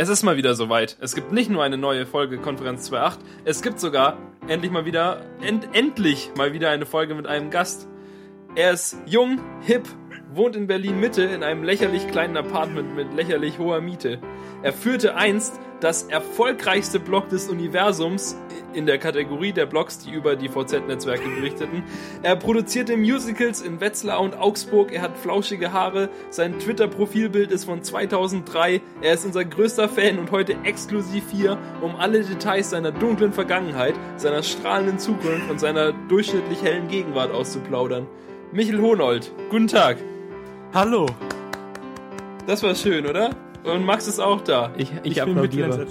Es ist mal wieder soweit. Es gibt nicht nur eine neue Folge Konferenz 2.8, es gibt sogar endlich mal wieder, end, endlich mal wieder eine Folge mit einem Gast. Er ist jung, hip, wohnt in Berlin Mitte in einem lächerlich kleinen Apartment mit lächerlich hoher Miete. Er führte einst das erfolgreichste Blog des Universums in der Kategorie der Blogs, die über die VZ-Netzwerke berichteten. Er produzierte Musicals in Wetzlar und Augsburg. Er hat flauschige Haare. Sein Twitter-Profilbild ist von 2003. Er ist unser größter Fan und heute exklusiv hier, um alle Details seiner dunklen Vergangenheit, seiner strahlenden Zukunft und seiner durchschnittlich hellen Gegenwart auszuplaudern. Michel Hohnold, guten Tag. Hallo. Das war schön, oder? Und Max ist auch da. Ich, ich, ich applaudiere.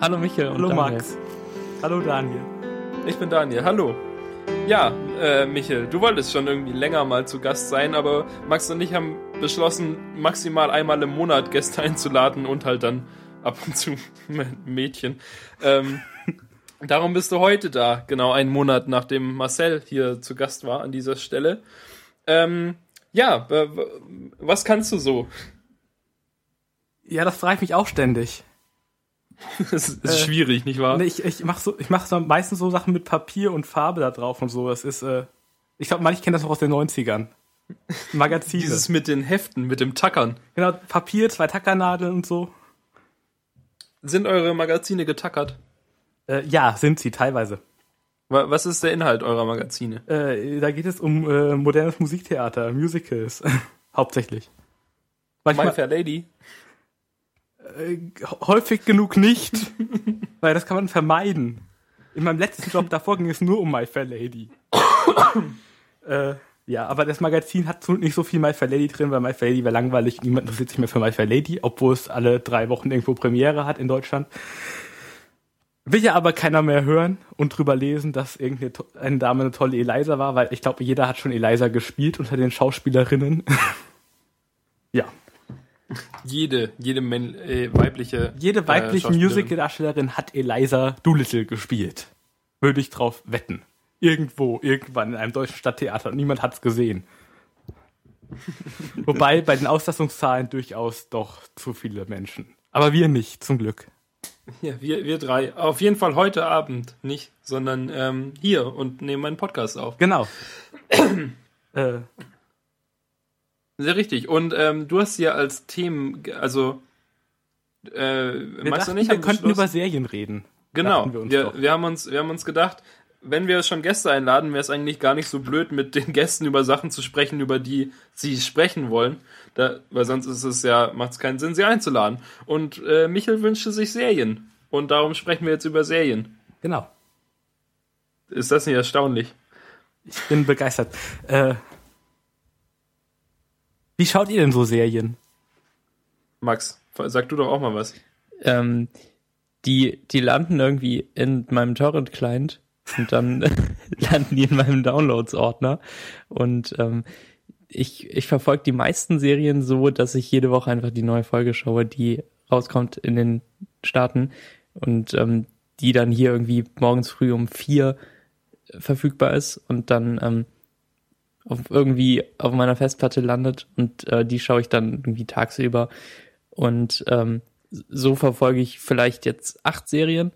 Hallo Michael Hallo Max. Hallo Daniel. Ich bin Daniel. Hallo. Ja, äh, Michael, du wolltest schon irgendwie länger mal zu Gast sein, aber Max und ich haben beschlossen, maximal einmal im Monat Gäste einzuladen und halt dann ab und zu Mädchen. Ähm, darum bist du heute da, genau einen Monat nachdem Marcel hier zu Gast war an dieser Stelle. Ähm, ja, was kannst du so? Ja, das frage ich mich auch ständig. das ist äh, schwierig, nicht wahr? Nee, ich, ich mache so, ich mach so meistens so Sachen mit Papier und Farbe da drauf und so. Das ist, äh, ich glaube, manche kennen das noch aus den 90ern. Magazine. Dieses mit den Heften, mit dem Tackern. Genau, Papier, zwei Tackernadeln und so. Sind eure Magazine getackert? Äh, ja, sind sie, teilweise. Was ist der Inhalt eurer Magazine? Äh, da geht es um äh, modernes Musiktheater, Musicals, hauptsächlich. Manchmal, My Fair Lady? Äh, häufig genug nicht, weil das kann man vermeiden. In meinem letzten Job davor ging es nur um My Fair Lady. äh, ja, aber das Magazin hat nicht so viel My Fair Lady drin, weil My Fair Lady wäre langweilig. Niemand interessiert sich mehr für My Fair Lady, obwohl es alle drei Wochen irgendwo Premiere hat in Deutschland. Will ja aber keiner mehr hören und drüber lesen, dass irgendeine Dame eine tolle Eliza war, weil ich glaube, jeder hat schon Eliza gespielt unter den Schauspielerinnen. ja. Jede, jede äh, weibliche. Jede äh, weibliche äh, Musical-Darstellerin hat Eliza Doolittle gespielt. Würde ich drauf wetten. Irgendwo, irgendwann in einem deutschen Stadttheater und niemand hat's gesehen. Wobei bei den Auslastungszahlen durchaus doch zu viele Menschen. Aber wir nicht, zum Glück. Ja, wir, wir drei. Auf jeden Fall heute Abend nicht, sondern ähm, hier und nehmen einen Podcast auf. Genau. äh, sehr richtig. Und ähm, du hast ja als Themen, also äh, wir Max dachten, und ich wir könnten über Serien reden. Genau. Wir, wir, wir, haben uns, wir haben uns gedacht, wenn wir schon Gäste einladen, wäre es eigentlich gar nicht so blöd, mit den Gästen über Sachen zu sprechen, über die sie sprechen wollen. Da, weil sonst ist es ja, macht es keinen Sinn, sie einzuladen. Und äh, Michel wünschte sich Serien. Und darum sprechen wir jetzt über Serien. Genau. Ist das nicht erstaunlich? Ich bin begeistert. Äh, wie schaut ihr denn so Serien? Max, sag du doch auch mal was. Ähm, die, die landen irgendwie in meinem Torrent-Client und dann landen die in meinem Downloads-Ordner. Und ähm, ich, ich verfolge die meisten Serien so, dass ich jede Woche einfach die neue Folge schaue, die rauskommt in den Staaten und ähm, die dann hier irgendwie morgens früh um vier verfügbar ist und dann ähm, auf irgendwie auf meiner Festplatte landet und äh, die schaue ich dann irgendwie tagsüber. Und ähm, so verfolge ich vielleicht jetzt acht Serien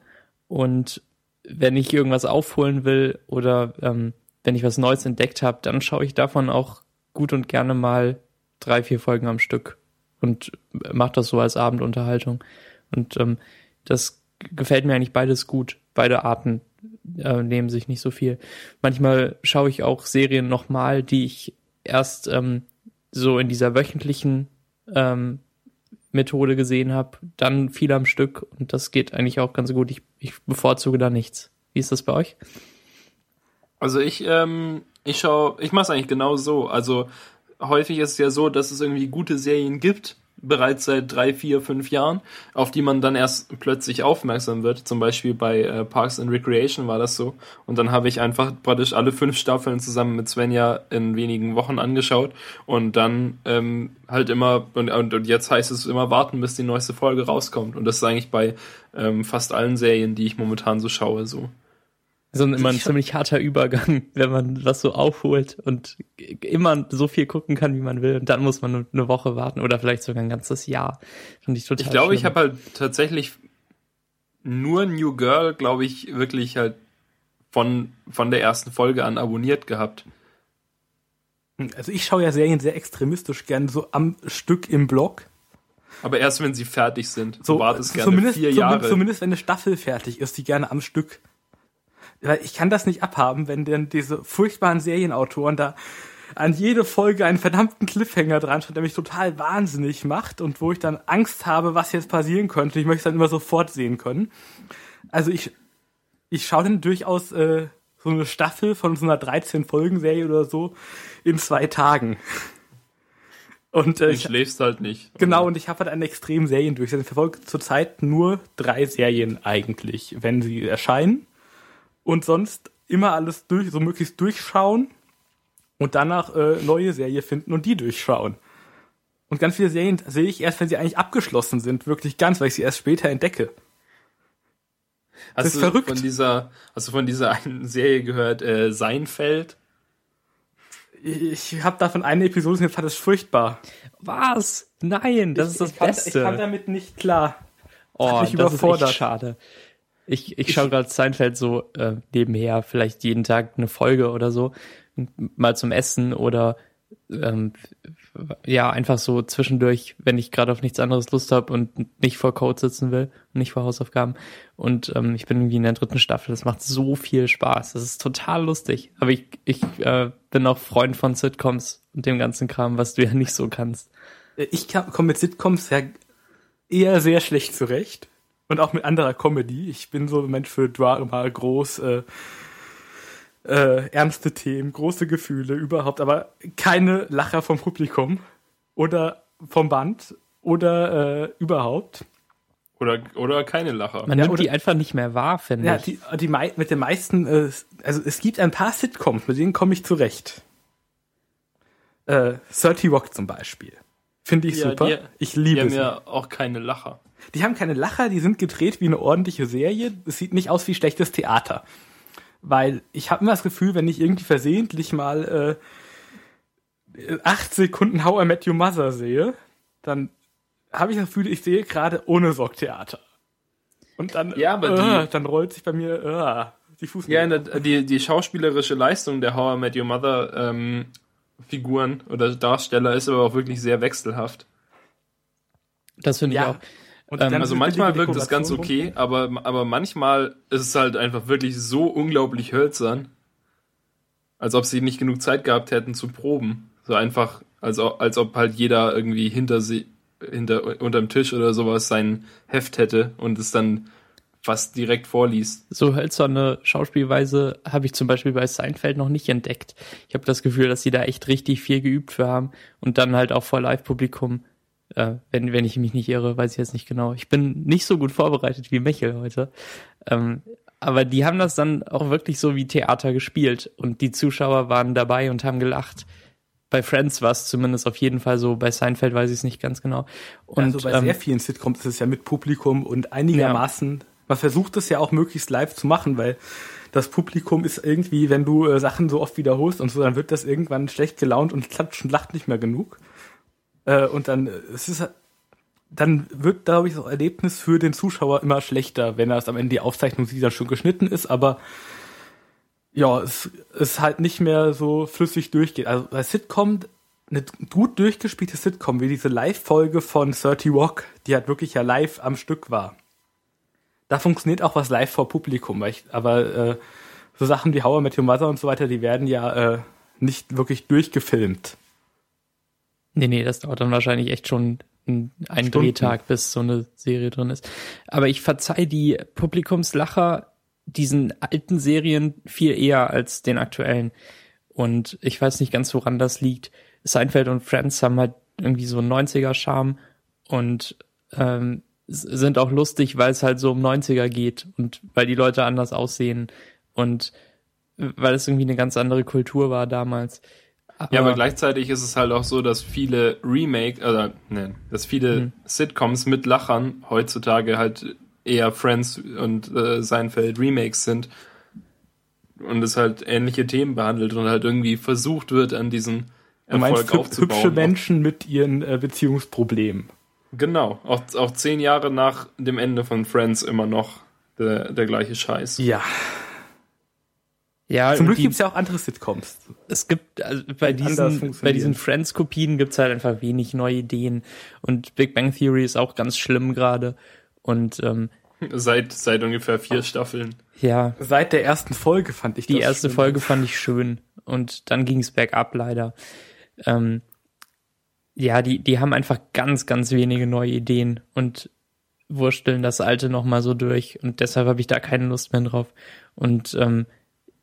und wenn ich irgendwas aufholen will oder ähm, wenn ich was Neues entdeckt habe, dann schaue ich davon auch gut und gerne mal drei, vier Folgen am Stück und mache das so als Abendunterhaltung. Und ähm, das gefällt mir eigentlich beides gut, beide Arten äh, nehmen sich nicht so viel. Manchmal schaue ich auch Serien nochmal, die ich erst ähm, so in dieser wöchentlichen ähm, Methode gesehen habe, dann viel am Stück und das geht eigentlich auch ganz gut. Ich, ich bevorzuge da nichts. Wie ist das bei euch? Also ich, ähm, ich schaue, ich mache es eigentlich genau so. Also häufig ist es ja so, dass es irgendwie gute Serien gibt, bereits seit drei, vier, fünf Jahren, auf die man dann erst plötzlich aufmerksam wird. Zum Beispiel bei äh, Parks and Recreation war das so. Und dann habe ich einfach praktisch alle fünf Staffeln zusammen mit Svenja in wenigen Wochen angeschaut und dann ähm, halt immer, und, und, jetzt heißt es immer warten, bis die neueste Folge rauskommt. Und das ist eigentlich bei ähm, fast allen Serien, die ich momentan so schaue, so. So ein, immer ein ziemlich harter Übergang, wenn man was so aufholt und immer so viel gucken kann, wie man will. Und dann muss man eine Woche warten oder vielleicht sogar ein ganzes Jahr. Finde ich total Ich glaube, ich habe halt tatsächlich nur New Girl, glaube ich, wirklich halt von, von der ersten Folge an abonniert gehabt. Also ich schaue ja Serien sehr extremistisch gern so am Stück im Blog. Aber erst wenn sie fertig sind. So, wartest gerne zumindest, vier Jahre. Zumindest wenn eine Staffel fertig ist, die gerne am Stück. Weil ich kann das nicht abhaben, wenn dann diese furchtbaren Serienautoren da an jede Folge einen verdammten Cliffhanger dran steht, der mich total wahnsinnig macht und wo ich dann Angst habe, was jetzt passieren könnte. Ich möchte es dann immer sofort sehen können. Also ich, ich schaue dann durchaus äh, so eine Staffel von so einer 13-Folgen-Serie oder so in zwei Tagen. Und äh, du schläfst halt nicht. Genau, und ich habe halt einen extremen Seriendurchsatz. Ich verfolge zurzeit nur drei Serien eigentlich, wenn sie erscheinen. Und sonst immer alles durch, so möglichst durchschauen und danach äh, neue Serie finden und die durchschauen. Und ganz viele Serien sehe ich erst, wenn sie eigentlich abgeschlossen sind, wirklich ganz, weil ich sie erst später entdecke. Das hast ist du verrückt. Von dieser, hast du von dieser einen Serie gehört, äh, Seinfeld? Ich habe davon eine Episode und fand das furchtbar. Was? Nein, das ich, ist das ich Beste. Kam, ich kam damit nicht klar. Das oh, das überfordert. ist echt schade. Ich, ich schaue gerade Seinfeld so äh, nebenher, vielleicht jeden Tag eine Folge oder so, mal zum Essen oder ähm, ja, einfach so zwischendurch, wenn ich gerade auf nichts anderes Lust habe und nicht vor Code sitzen will und nicht vor Hausaufgaben. Und ähm, ich bin irgendwie in der dritten Staffel. Das macht so viel Spaß. Das ist total lustig. Aber ich, ich äh, bin auch Freund von Sitcoms und dem ganzen Kram, was du ja nicht so kannst. Ich komme mit Sitcoms ja eher sehr schlecht zurecht. Und auch mit anderer Comedy. Ich bin so ein Mensch für Drama, groß, äh, äh, ernste Themen, große Gefühle überhaupt, aber keine Lacher vom Publikum oder vom Band oder äh, überhaupt. Oder, oder keine Lacher. Man ja, nimmt oder, die einfach nicht mehr wahr, finde ja, ich. Die, die mit den meisten, äh, also es gibt ein paar Sitcoms, mit denen komme ich zurecht. Äh, 30 Rock zum Beispiel. Finde ich ja, super. Die, ich liebe die haben ja auch keine Lacher. Die haben keine Lacher, die sind gedreht wie eine ordentliche Serie. Es sieht nicht aus wie schlechtes Theater. Weil ich habe immer das Gefühl, wenn ich irgendwie versehentlich mal äh, acht Sekunden How I Met Your Mother sehe, dann habe ich das Gefühl, ich sehe gerade ohne Sorgtheater. Und dann, ja, aber äh, dann rollt sich bei mir äh, die Fuß. Ja, die, die schauspielerische Leistung der How I Met Your Mother ähm, Figuren oder Darsteller ist aber auch wirklich sehr wechselhaft. Das finde ich ja. auch. Ähm, also manchmal wirkt es ganz okay, aber, aber manchmal ist es halt einfach wirklich so unglaublich hölzern, als ob sie nicht genug Zeit gehabt hätten zu proben. So einfach, als, als ob halt jeder irgendwie hinter sie, hinter, unterm Tisch oder sowas sein Heft hätte und es dann fast direkt vorliest. So hölzerne Schauspielweise habe ich zum Beispiel bei Seinfeld noch nicht entdeckt. Ich habe das Gefühl, dass sie da echt richtig viel geübt für haben und dann halt auch vor Live-Publikum äh, wenn, wenn ich mich nicht irre, weiß ich jetzt nicht genau. Ich bin nicht so gut vorbereitet wie Michel heute. Ähm, aber die haben das dann auch wirklich so wie Theater gespielt und die Zuschauer waren dabei und haben gelacht. Bei Friends war es zumindest auf jeden Fall so, bei Seinfeld weiß ich es nicht ganz genau. Und, also bei ähm, sehr vielen Sitcoms ist es ja mit Publikum und einigermaßen, ja. man versucht es ja auch möglichst live zu machen, weil das Publikum ist irgendwie, wenn du äh, Sachen so oft wiederholst und so, dann wird das irgendwann schlecht gelaunt und klatscht und lacht nicht mehr genug. Äh, und dann, es ist, dann wird, glaube ich, das Erlebnis für den Zuschauer immer schlechter, wenn er es am Ende die Aufzeichnung sieht, dann schon geschnitten ist, aber ja, es ist halt nicht mehr so flüssig durchgeht. Also bei Sitcom, eine gut durchgespielte Sitcom, wie diese Live-Folge von 30 Rock, die halt wirklich ja live am Stück war. Da funktioniert auch was live vor Publikum, ich, aber äh, so Sachen wie I Met Your Mother und so weiter, die werden ja äh, nicht wirklich durchgefilmt. Nee, nee, das dauert dann wahrscheinlich echt schon ein, ein Drehtag, bis so eine Serie drin ist. Aber ich verzeih die Publikumslacher diesen alten Serien viel eher als den aktuellen. Und ich weiß nicht ganz, woran das liegt. Seinfeld und Friends haben halt irgendwie so 90er-Charme und ähm, sind auch lustig, weil es halt so um 90er geht und weil die Leute anders aussehen und weil es irgendwie eine ganz andere Kultur war damals. Aber ja, aber gleichzeitig ist es halt auch so, dass viele Remake, oder ne, dass viele mhm. Sitcoms mit Lachern heutzutage halt eher Friends und äh, Seinfeld Remakes sind. und es halt ähnliche Themen behandelt und halt irgendwie versucht wird, an diesen Erfolg meinst aufzubauen. hübsche Menschen mit ihren äh, Beziehungsproblemen. Genau, auch, auch zehn Jahre nach dem Ende von Friends immer noch der, der gleiche Scheiß. Ja. Ja, Zum Glück die, gibt es ja auch andere Sitcoms. es gibt, also bei diesen, bei diesen Friends-Kopien gibt's halt einfach wenig neue Ideen. Und Big Bang Theory ist auch ganz schlimm gerade. Und ähm, Seit, seit ungefähr vier Staffeln. ja, Seit der ersten Folge fand ich die das erste schlimm. Folge fand ich schön. Und dann ging's bergab leider. Ähm, ja, die, die haben einfach ganz, ganz wenige neue Ideen und wursteln das alte nochmal so durch. Und deshalb habe ich da keine Lust mehr drauf. Und ähm,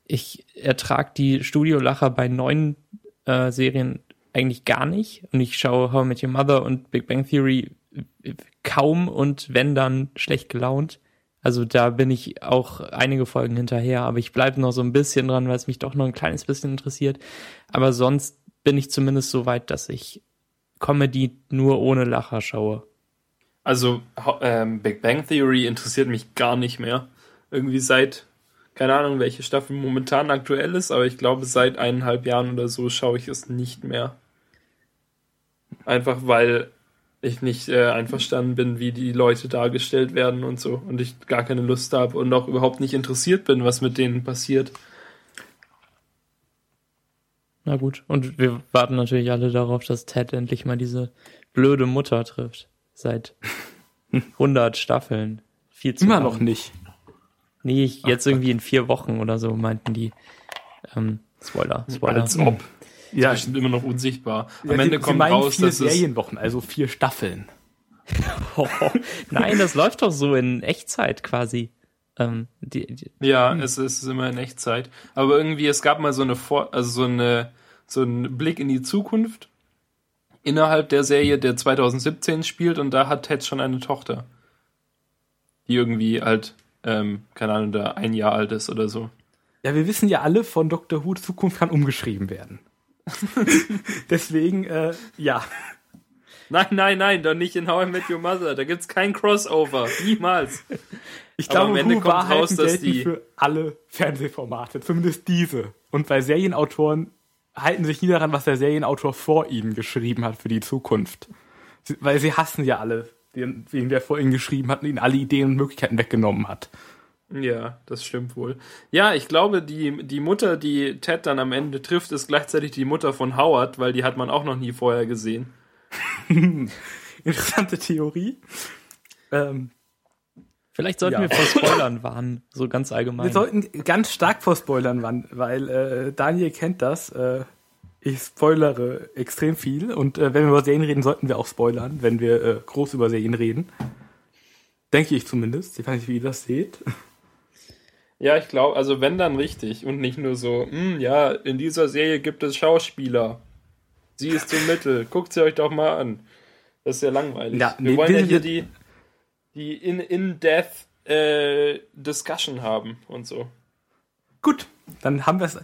ich ertrag die Studiolacher bei neuen äh, Serien eigentlich gar nicht. Und ich schaue How I Met Your Mother und Big Bang Theory äh, kaum und wenn dann schlecht gelaunt. Also da bin ich auch einige Folgen hinterher, aber ich bleibe noch so ein bisschen dran, weil es mich doch noch ein kleines bisschen interessiert. Aber sonst bin ich zumindest so weit, dass ich Comedy nur ohne Lacher schaue. Also ähm, Big Bang Theory interessiert mich gar nicht mehr. Irgendwie seit, keine Ahnung, welche Staffel momentan aktuell ist, aber ich glaube seit eineinhalb Jahren oder so schaue ich es nicht mehr. Einfach weil ich nicht äh, einverstanden bin, wie die Leute dargestellt werden und so. Und ich gar keine Lust habe und auch überhaupt nicht interessiert bin, was mit denen passiert. Na gut. Und wir warten natürlich alle darauf, dass Ted endlich mal diese blöde Mutter trifft. Seit 100 Staffeln. Viel zu Immer lang. noch nicht. Nee, ich, jetzt irgendwie in vier Wochen oder so meinten die. Ähm, Spoiler, Spoiler. Als ob. Ja, Die sind immer noch unsichtbar. Am ja, Ende kommt raus, vier dass es Serienwochen, also vier Staffeln. Oh, nein, das läuft doch so in Echtzeit quasi. Ähm, die, die, Ja, es ist immer in Echtzeit. Aber irgendwie, es gab mal so eine Vor also so eine so einen Blick in die Zukunft innerhalb der Serie, der 2017 spielt und da hat Ted schon eine Tochter. Die irgendwie halt, ähm, keine Ahnung, da ein Jahr alt ist oder so. Ja, wir wissen ja alle von Dr. Who, Zukunft kann umgeschrieben werden. Deswegen, äh, ja. Nein, nein, nein, doch nicht in How I Met Your Mother. Da gibt's kein Crossover. Niemals. Ich glaube, am Ende Who kommt raus, dass die- für alle Fernsehformate, zumindest diese. Und bei Serienautoren halten sich nie daran, was der Serienautor vor ihnen geschrieben hat für die Zukunft. Sie, weil sie hassen ja alle, den, wen der vor ihnen geschrieben hat und ihnen alle Ideen und Möglichkeiten weggenommen hat. Ja, das stimmt wohl. Ja, ich glaube, die, die Mutter, die Ted dann am Ende trifft, ist gleichzeitig die Mutter von Howard, weil die hat man auch noch nie vorher gesehen. Interessante Theorie. Ähm, vielleicht sollten Ja. wir vor Spoilern warnen, so ganz allgemein. wir sollten ganz stark vor Spoilern warnen, weil äh, Daniel kennt das. Äh, ich spoilere extrem viel und äh, wenn wir über Serien reden, sollten wir auch spoilern, wenn wir äh, groß über Serien reden. Denke ich zumindest. Ich weiß nicht, wie ihr das seht. Ja, ich glaube, also wenn dann richtig und nicht nur so, hm, ja, in dieser Serie gibt es Schauspieler. Sie ist zum Mittel. Guckt sie euch doch mal an. Das ist ja langweilig. Ja, wir nee, wollen ja hier die, die in- in-depth äh, Discussion haben und so. Gut, dann haben wir es.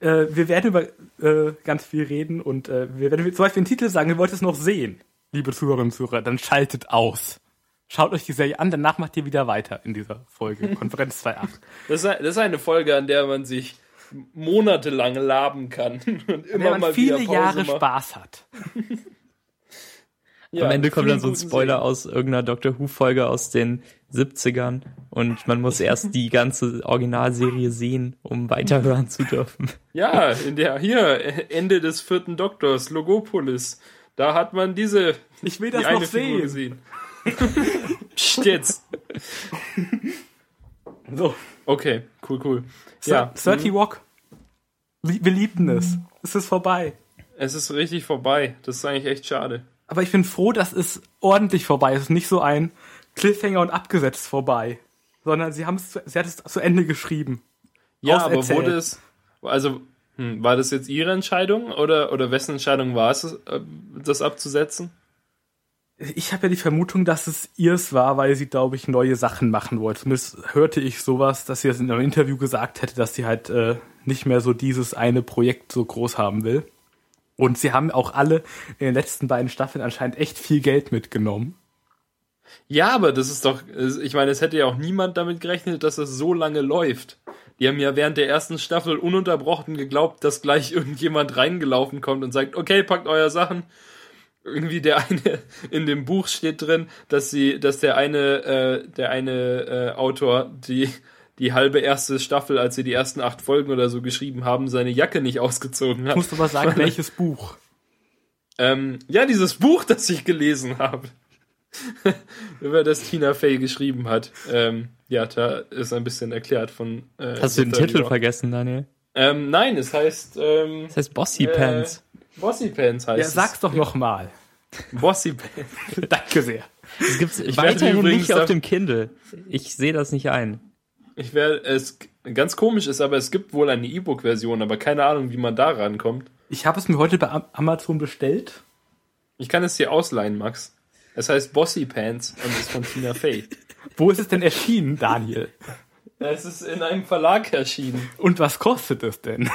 Äh, wir werden über äh, ganz viel reden und äh, wir werden zum Beispiel den Titel sagen, ihr wollt es noch sehen, liebe Zuhörerinnen und Zuhörer, dann schaltet aus. Schaut euch die Serie an, danach macht ihr wieder weiter in dieser Folge, Konferenz 2.8. Das ist, das ist eine Folge, an der man sich monatelang laben kann und immer Wenn man mal viele Jahre macht. Spaß hat. Ja, Am Ende kommt dann so ein Spoiler Serien. aus irgendeiner Doctor Who-Folge aus den 70ern und man muss erst die ganze Originalserie sehen, um weiterhören zu dürfen. Ja, in der hier Ende des vierten Doktors Logopolis. Da hat man diese Ich will die das eine noch Figur sehen. gesehen. Psst, jetzt. So, Okay, cool, cool. ja. Ja, 30 Walk. Lie- Wir liebten es. Es ist vorbei. es ist richtig vorbei. Das ist eigentlich echt schade. Aber ich bin froh, dass es ordentlich vorbei ist nicht so ein Cliffhanger und abgesetzt vorbei. Sondern sie haben es, zu- sie hat es zu Ende geschrieben. Ja, aber wurde es, also, hm, war das jetzt Ihre Entscheidung oder, oder wessen Entscheidung war es, äh, das abzusetzen? Ich habe ja die Vermutung, dass es ihrs war, weil sie, glaube ich, neue Sachen machen wollte. Zumindest hörte ich sowas, dass sie das in einem Interview gesagt hätte, dass sie halt äh, nicht mehr so dieses eine Projekt so groß haben will. Und sie haben auch alle in den letzten beiden Staffeln anscheinend echt viel Geld mitgenommen. Ja, aber das ist doch, ich meine, es hätte ja auch niemand damit gerechnet, dass es so lange läuft. Die haben ja während der ersten Staffel ununterbrochen geglaubt, dass gleich irgendjemand reingelaufen kommt und sagt, okay, packt euer Sachen. Irgendwie der eine in dem Buch steht drin, dass sie, dass der eine, äh, der eine äh, Autor die die halbe erste Staffel, als sie die ersten acht Folgen oder so geschrieben haben, seine Jacke nicht ausgezogen hat. Musst du aber sagen, welches Buch? Ähm, ja, dieses Buch, das ich gelesen habe. Über das Tina Fey geschrieben hat. Ähm, ja, da ist ein bisschen erklärt von. Äh, Hast du den Titel 30 vergessen, Daniel? Ähm, nein, es heißt. Ähm, Das heißt Bossy äh, Pants. Bossy Pants heißt Ja, sag's doch noch mal. es. Bossy Pants. Danke sehr. Das gibt's ich werde weiterhin übrigens nicht auf dem Kindle. Ich sehe das nicht ein. Ich werde es ganz komisch ist, aber es gibt wohl eine E-Book-Version, aber keine Ahnung, wie man da rankommt. Ich habe es mir heute bei Am- Amazon bestellt. Ich kann es dir ausleihen, Max. Es heißt Bossy Pants und ist von Tina Fey. Wo ist es denn erschienen, Daniel? Es ist in einem Verlag erschienen. Und was kostet es denn?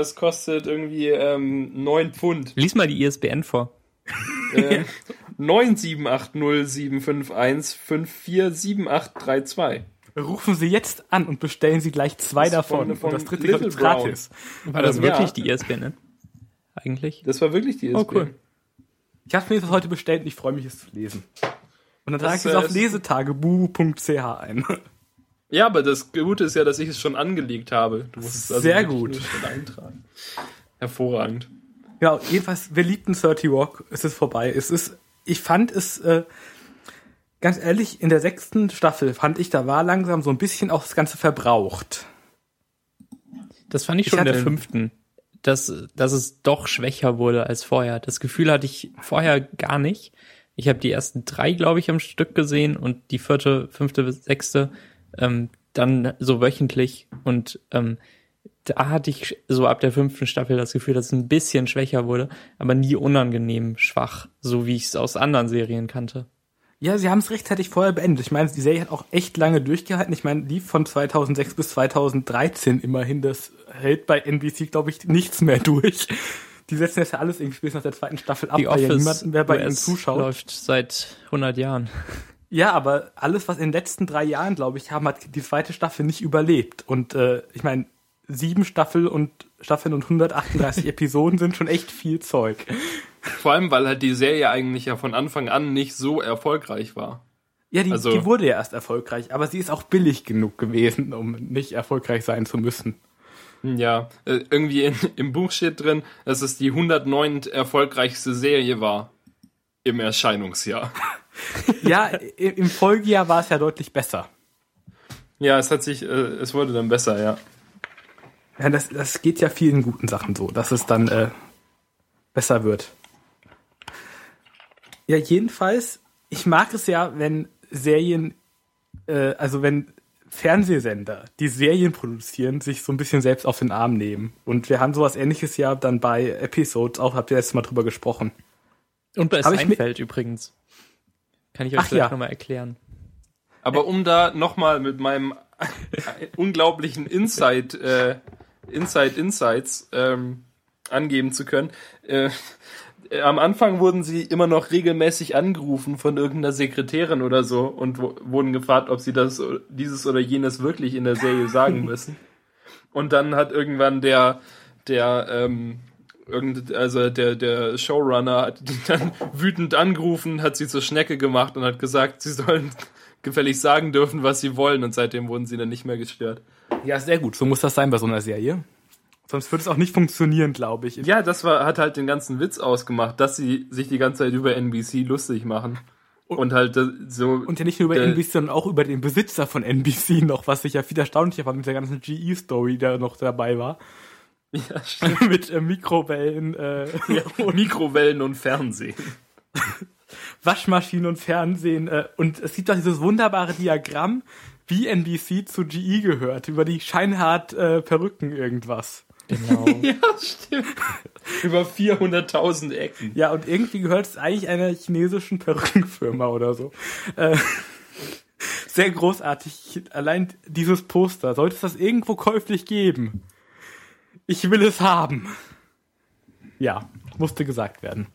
Es kostet irgendwie ähm, 9 Pfund. Lies mal die ISBN vor. Ähm, 9780751547832. Rufen Sie jetzt an und bestellen Sie gleich zwei Das davon. von- das dritte Little Brown. gratis. War das Ähm, wirklich ja. die ISBN? Eigentlich? Das war wirklich die ISBN. Oh, cool. Ich habe mir das heute bestellt und ich freue mich, es zu lesen. Und dann trage ich es auf lesetagebu.ch ein. Ja, aber das Gute ist ja, dass ich es schon angelegt habe. Du musst es also Sehr wirklich gut. eintragen. Hervorragend. Genau, jedenfalls, wir liebten 30 Rock, es ist vorbei. Es ist, ich fand es, äh, ganz ehrlich, in der sechsten Staffel fand ich, da war langsam so ein bisschen auch das Ganze verbraucht. Das fand ich Ich schon in der fünften. Dass, dass es doch schwächer wurde als vorher. Das Gefühl hatte ich vorher gar nicht. Ich habe die ersten drei, glaube ich, am Stück gesehen und die vierte, fünfte, sechste ähm, dann so wöchentlich. Und ähm, da hatte ich so ab der fünften Staffel das Gefühl, dass es ein bisschen schwächer wurde, aber nie unangenehm schwach, so wie ich es aus anderen Serien kannte. Ja, sie haben es rechtzeitig vorher beendet. Ich meine, die Serie hat auch echt lange durchgehalten. Ich meine, lief von 2006 bis 2013 immerhin. Das hält bei NBC, glaube ich, nichts mehr durch. Die setzen jetzt ja alles irgendwie bis nach der zweiten Staffel ab, Die weil ja niemand mehr bei ihnen US zuschaut. läuft seit 100 Jahren. Ja, aber alles, was in den letzten drei Jahren, glaube ich, haben, hat die zweite Staffel nicht überlebt. Und äh, ich meine, sieben Staffel und Staffeln und 138 Episoden sind schon echt viel Zeug. Vor allem, weil halt die Serie eigentlich ja von Anfang an nicht so erfolgreich war. Ja, die, Also- die wurde ja erst erfolgreich, aber sie ist auch billig genug gewesen, um nicht erfolgreich sein zu müssen. Ja, äh, irgendwie in, im Buch steht drin, dass es die 109. erfolgreichste Serie war im Erscheinungsjahr. Ja, im Folgejahr war es ja deutlich besser. Ja, es hat sich, äh, es wurde dann besser, ja. Ja, das, das geht ja vielen guten Sachen so, dass es dann äh, besser wird. Ja, jedenfalls, ich mag es ja, wenn Serien, äh, also wenn Fernsehsender, die Serien produzieren, sich so ein bisschen selbst auf den Arm nehmen. Und wir haben sowas ähnliches ja dann bei Episodes auch, habt ihr letztes Mal drüber gesprochen. Und bei Hab Seinfeld übrigens. Kann ich euch Ach gleich ja. nochmal erklären. Aber um da nochmal mit meinem unglaublichen Insight, äh, Insight Insights ähm, angeben zu können, äh, äh, am Anfang wurden sie immer noch regelmäßig angerufen von irgendeiner Sekretärin oder so und wurden gefragt, ob sie das dieses oder jenes wirklich in der Serie sagen müssen. Und dann hat irgendwann der der ähm, irgend, also der der Showrunner hat die dann wütend angerufen, hat sie zur Schnecke gemacht und hat gesagt, sie sollen gefällig sagen dürfen, was sie wollen und seitdem wurden sie dann nicht mehr gestört. Ja, sehr gut. So muss das sein bei so einer Serie. Sonst würde es auch nicht funktionieren, glaube ich. Ja, das war, hat halt den ganzen Witz ausgemacht, dass sie sich die ganze Zeit über NBC lustig machen. Und halt äh, so. Und ja nicht nur über Äh, NBC, sondern auch über den Besitzer von NBC noch, was ich ja viel erstaunlicher war mit der ganzen GE-Story, der noch dabei war. ja, stimmt. mit äh, Mikrowellen, äh, Mikrowellen und Fernsehen. Waschmaschinen und Fernsehen. Äh, und es gibt doch dieses wunderbare Diagramm, wie NBC zu GE gehört, über die scheinhart äh, Perücken irgendwas. Genau. Ja, stimmt. über 400.000 Ecken. Ja, und irgendwie gehört es eigentlich einer chinesischen Perückenfirma oder so. Äh, sehr großartig. Allein dieses Poster. Sollte es das irgendwo käuflich geben? Ich will es haben. Ja, musste gesagt werden.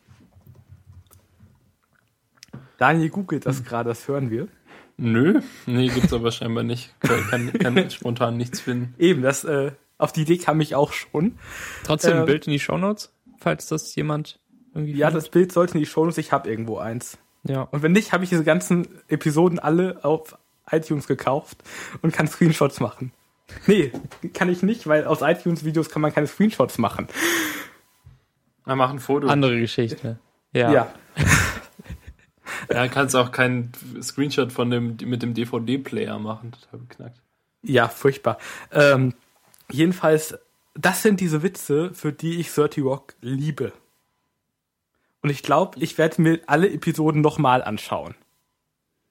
Daniel googelt das gerade, das hören wir. Nö, nee, gibt's aber scheinbar nicht. Kann, kann, kann spontan nichts finden. Eben, das, äh, auf die Idee kam ich auch schon. Trotzdem ein Ähm, Bild in die Shownotes, falls das jemand irgendwie. Ja, findet. das Bild sollte in die Shownotes, ich habe irgendwo eins. ja. Und wenn nicht, habe ich diese ganzen Episoden alle auf iTunes gekauft und kann Screenshots machen. Nee, kann ich nicht, weil aus iTunes-Videos kann man keine Screenshots machen. Wir machen ein Foto. Andere Geschichte. Ja. Ja. Ja, kannst auch keinen Screenshot von dem mit dem DVD-Player machen. Total beknackt. Ja, furchtbar. Ähm, jedenfalls, das sind diese Witze, für die ich 30 Rock liebe. Und ich glaube, ich werde mir alle Episoden nochmal anschauen.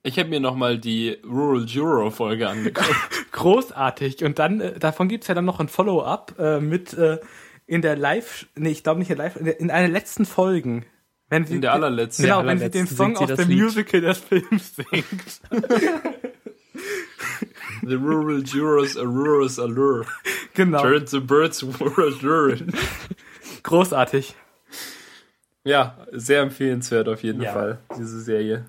Ich habe mir nochmal die Rural Juro-Folge angeguckt. Großartig. Und dann, äh, davon gibt's ja dann noch ein Follow-up äh, mit äh, in der Live, nee, ich glaube nicht in der Live, in, der, in einer letzten Folgen. Wenn sie In der allerletzten. Genau, wenn sie den Song aus dem Lied. Musical des Films singt. The Rural Juros, a Rurus Allure. Genau. Turn the birds were. Großartig. Ja, sehr empfehlenswert auf jeden Ja. Fall, diese Serie.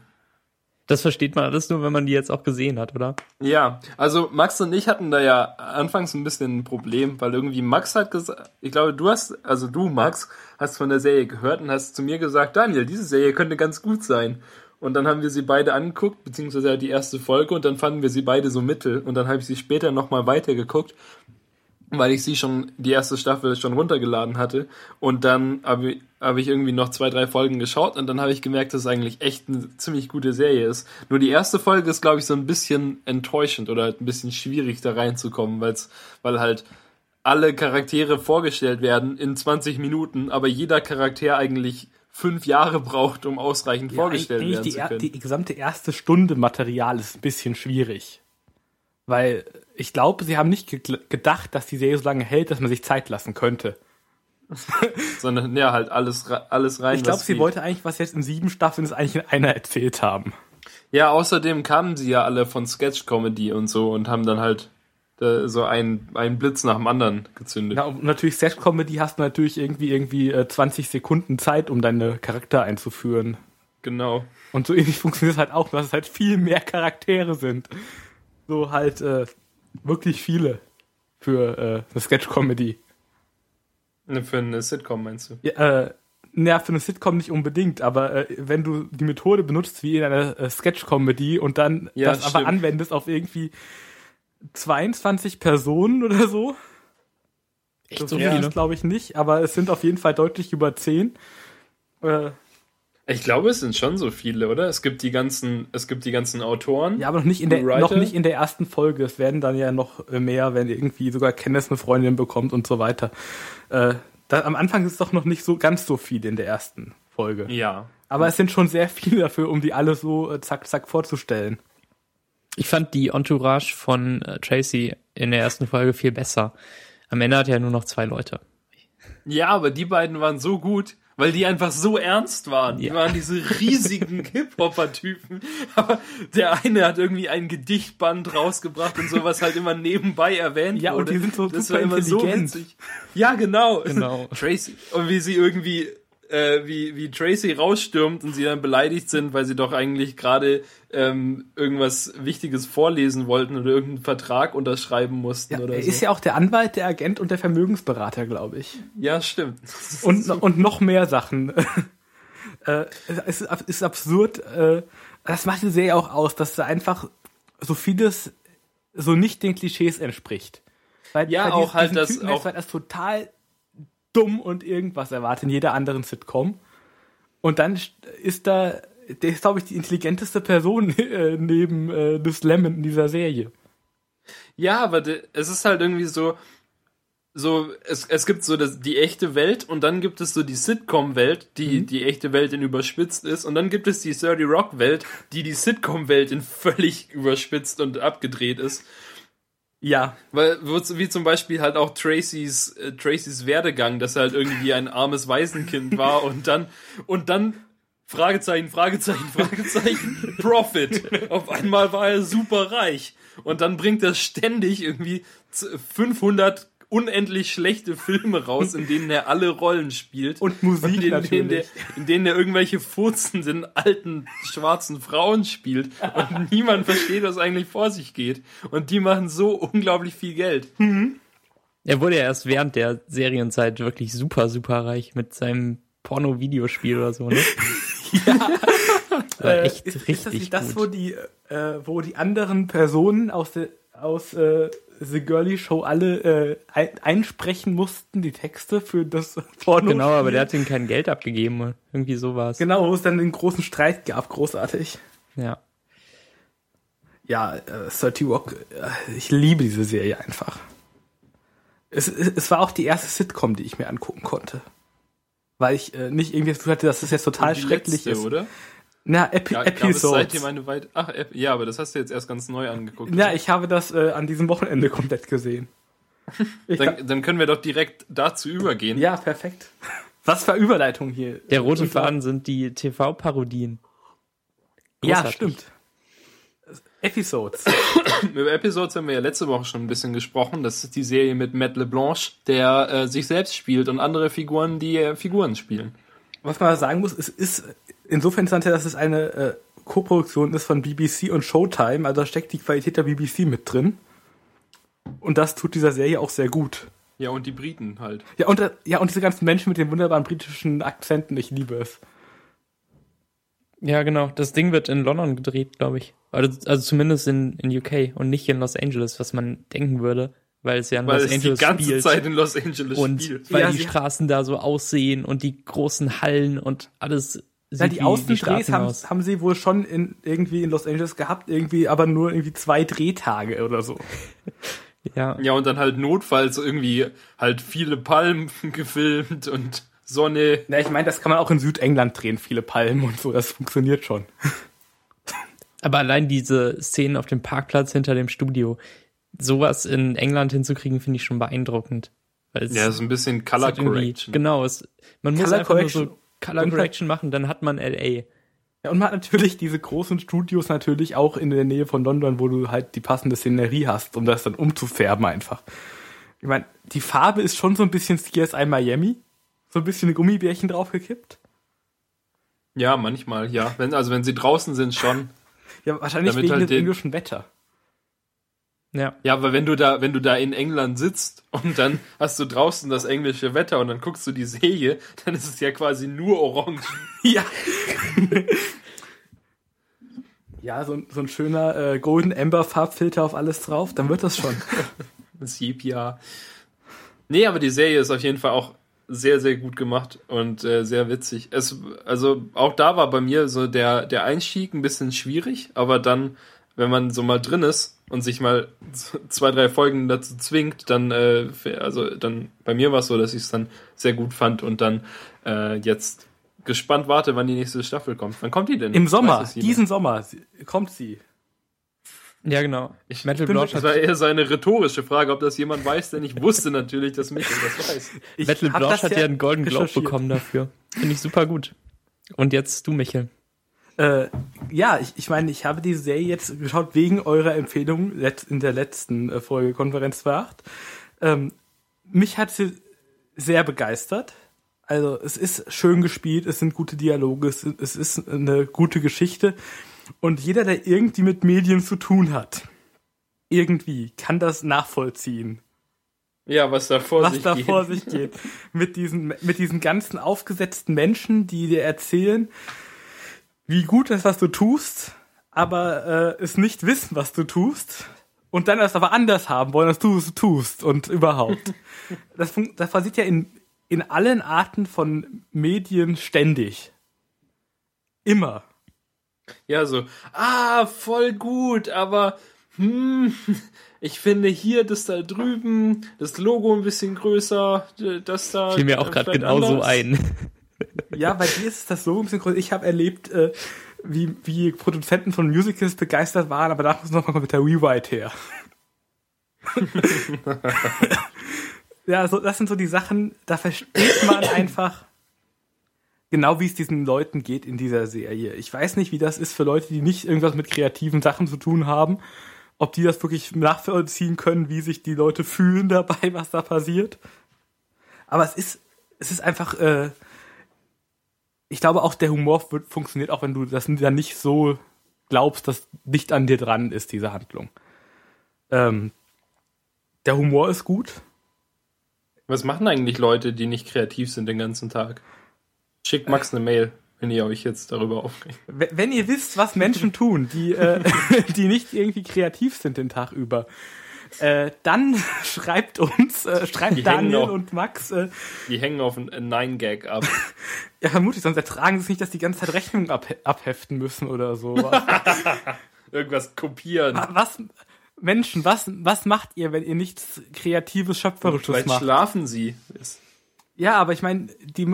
Das versteht man alles nur, wenn man die jetzt auch gesehen hat, oder? Ja, also Max und ich hatten da ja anfangs ein bisschen ein Problem, weil irgendwie Max hat gesagt, ich glaube, du hast, also du, Max, hast von der Serie gehört und hast zu mir gesagt, Daniel, diese Serie könnte ganz gut sein. Und dann haben wir sie beide angeguckt, beziehungsweise die erste Folge und dann fanden wir sie beide so mittel und dann habe ich sie später nochmal weitergeguckt, weil ich sie schon, die erste Staffel schon runtergeladen hatte und dann habe ich, hab ich irgendwie noch zwei, drei Folgen geschaut und dann habe ich gemerkt, dass es eigentlich echt eine ziemlich gute Serie ist. Nur die erste Folge ist, glaube ich, so ein bisschen enttäuschend oder halt ein bisschen schwierig da reinzukommen, weil's, weil halt alle Charaktere vorgestellt werden in 20 Minuten, aber jeder Charakter eigentlich fünf Jahre braucht, um ausreichend vorgestellt eigentlich werden die, zu können. die gesamte erste Stunde Material ist ein bisschen schwierig. Weil ich glaube, sie haben nicht ge gedacht, dass die Serie so lange hält, dass man sich Zeit lassen könnte. Sondern ja, halt alles, alles rein. Ich glaube, sie geht. wollte eigentlich, was jetzt in sieben Staffeln ist, eigentlich in einer erzählt haben. Ja, außerdem kamen sie ja alle von Sketch-Comedy und so und haben dann halt äh, so einen, einen Blitz nach dem anderen gezündet. Ja, und natürlich Sex-Comedy hast du natürlich irgendwie irgendwie äh, 20 Sekunden Zeit, um deine Charakter einzuführen. Genau. Und so ähnlich funktioniert es halt auch, dass es halt viel mehr Charaktere sind. So halt äh, wirklich viele für äh, eine Sketch-Comedy. Ne, Für eine Sitcom meinst du? Ja, äh, na, für eine Sitcom nicht unbedingt, aber äh, wenn du die Methode benutzt wie in einer äh, Sketch-Comedy und dann Ja, das aber stimmt. anwendest auf irgendwie 22 Personen oder so, Echt so so viel viele? glaube ich nicht, aber es sind auf jeden Fall deutlich über 10. Äh, Ich glaube, es sind schon so viele, oder? Es gibt die ganzen, es gibt die ganzen Autoren. ja, aber noch nicht, in der, noch nicht in der ersten Folge. Es werden dann ja noch äh, mehr, wenn irgendwie sogar Kenneth eine Freundin bekommt und so weiter. Äh, da, am Anfang ist es doch noch nicht so ganz so viel in der ersten Folge. Ja. Aber es sind schon sehr viele dafür, um die alle so äh, zack, zack vorzustellen. Ich fand die Entourage von äh, Tracy in der ersten Folge viel besser. Am Ende hat er nur noch zwei Leute. Ja, aber die beiden waren so gut, weil die einfach so ernst waren. Die Ja. waren diese riesigen Hip-Hopper-Typen. Aber der eine hat irgendwie ein Gedichtband rausgebracht und sowas halt immer nebenbei erwähnt Ja, und wurde. die sind so das super war immer so intelligent. witzig. Ja, genau. Genau. Tracy. Und wie sie irgendwie, äh, wie, wie Tracy rausstürmt und sie dann beleidigt sind, weil sie doch eigentlich gerade ähm, irgendwas Wichtiges vorlesen wollten oder irgendeinen Vertrag unterschreiben mussten Ja, oder er so. ist ja auch der Anwalt, der Agent und der Vermögensberater, glaube ich. ja, stimmt. Und, und noch mehr Sachen. äh, es ist, ist absurd. Äh, das macht die Serie auch aus, dass da einfach so vieles so nicht den Klischees entspricht. Weil, Ja, weil auch halt das- Typen auch- halt als total dumm und irgendwas erwartet in jeder anderen Sitcom. Und dann st- ist da, der ist, glaube ich, die intelligenteste Person äh, neben äh, Liz Lemon in dieser Serie. Ja, aber de, es ist halt irgendwie so, so es, es gibt so das, die echte Welt und dann gibt es so die Sitcom-Welt, die die echte Welt in überspitzt ist und dann gibt es die 30 Rock-Welt, die die Sitcom-Welt in völlig überspitzt und abgedreht ist. Ja, Weil, wie zum Beispiel halt auch Tracys, äh, Tracys Werdegang, dass er halt irgendwie ein armes Waisenkind war und dann, und dann, Fragezeichen, Fragezeichen, Fragezeichen, Profit. Auf einmal war er super reich. Und dann bringt er ständig irgendwie z- 500 unendlich schlechte Filme raus, in denen er alle Rollen spielt. Und Musik in, denen- natürlich. In, der, in denen er irgendwelche furzenden alten schwarzen Frauen spielt. Und niemand versteht, was eigentlich vor sich geht. Und die machen so unglaublich viel Geld. Er wurde ja erst während der Serienzeit wirklich super, super reich mit seinem Porno-Videospiel oder so, ne? ja. Äh, echt ist, richtig ist das nicht das, gut. wo die, äh, wo die anderen Personen aus der aus äh, The Girly Show alle äh, ein, einsprechen mussten, die Texte für das Porno? Genau, aber der hat ihm kein Geld abgegeben. Irgendwie so war es. Genau, wo es dann den großen Streit gab, großartig. Ja. Ja, äh, 30 Rock, äh, ich liebe diese Serie einfach. Es, es, es war auch die erste Sitcom, die ich mir angucken konnte. Weil ich äh, nicht irgendwie das Gefühl hatte, dass es jetzt total Die schrecklich letzte, ist. oder? Na, Epi Ja, gab Episodes. seitdem eine weit. Ach, Ep- ja, aber das hast du jetzt erst ganz neu angeguckt. Ja, ich habe das äh, an diesem Wochenende komplett gesehen. Dann, dann können wir doch direkt dazu übergehen. ja, perfekt. Was für Überleitung hier. Der rote Faden sind die TV-Parodien. Ja, stimmt. Episodes. Über Episodes haben wir ja letzte Woche schon ein bisschen gesprochen. Das ist die Serie mit Matt LeBlanche, der äh, sich selbst spielt und andere Figuren, die äh, Figuren spielen. Was man sagen muss, es ist insofern interessant, dass es eine äh, Koproduktion ist von BBC und Showtime. Also da steckt die Qualität der BBC mit drin. Und das tut dieser Serie auch sehr gut. Ja, und die Briten halt. Ja, und, äh, ja, und diese ganzen Menschen mit den wunderbaren britischen Akzenten, ich liebe es. Ja, genau. Das Ding wird in London gedreht, glaube ich. Also, also zumindest in, in UK und nicht in Los Angeles, was man denken würde, weil es ja in Weil Los es die Angeles ganze spielt. Zeit in Los Angeles und spielt. weil Ja, die Straßen da so aussehen und die großen Hallen und alles Ja, die Außendrehs haben, aus. haben sie wohl schon in, irgendwie in Los Angeles gehabt, irgendwie aber nur irgendwie zwei Drehtage oder so. Ja, Ja, und dann halt notfalls irgendwie halt viele Palmen gefilmt und Sonne. Na, ich meine, das kann man auch in Südengland drehen, viele Palmen und so, das funktioniert schon. aber allein diese Szenen auf dem Parkplatz hinter dem Studio, sowas in England hinzukriegen, finde ich schon beeindruckend. Weil es Ja, so ein bisschen Color Correction. Genau, es, man muss Color einfach Correction. nur so Color Correction machen, dann hat man LA. Ja, und man hat natürlich diese großen Studios natürlich auch in der Nähe von London, wo du halt die passende Szenerie hast, um das dann umzufärben einfach. Ich meine, die Farbe ist schon so ein bisschen CSI Miami. So ein bisschen Gummibärchen draufgekippt. Ja, manchmal, ja. Wenn, also wenn sie draußen sind schon. Ja, wahrscheinlich Damit wegen halt dem englischen Wetter. Ja. Ja, aber wenn du da, wenn du da in England sitzt und dann hast du draußen das englische Wetter und dann guckst du die Serie, dann ist es ja quasi nur orange. Ja. ja, so, ein- so ein schöner äh, Golden Amber Farbfilter auf alles drauf, dann wird das schon. Sepia. Nee, aber die Serie ist auf jeden Fall auch sehr, sehr gut gemacht und äh, sehr witzig. Es, also auch da war bei mir so der, der Einstieg ein bisschen schwierig, aber dann, wenn man so mal drin ist und sich mal zwei, drei Folgen dazu zwingt, dann, äh, also dann, bei mir war es so, dass ich es dann sehr gut fand und dann äh, jetzt gespannt warte, wann die nächste Staffel kommt. Wann kommt die denn? Im Sommer, diesen Sommer kommt sie. Ja, genau. Ich Metal bin Blanche Das war eher so eine rhetorische Frage, ob das jemand weiß, denn ich wusste natürlich, dass Michael das weiß. Ich Metal Blanche hat ja einen Golden Globe bekommen dafür. Finde ich super gut. Und jetzt du, Michael. Äh, ja, ich, ich meine, ich habe die Serie jetzt geschaut wegen eurer Empfehlung in der letzten äh, Folge Konferenz 2.8. Ähm, mich hat sie sehr begeistert. Also es ist schön gespielt, es sind gute Dialoge, es, es ist eine gute Geschichte. Und jeder, der irgendwie mit Medien zu tun hat, irgendwie kann das nachvollziehen Ja, was da vor was sich da geht. vor sich geht. Mit diesen, mit diesen ganzen aufgesetzten Menschen, die dir erzählen, wie gut das, was du tust, aber äh, es nicht wissen, was du tust. Und dann es aber anders haben wollen, als du es tust und überhaupt. Das, das passiert ja in, in allen Arten von Medien ständig. Immer. Ja, so, ah, voll gut, aber hm, ich finde hier das da drüben, das Logo ein bisschen größer, das da. Fiel mir auch äh, gerade genauso ein. Ja, bei dir ist das so ein bisschen größer. Ich habe erlebt, äh, wie, wie Produzenten von Musicals begeistert waren, aber da muss noch mal mit der Rewrite her. ja, so, das sind so die Sachen, da versteht man einfach genau, wie es diesen Leuten geht in dieser Serie. Ich weiß nicht, wie das ist für Leute, die nicht irgendwas mit kreativen Sachen zu tun haben ob die das wirklich nachvollziehen können, wie sich die Leute fühlen dabei, was da passiert. Aber es ist, es ist einfach, äh, ich glaube auch der Humor wird, funktioniert auch, wenn du das dann nicht so glaubst, dass dicht an dir dran ist, diese Handlung. Ähm, der Humor ist gut. Was machen eigentlich Leute, die nicht kreativ sind den ganzen Tag? Schickt Max eine Mail, wenn ihr euch jetzt darüber aufregt. Wenn ihr wisst, was Menschen tun, die, äh, die nicht irgendwie kreativ sind den Tag über, äh, dann schreibt uns, äh, schreibt Die Daniel noch. und Max, äh, Die hängen auf einen Nine-Gag ab. ja vermutlich, sonst ertragen sie es nicht, dass die ganze Zeit Rechnungen abhe abheften müssen oder so. Irgendwas kopieren. was, Menschen, was, was macht ihr, wenn ihr nichts Kreatives, Schöpferisches Vielleicht macht? schlafen sie. Ja, aber ich meine, die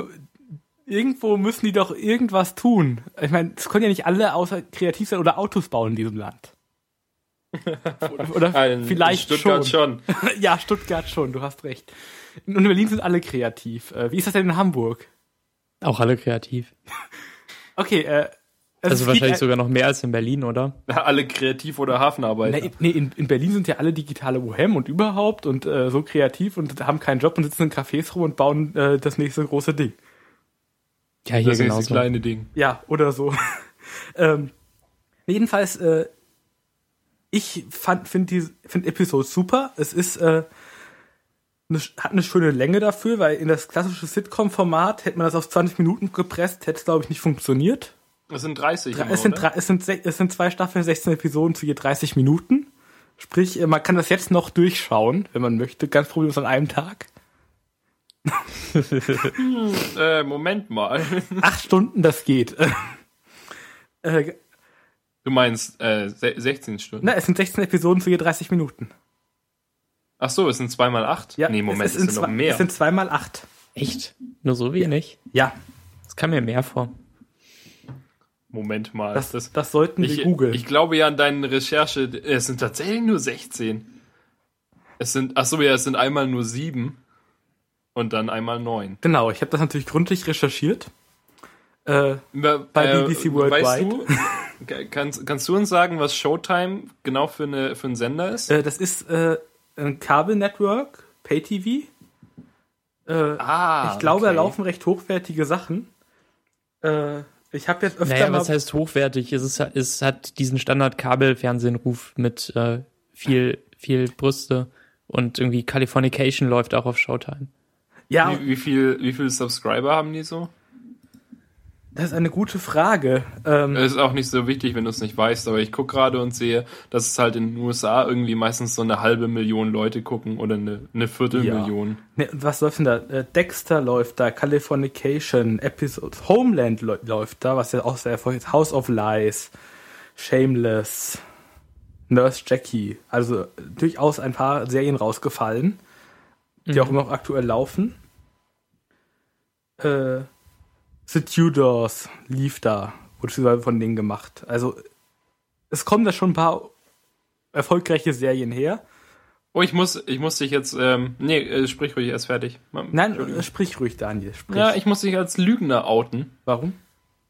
irgendwo müssen die doch irgendwas tun. Ich meine, es können ja nicht alle außer kreativ sein oder Autos bauen in diesem Land. Oder, oder Ein- vielleicht in Stuttgart schon. schon. ja, Stuttgart schon, du hast recht. Und in Berlin sind alle kreativ. Äh, Wie ist das denn in Hamburg? Auch alle kreativ. Okay, äh, Also gibt wahrscheinlich ein- sogar noch mehr als in Berlin, oder? Alle kreativ oder Hafenarbeiter. Nee, nee in, in Berlin sind ja alle digitale Bohem und überhaupt und äh, so kreativ und haben keinen Job und sitzen in Cafés rum und bauen äh, das nächste große Ding. Ja, hier das ist das genauso. kleine Ding. Ja, oder so. ähm, jedenfalls, äh, ich fand, finde die, finde Episode super. Es ist, äh, ne, hat eine schöne Länge dafür, weil in das klassische Sitcom-Format hätte man das auf 20 Minuten gepresst, hätte es, glaube ich, nicht funktioniert. Es sind 30. immer, es, sind drei, es, sind, es sind zwei Staffeln, 16 Episoden zu je 30 Minuten. Sprich, äh, man kann das jetzt noch durchschauen, wenn man möchte, ganz problemlos an einem Tag. Äh, Moment mal. Acht Stunden, das geht. äh, Du meinst äh, se- 16 Stunden. na, es sind 16 Episoden zu je 30 Minuten. Ach so, es sind 2 mal 8? Ja, nee, Moment, es, sind sind noch zwei- mehr. Es sind zweimal acht. Echt? Nur so wenig? Ja, Das kam mir mehr vor. Moment mal. das, das, sollten ich, wir googeln. ich glaube ja an deine Recherche, es sind tatsächlich nur 16. Es sind, ach so, ja, es sind einmal nur 7 und dann einmal 9. genau, ich habe das natürlich gründlich recherchiert. Äh, Bei BBC Worldwide. Weißt du, kannst, kannst du uns sagen, was Showtime genau für, eine, für ein Sender ist? äh, das ist äh, ein Kabelnetwork, Pay-TV. Äh, ah, ich glaube, da okay. laufen recht hochwertige Sachen. Äh, ich habe jetzt öfter Naja, mal... was heißt hochwertig? Es, ist, es hat diesen Standard-Kabel-Fernsehenruf mit äh, viel, viel Brüste und irgendwie Californication läuft auch auf Showtime. ja, Wie, wie, viel, wie viele Subscriber haben die so? Das ist eine gute Frage. Ähm, Das ist auch nicht so wichtig, wenn du es nicht weißt, aber ich gucke gerade und sehe, dass es halt in den USA irgendwie meistens so eine halbe Million Leute gucken oder eine, eine Viertelmillion. ne, und was läuft denn da? Äh, Dexter läuft da, Californication, Episodes, Homeland lä- läuft da, was ja auch sehr erfolgreich ist, House of Lies, Shameless, Nurse Jackie. Also durchaus ein paar Serien rausgefallen, die auch immer noch aktuell laufen. Äh, The Tudors lief da, wurde von denen gemacht. Also es kommen da schon ein paar erfolgreiche Serien her. Oh, ich muss, ich muss dich jetzt, ähm, nee, äh, sprich ruhig erst fertig. Nein, sprich ruhig, Daniel. Sprich. Ja, ich muss dich als Lügner outen. Warum?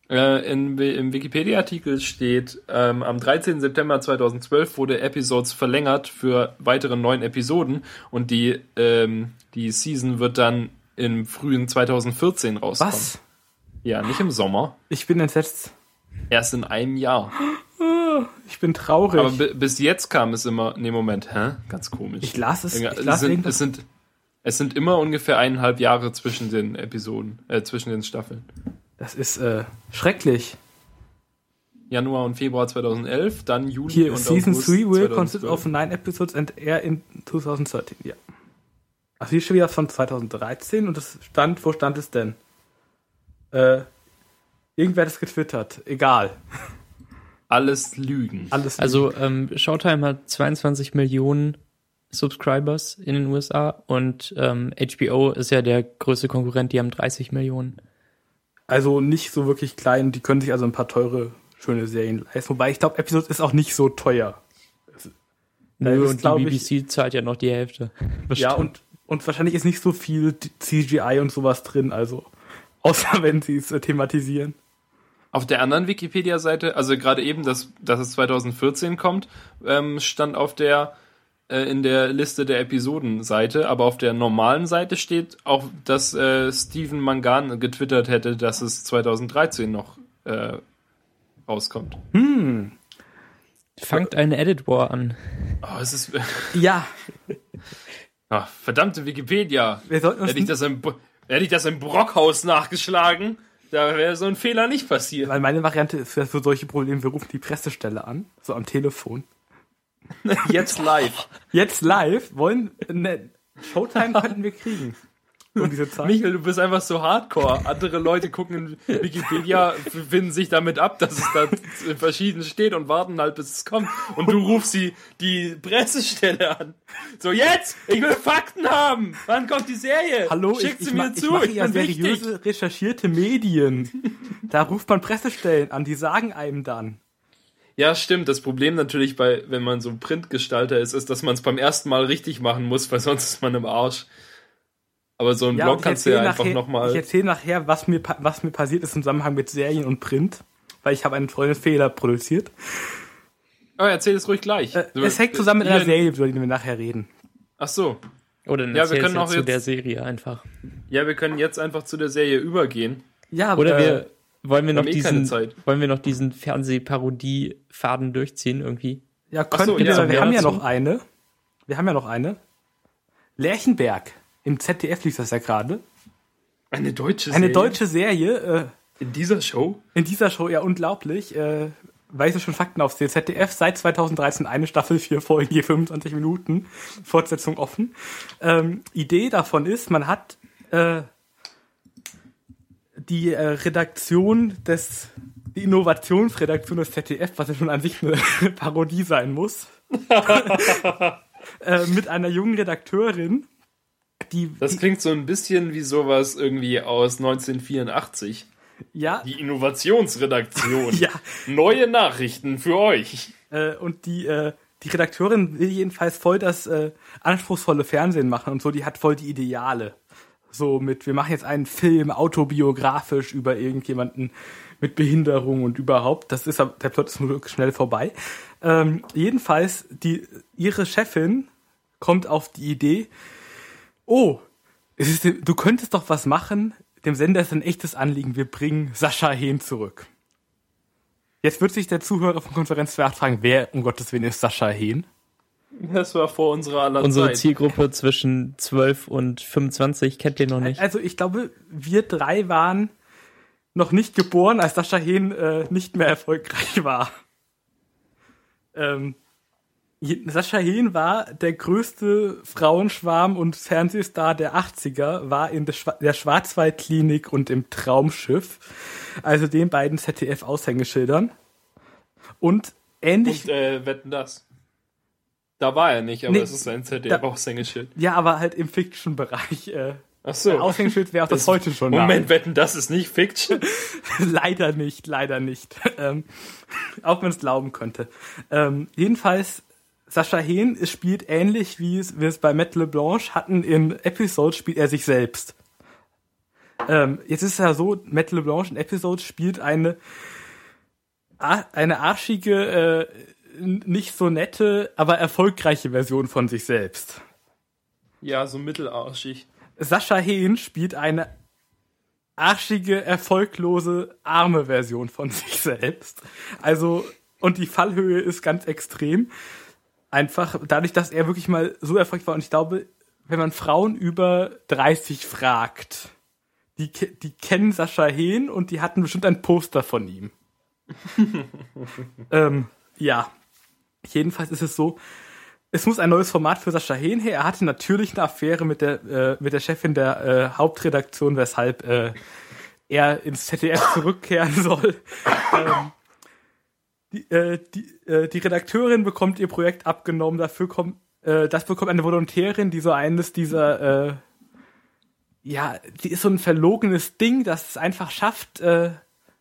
Äh, in, Im Wikipedia-Artikel steht, ähm, am 13. September 2012 wurde Episodes verlängert für weitere neun Episoden und die, ähm, die Season wird dann im frühen 2014 rauskommen. Was? Ja, nicht im Sommer. Ich bin entsetzt. Erst in einem Jahr. Ich bin traurig. Aber bi- bis jetzt kam es immer, nee, Moment, hä? Ganz komisch. ich las es. Ich es, las sind, irgendwas. es, sind, es sind immer ungefähr eineinhalb Jahre zwischen den Episoden, äh, zwischen den Staffeln. Das ist äh, schrecklich. Januar und Februar 2011, dann Juli Hier, und Season August 3 will consist 2012. of nine episodes and air in 2013. Ja. Ach, hier steht wieder von 2013 und das stand, wo stand es denn? Äh, irgendwer hat es getwittert. Egal. Alles Lügen. Alles. Also ähm, Showtime hat 22 Millionen Subscribers in den USA und ähm, HBO ist ja der größte Konkurrent, die haben 30 Millionen. Also nicht so wirklich klein. Die können sich also ein paar teure, schöne Serien leisten. Wobei ich glaube, Episode ist auch nicht so teuer. Nö, ist, und die ich- BBC zahlt ja noch die Hälfte. Ja, und, und wahrscheinlich ist nicht so viel CGI und sowas drin, also. Außer wenn sie es äh, thematisieren. Auf der anderen Wikipedia-Seite, also gerade eben, dass, dass es 2014 kommt, ähm, stand auf der äh, in der Liste der Episodenseite, aber auf der normalen Seite steht auch, dass äh, Steven Mangan getwittert hätte, dass es 2013 noch äh, rauskommt. Hm. Fangt eine Edit War an. Oh, es ist Ja, Ach, verdammte Wikipedia. wir sollten uns Hätte ich das im, hätte ich das im Brockhaus nachgeschlagen, da wäre so ein Fehler nicht passiert. Weil meine Variante ist für, solche Probleme, wir rufen die Pressestelle an, so am Telefon. Jetzt live. Jetzt live wollen, ne, Showtime könnten wir kriegen. Um diese Zeit. Michael, du bist einfach so hardcore. Andere Leute gucken in Wikipedia, finden sich damit ab, dass es da verschieden steht und warten halt, bis es kommt. Und du rufst die, die Pressestelle an. So, jetzt! Ich will Fakten haben! Wann kommt die Serie? Hallo, Schickt ich, sie ich, mir ma- zu, ich mache ja wichtig. seriöse, recherchierte Medien. Da ruft man Pressestellen an, die sagen einem dann. Ja, stimmt. Das Problem natürlich bei, wenn man so Printgestalter ist, ist, dass man es beim ersten Mal richtig machen muss, weil sonst ist man im Arsch. Aber so einen Ja, Blog kannst du ja erzähle einfach nachher, ich nochmal. erzähle nachher, was mir, pa- was mir passiert ist im Zusammenhang mit Serien und Print, weil ich habe einen tollen Fehler produziert. Oh, erzähl es ruhig gleich. Äh, es hängt zusammen mit einer Serie, über die wir nachher reden. Ach so. Oder dann Ja, wir können auch zu jetzt- der Serie einfach. Ja, wir können jetzt einfach zu der Serie übergehen. Ja, Oder äh, wir wollen wir noch haben eh diesen Zeit. wollen wir noch diesen Fernsehparodie-Faden durchziehen irgendwie. Ja, Ach so, könnten ja, wir, wir haben ja noch eine. Wir haben ja noch eine. Lerchenberg. Im ZDF lief das ja gerade. Eine deutsche Eine Serie? deutsche Serie, äh, In dieser Show? in dieser Show, ja unglaublich, äh, weil ich schon Fakten aufzähle. ZDF seit 2013 eine Staffel, vier Folgen, je 25 Minuten, Fortsetzung offen. Ähm, Idee davon ist, man hat äh, die äh, Redaktion des, die Innovationsredaktion des ZDF, was ja schon an sich eine Parodie sein muss, äh, mit einer jungen Redakteurin, die, Das die klingt so ein bisschen wie sowas irgendwie aus 1984. ja, Die Innovationsredaktion. ja, Neue Nachrichten für euch. Äh, und die, äh, die Redakteurin will jedenfalls voll das äh, anspruchsvolle Fernsehen machen und so, die hat voll die Ideale. So mit, wir machen jetzt einen Film autobiografisch über irgendjemanden mit Behinderung und überhaupt. Das ist aber- der Plot ist nur schnell vorbei. Ähm, jedenfalls, die, ihre Chefin kommt auf die Idee, oh, es ist, du könntest doch was machen, dem Sender ist ein echtes Anliegen, wir bringen Sascha Hehn zurück. Jetzt wird sich der Zuhörer von Konferenz 2 fragen, wer um Gottes Willen ist Sascha Hehn? Das war vor unserer aller Unsere Zeit. Zielgruppe zwischen 12 und 25 kennt ihr noch nicht. Also ich glaube, wir drei waren noch nicht geboren, als Sascha Hehn äh, nicht mehr erfolgreich war. Ähm, Sascha Hehn war der größte Frauenschwarm und Fernsehstar der 80er, war in der, Schwa der Schwarzwaldklinik und im Traumschiff, also den beiden ZDF-Aushängeschildern. Und ähnlich Und äh, wetten das. Da war er nicht, aber Nee, es ist ein da- ZDF-Aushängeschild. Ja, aber halt im Fiction-Bereich. Äh, Ach so. Aushängeschild wäre auch das, heute schon. Moment, wetten, das ist nicht Fiction. leider nicht, leider nicht. Ähm, auch wenn es glauben könnte. Ähm, jedenfalls, Sascha Hehn es spielt ähnlich, wie es wir es bei Matt LeBlanche hatten. In Episodes spielt er sich selbst. Ähm, jetzt ist es ja so, Matt LeBlanche in Episodes spielt eine, eine arschige, äh, nicht so nette, aber erfolgreiche Version von sich selbst. Ja, so mittelarschig. Sascha Hehn spielt eine arschige, erfolglose, arme Version von sich selbst. Also, und die Fallhöhe ist ganz extrem. Einfach dadurch, dass er wirklich mal so erfolgreich war. Und ich glaube, wenn man Frauen über 30 fragt, die, die kennen Sascha Hehn und die hatten bestimmt ein Poster von ihm. ähm, ja. Jedenfalls ist es so, es muss ein neues Format für Sascha Hehn her. Er hatte natürlich eine Affäre mit der, äh, mit der Chefin der äh, Hauptredaktion, weshalb äh, er ins ZDF zurückkehren soll. Ähm, die, äh, die, äh, die Redakteurin bekommt ihr Projekt abgenommen. Dafür kommt, äh, das bekommt eine Volontärin, die so eines dieser, äh, ja, die ist so ein verlogenes Ding, das es einfach schafft, äh,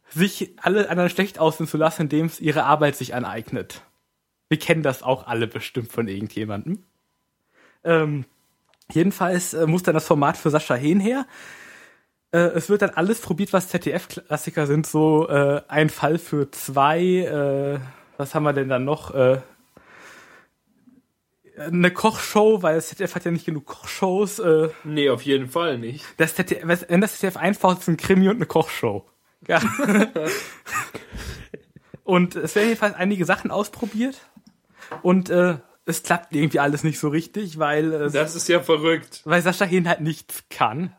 sich alle anderen schlecht aussehen zu lassen, indem es ihre Arbeit sich aneignet. Wir kennen das auch alle bestimmt von irgendjemandem. Ähm, jedenfalls äh, muss dann das Format für Sascha Hehn her. Äh, es wird dann alles probiert, was ZDF-Klassiker sind. So äh, ein Fall für zwei. Äh, was haben wir denn dann noch? Äh, eine Kochshow, weil das ZDF hat ja nicht genug Kochshows. Äh, Nee, auf jeden Fall nicht. das ZDF, wenn das ZDF einfach ist ein Krimi und eine Kochshow. Ja. und es werden jedenfalls einige Sachen ausprobiert. Und äh, es klappt irgendwie alles nicht so richtig, weil, äh, Das ist ja verrückt. weil Sascha Hehn halt nichts kann.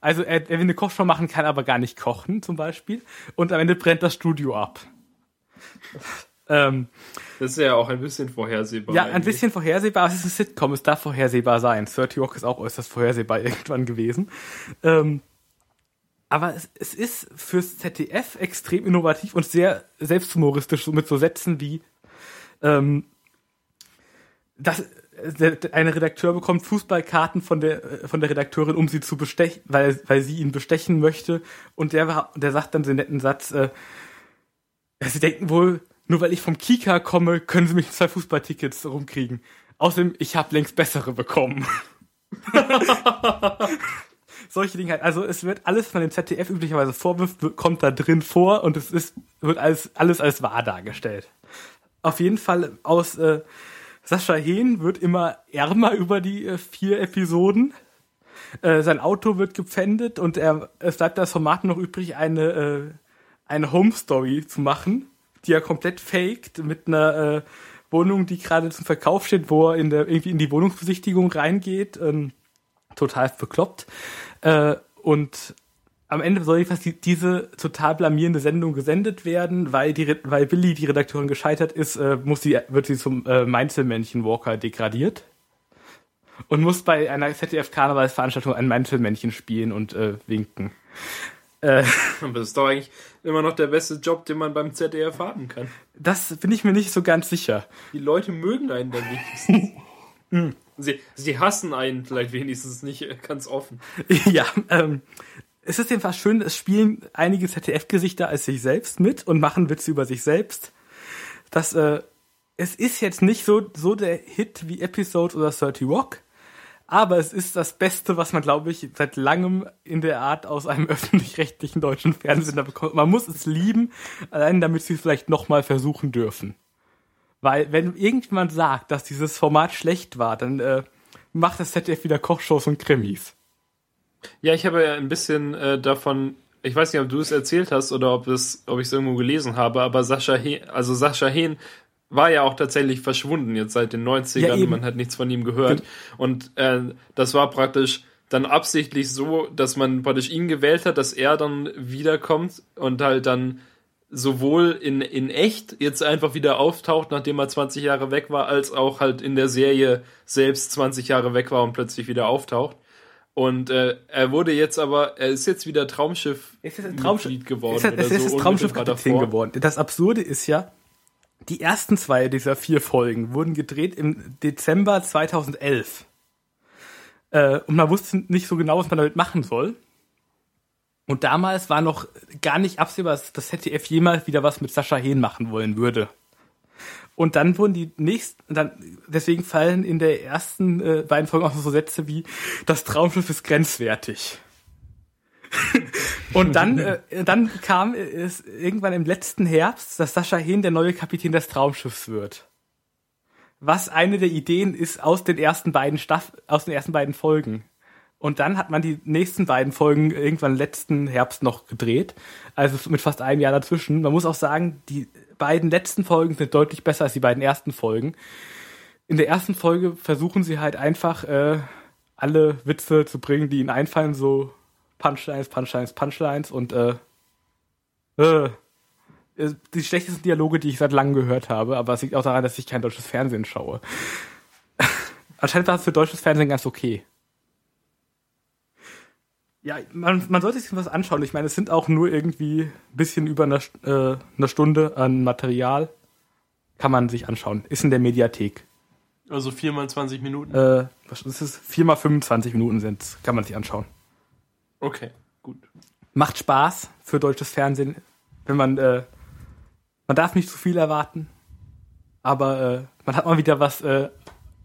Also er, er will eine Kochshow machen, kann aber gar nicht kochen zum Beispiel. Und am Ende brennt das Studio ab. ähm, Das ist ja auch ein bisschen vorhersehbar. ja, ein eigentlich. bisschen vorhersehbar. aber Es ist ein Sitcom, es darf vorhersehbar sein. 30 Rock ist auch äußerst vorhersehbar irgendwann gewesen. Ähm, aber es, es ist fürs ZDF extrem innovativ und sehr selbsthumoristisch, so mit so Sätzen wie ähm, der- ein Redakteur bekommt Fußballkarten von der äh, von der Redakteurin, um sie zu bestechen, weil weil sie ihn bestechen möchte und der der sagt dann den netten Satz, äh, sie denken wohl, nur weil ich vom Kika komme, können sie mich zwei Fußballtickets rumkriegen. Außerdem, ich habe längst bessere bekommen. Solche Dinge halt. Also es wird alles von dem ZDF üblicherweise vorwirft, kommt da drin vor und es ist, wird alles, alles als wahr dargestellt. Auf jeden Fall aus äh, Sascha Hehn wird immer ärmer über die äh, vier Episoden. Äh, sein Auto wird gepfändet und er, es bleibt das Format noch übrig, eine, äh, eine Home Story zu machen, die er komplett faked mit einer äh, Wohnung, die gerade zum Verkauf steht, wo er in der, irgendwie in die Wohnungsbesichtigung reingeht. Ähm, total bekloppt. Äh, und am Ende soll jedenfalls die, diese total blamierende Sendung gesendet werden, weil die, weil Billy, die Redakteurin, gescheitert ist, äh, muss sie, wird sie zum äh, Mainzelmännchen Walker degradiert. Und muss bei einer ZDF-Karnevalsveranstaltung ein Mainzelmännchen spielen und äh, winken. Äh, Aber das ist doch eigentlich immer noch der beste Job, den man beim ZDF haben kann. das bin ich mir nicht so ganz sicher. Die Leute mögen einen dann wenigstens. sie, sie hassen einen vielleicht wenigstens nicht ganz offen. ja, ähm, es ist jedenfalls schön, es spielen einige ZDF-Gesichter als sich selbst mit und machen Witze über sich selbst. Das, äh, es ist jetzt nicht so, so der Hit wie Episode oder 30 Rock, aber es ist das Beste, was man, glaube ich, seit langem in der Art aus einem öffentlich-rechtlichen deutschen Fernsehsender bekommt. Man muss es lieben, allein damit sie es vielleicht nochmal versuchen dürfen. Weil, wenn irgendjemand sagt, dass dieses Format schlecht war, dann äh, macht das ZDF wieder Kochshows und Krimis. Ja, ich habe ja ein bisschen äh, davon, ich weiß nicht, ob du es erzählt hast oder ob es, ob ich es irgendwo gelesen habe, aber Sascha Hehn, also Sascha Hehn war ja auch tatsächlich verschwunden jetzt seit den 90ern, Ja, man hat nichts von ihm gehört. Und äh, das war praktisch dann absichtlich so, dass man praktisch ihn gewählt hat, dass er dann wiederkommt und halt dann sowohl in, in echt jetzt einfach wieder auftaucht, nachdem er 20 Jahre weg war, als auch halt in der Serie selbst 20 Jahre weg war und plötzlich wieder auftaucht. Und äh, er wurde jetzt aber, er ist jetzt wieder Traumschiff ist ein Traumschiff geworden Es ist, es oder ist so das unmittelbar davor. geworden. Das Absurde ist ja, die ersten zwei dieser vier Folgen wurden gedreht im Dezember 2011. Äh, und man wusste nicht so genau, was man damit machen soll. Und damals war noch gar nicht absehbar, dass das ZDF jemals wieder was mit Sascha Hehn machen wollen würde. Und dann wurden die nächsten, dann, deswegen fallen in der ersten äh, beiden Folgen auch so Sätze wie, das Traumschiff ist grenzwertig. Und dann, äh, dann kam es irgendwann im letzten Herbst, dass Sascha Hehn der neue Kapitän des Traumschiffs wird. Was eine der Ideen ist aus den ersten beiden Staff aus den ersten beiden Folgen. Und dann hat man die nächsten beiden Folgen irgendwann letzten Herbst noch gedreht. Also mit fast einem Jahr dazwischen. Man muss auch sagen, die beiden letzten Folgen sind deutlich besser als die beiden ersten Folgen. In der ersten Folge versuchen sie halt einfach äh, alle Witze zu bringen, die ihnen einfallen, so Punchlines, Punchlines, Punchlines und äh, äh, die schlechtesten Dialoge, die ich seit langem gehört habe, aber es liegt auch daran, dass ich kein deutsches Fernsehen schaue. Anscheinend war es für deutsches Fernsehen ganz okay. Ja, man, man sollte sich was anschauen. Ich meine, es sind auch nur irgendwie ein bisschen über eine, äh, eine Stunde an Material. Kann man sich anschauen. Ist in der Mediathek. Also viermal 20 Minuten. Äh, was ist es? 4 mal 25 Minuten sind Kann man sich anschauen. Okay, gut. Macht Spaß für deutsches Fernsehen, wenn man, äh, man darf nicht zu viel erwarten, aber äh, man hat mal wieder was äh,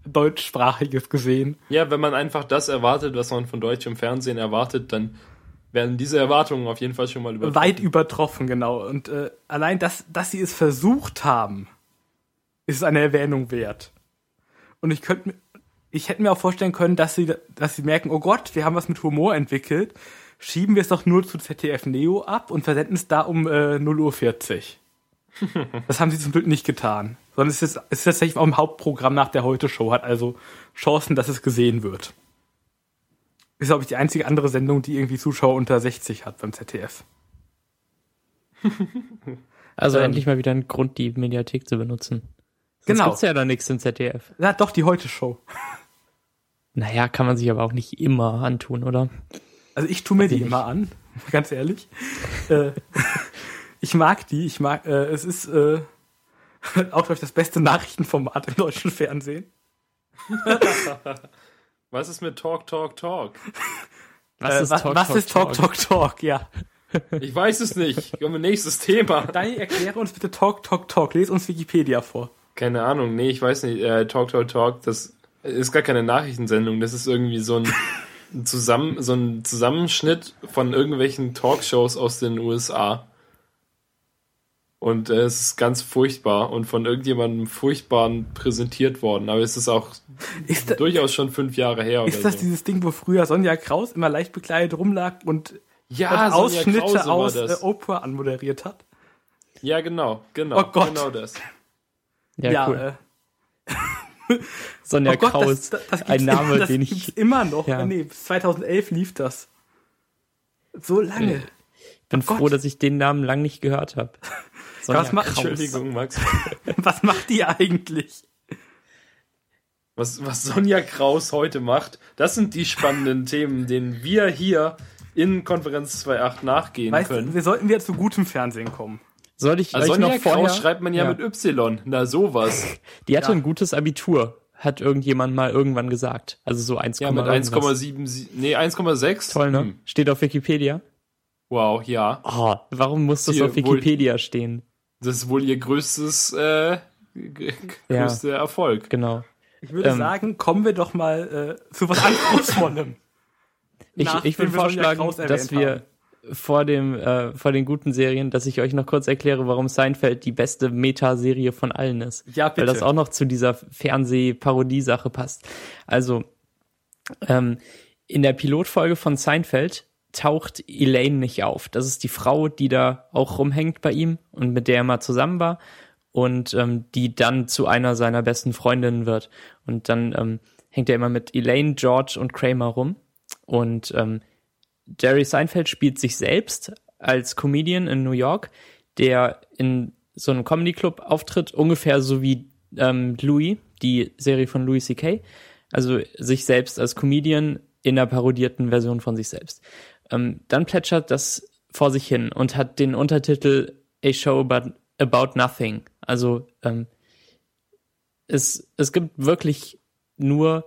deutschsprachiges gesehen. Ja, wenn man einfach das erwartet, was man von deutschem Fernsehen erwartet, dann werden diese Erwartungen auf jeden Fall schon mal übertroffen. Weit übertroffen, genau. Und äh, allein, dass, dass sie es versucht haben, ist eine Erwähnung wert. Und ich könnte ich hätte mir auch vorstellen können, dass sie, dass sie merken, oh Gott, wir haben was mit Humor entwickelt, schieben wir es doch nur zu ZDF Neo ab und versenden es da um äh, 0.40 Uhr. das haben sie zum Glück nicht getan. Sondern es ist, es ist tatsächlich auch im Hauptprogramm nach der Heute-Show, hat also Chancen, dass es gesehen wird. Ist, glaube ich, die einzige andere Sendung, die irgendwie Zuschauer unter 60 hat beim ZDF. Also Ähm. endlich mal wieder ein Grund, die Mediathek zu benutzen. Sonst Genau. gibt's ja da nichts im ZDF. Ja, doch, die Heute-Show. Naja, kann man sich aber auch nicht immer antun, oder? Also ich tue mir die nicht. immer an, ganz ehrlich. äh, ich mag die, ich mag, äh, es ist äh, auch glaube ich das beste Nachrichtenformat im deutschen Fernsehen. Was ist mit Talk, Talk, Talk? äh, was, was ist Talk, Talk, Talk? Ja. Ich weiß es nicht. Kommen wir nächstes Thema. Daniel, erkläre uns bitte Talk, Talk, Talk. Lies uns Wikipedia vor. Keine Ahnung, nee, ich weiß nicht. Äh, Talk, Talk, Talk, das ist gar keine Nachrichtensendung. Das ist irgendwie so ein Zusammen, so ein Zusammenschnitt von irgendwelchen Talkshows aus den USA. Und äh, es ist ganz furchtbar und von irgendjemandem furchtbaren präsentiert worden. Aber es ist auch Ist, da, durchaus schon fünf Jahre her oder ist das so. dieses Ding, wo früher Sonja Kraus immer leicht bekleidet rumlag und, Ja, und Ausschnitte Krause aus äh, das. Oprah anmoderiert hat? Ja, genau, genau. Oh Gott. Genau das. Ja, cool. äh, Sonja oh Gott, Kraus, das, das, das ein gibt's Name, das den gibt's ich immer noch. Ja. Ja. Nee, bis 2011 lief das. So lange. bin Gott. froh, dass ich den Namen lang nicht gehört habe. Was macht- Entschuldigung, Max. Was macht die eigentlich? Was, was Sonja Kraus heute macht, das sind die spannenden Themen, denen wir hier in Konferenz 2.8 nachgehen Weißt du, können. wir sollten wieder zu gutem Fernsehen kommen. Soll ich Also Sonja noch vorher, Kraus schreibt man ja, Ja. mit Y. Na, sowas. Die hatte Ja. ein gutes Abitur, hat irgendjemand mal irgendwann gesagt. Also so 1, Ja, mit irgendwas. 1,7, nee, 1,6. Toll, ne? Hm. Steht auf Wikipedia. Wow, ja. Oh, warum muss das Hier, auf wohl- Wikipedia stehen? Das ist wohl ihr größtes, äh, g- Ja. größter Erfolg. Genau. Ich würde Ähm. sagen, kommen wir doch mal äh, zu was Anspruchsvollem. Ich, ich würde vorschlagen, Kraus dass erwähnt wir vor dem äh, vor den guten Serien, dass ich euch noch kurz erkläre, warum Seinfeld die beste Meta-Serie von allen ist. Ja, bitte. Weil das auch noch zu dieser Fernseh-Parodie-Sache passt. Also ähm, in der Pilotfolge von Seinfeld taucht Elaine nicht auf. Das ist die Frau, die da auch rumhängt bei ihm und mit der er mal zusammen war und ähm, die dann zu einer seiner besten Freundinnen wird. Und dann ähm, hängt er immer mit Elaine, George und Kramer rum. Und ähm, Jerry Seinfeld spielt sich selbst als Comedian in New York, der in so einem Comedy Club auftritt, ungefähr so wie ähm, Louis, die Serie von Louis C.K. Also sich selbst als Comedian in einer parodierten Version von sich selbst. Ähm, dann plätschert das vor sich hin und hat den Untertitel A Show About, about Nothing. Also ähm, es, es gibt wirklich nur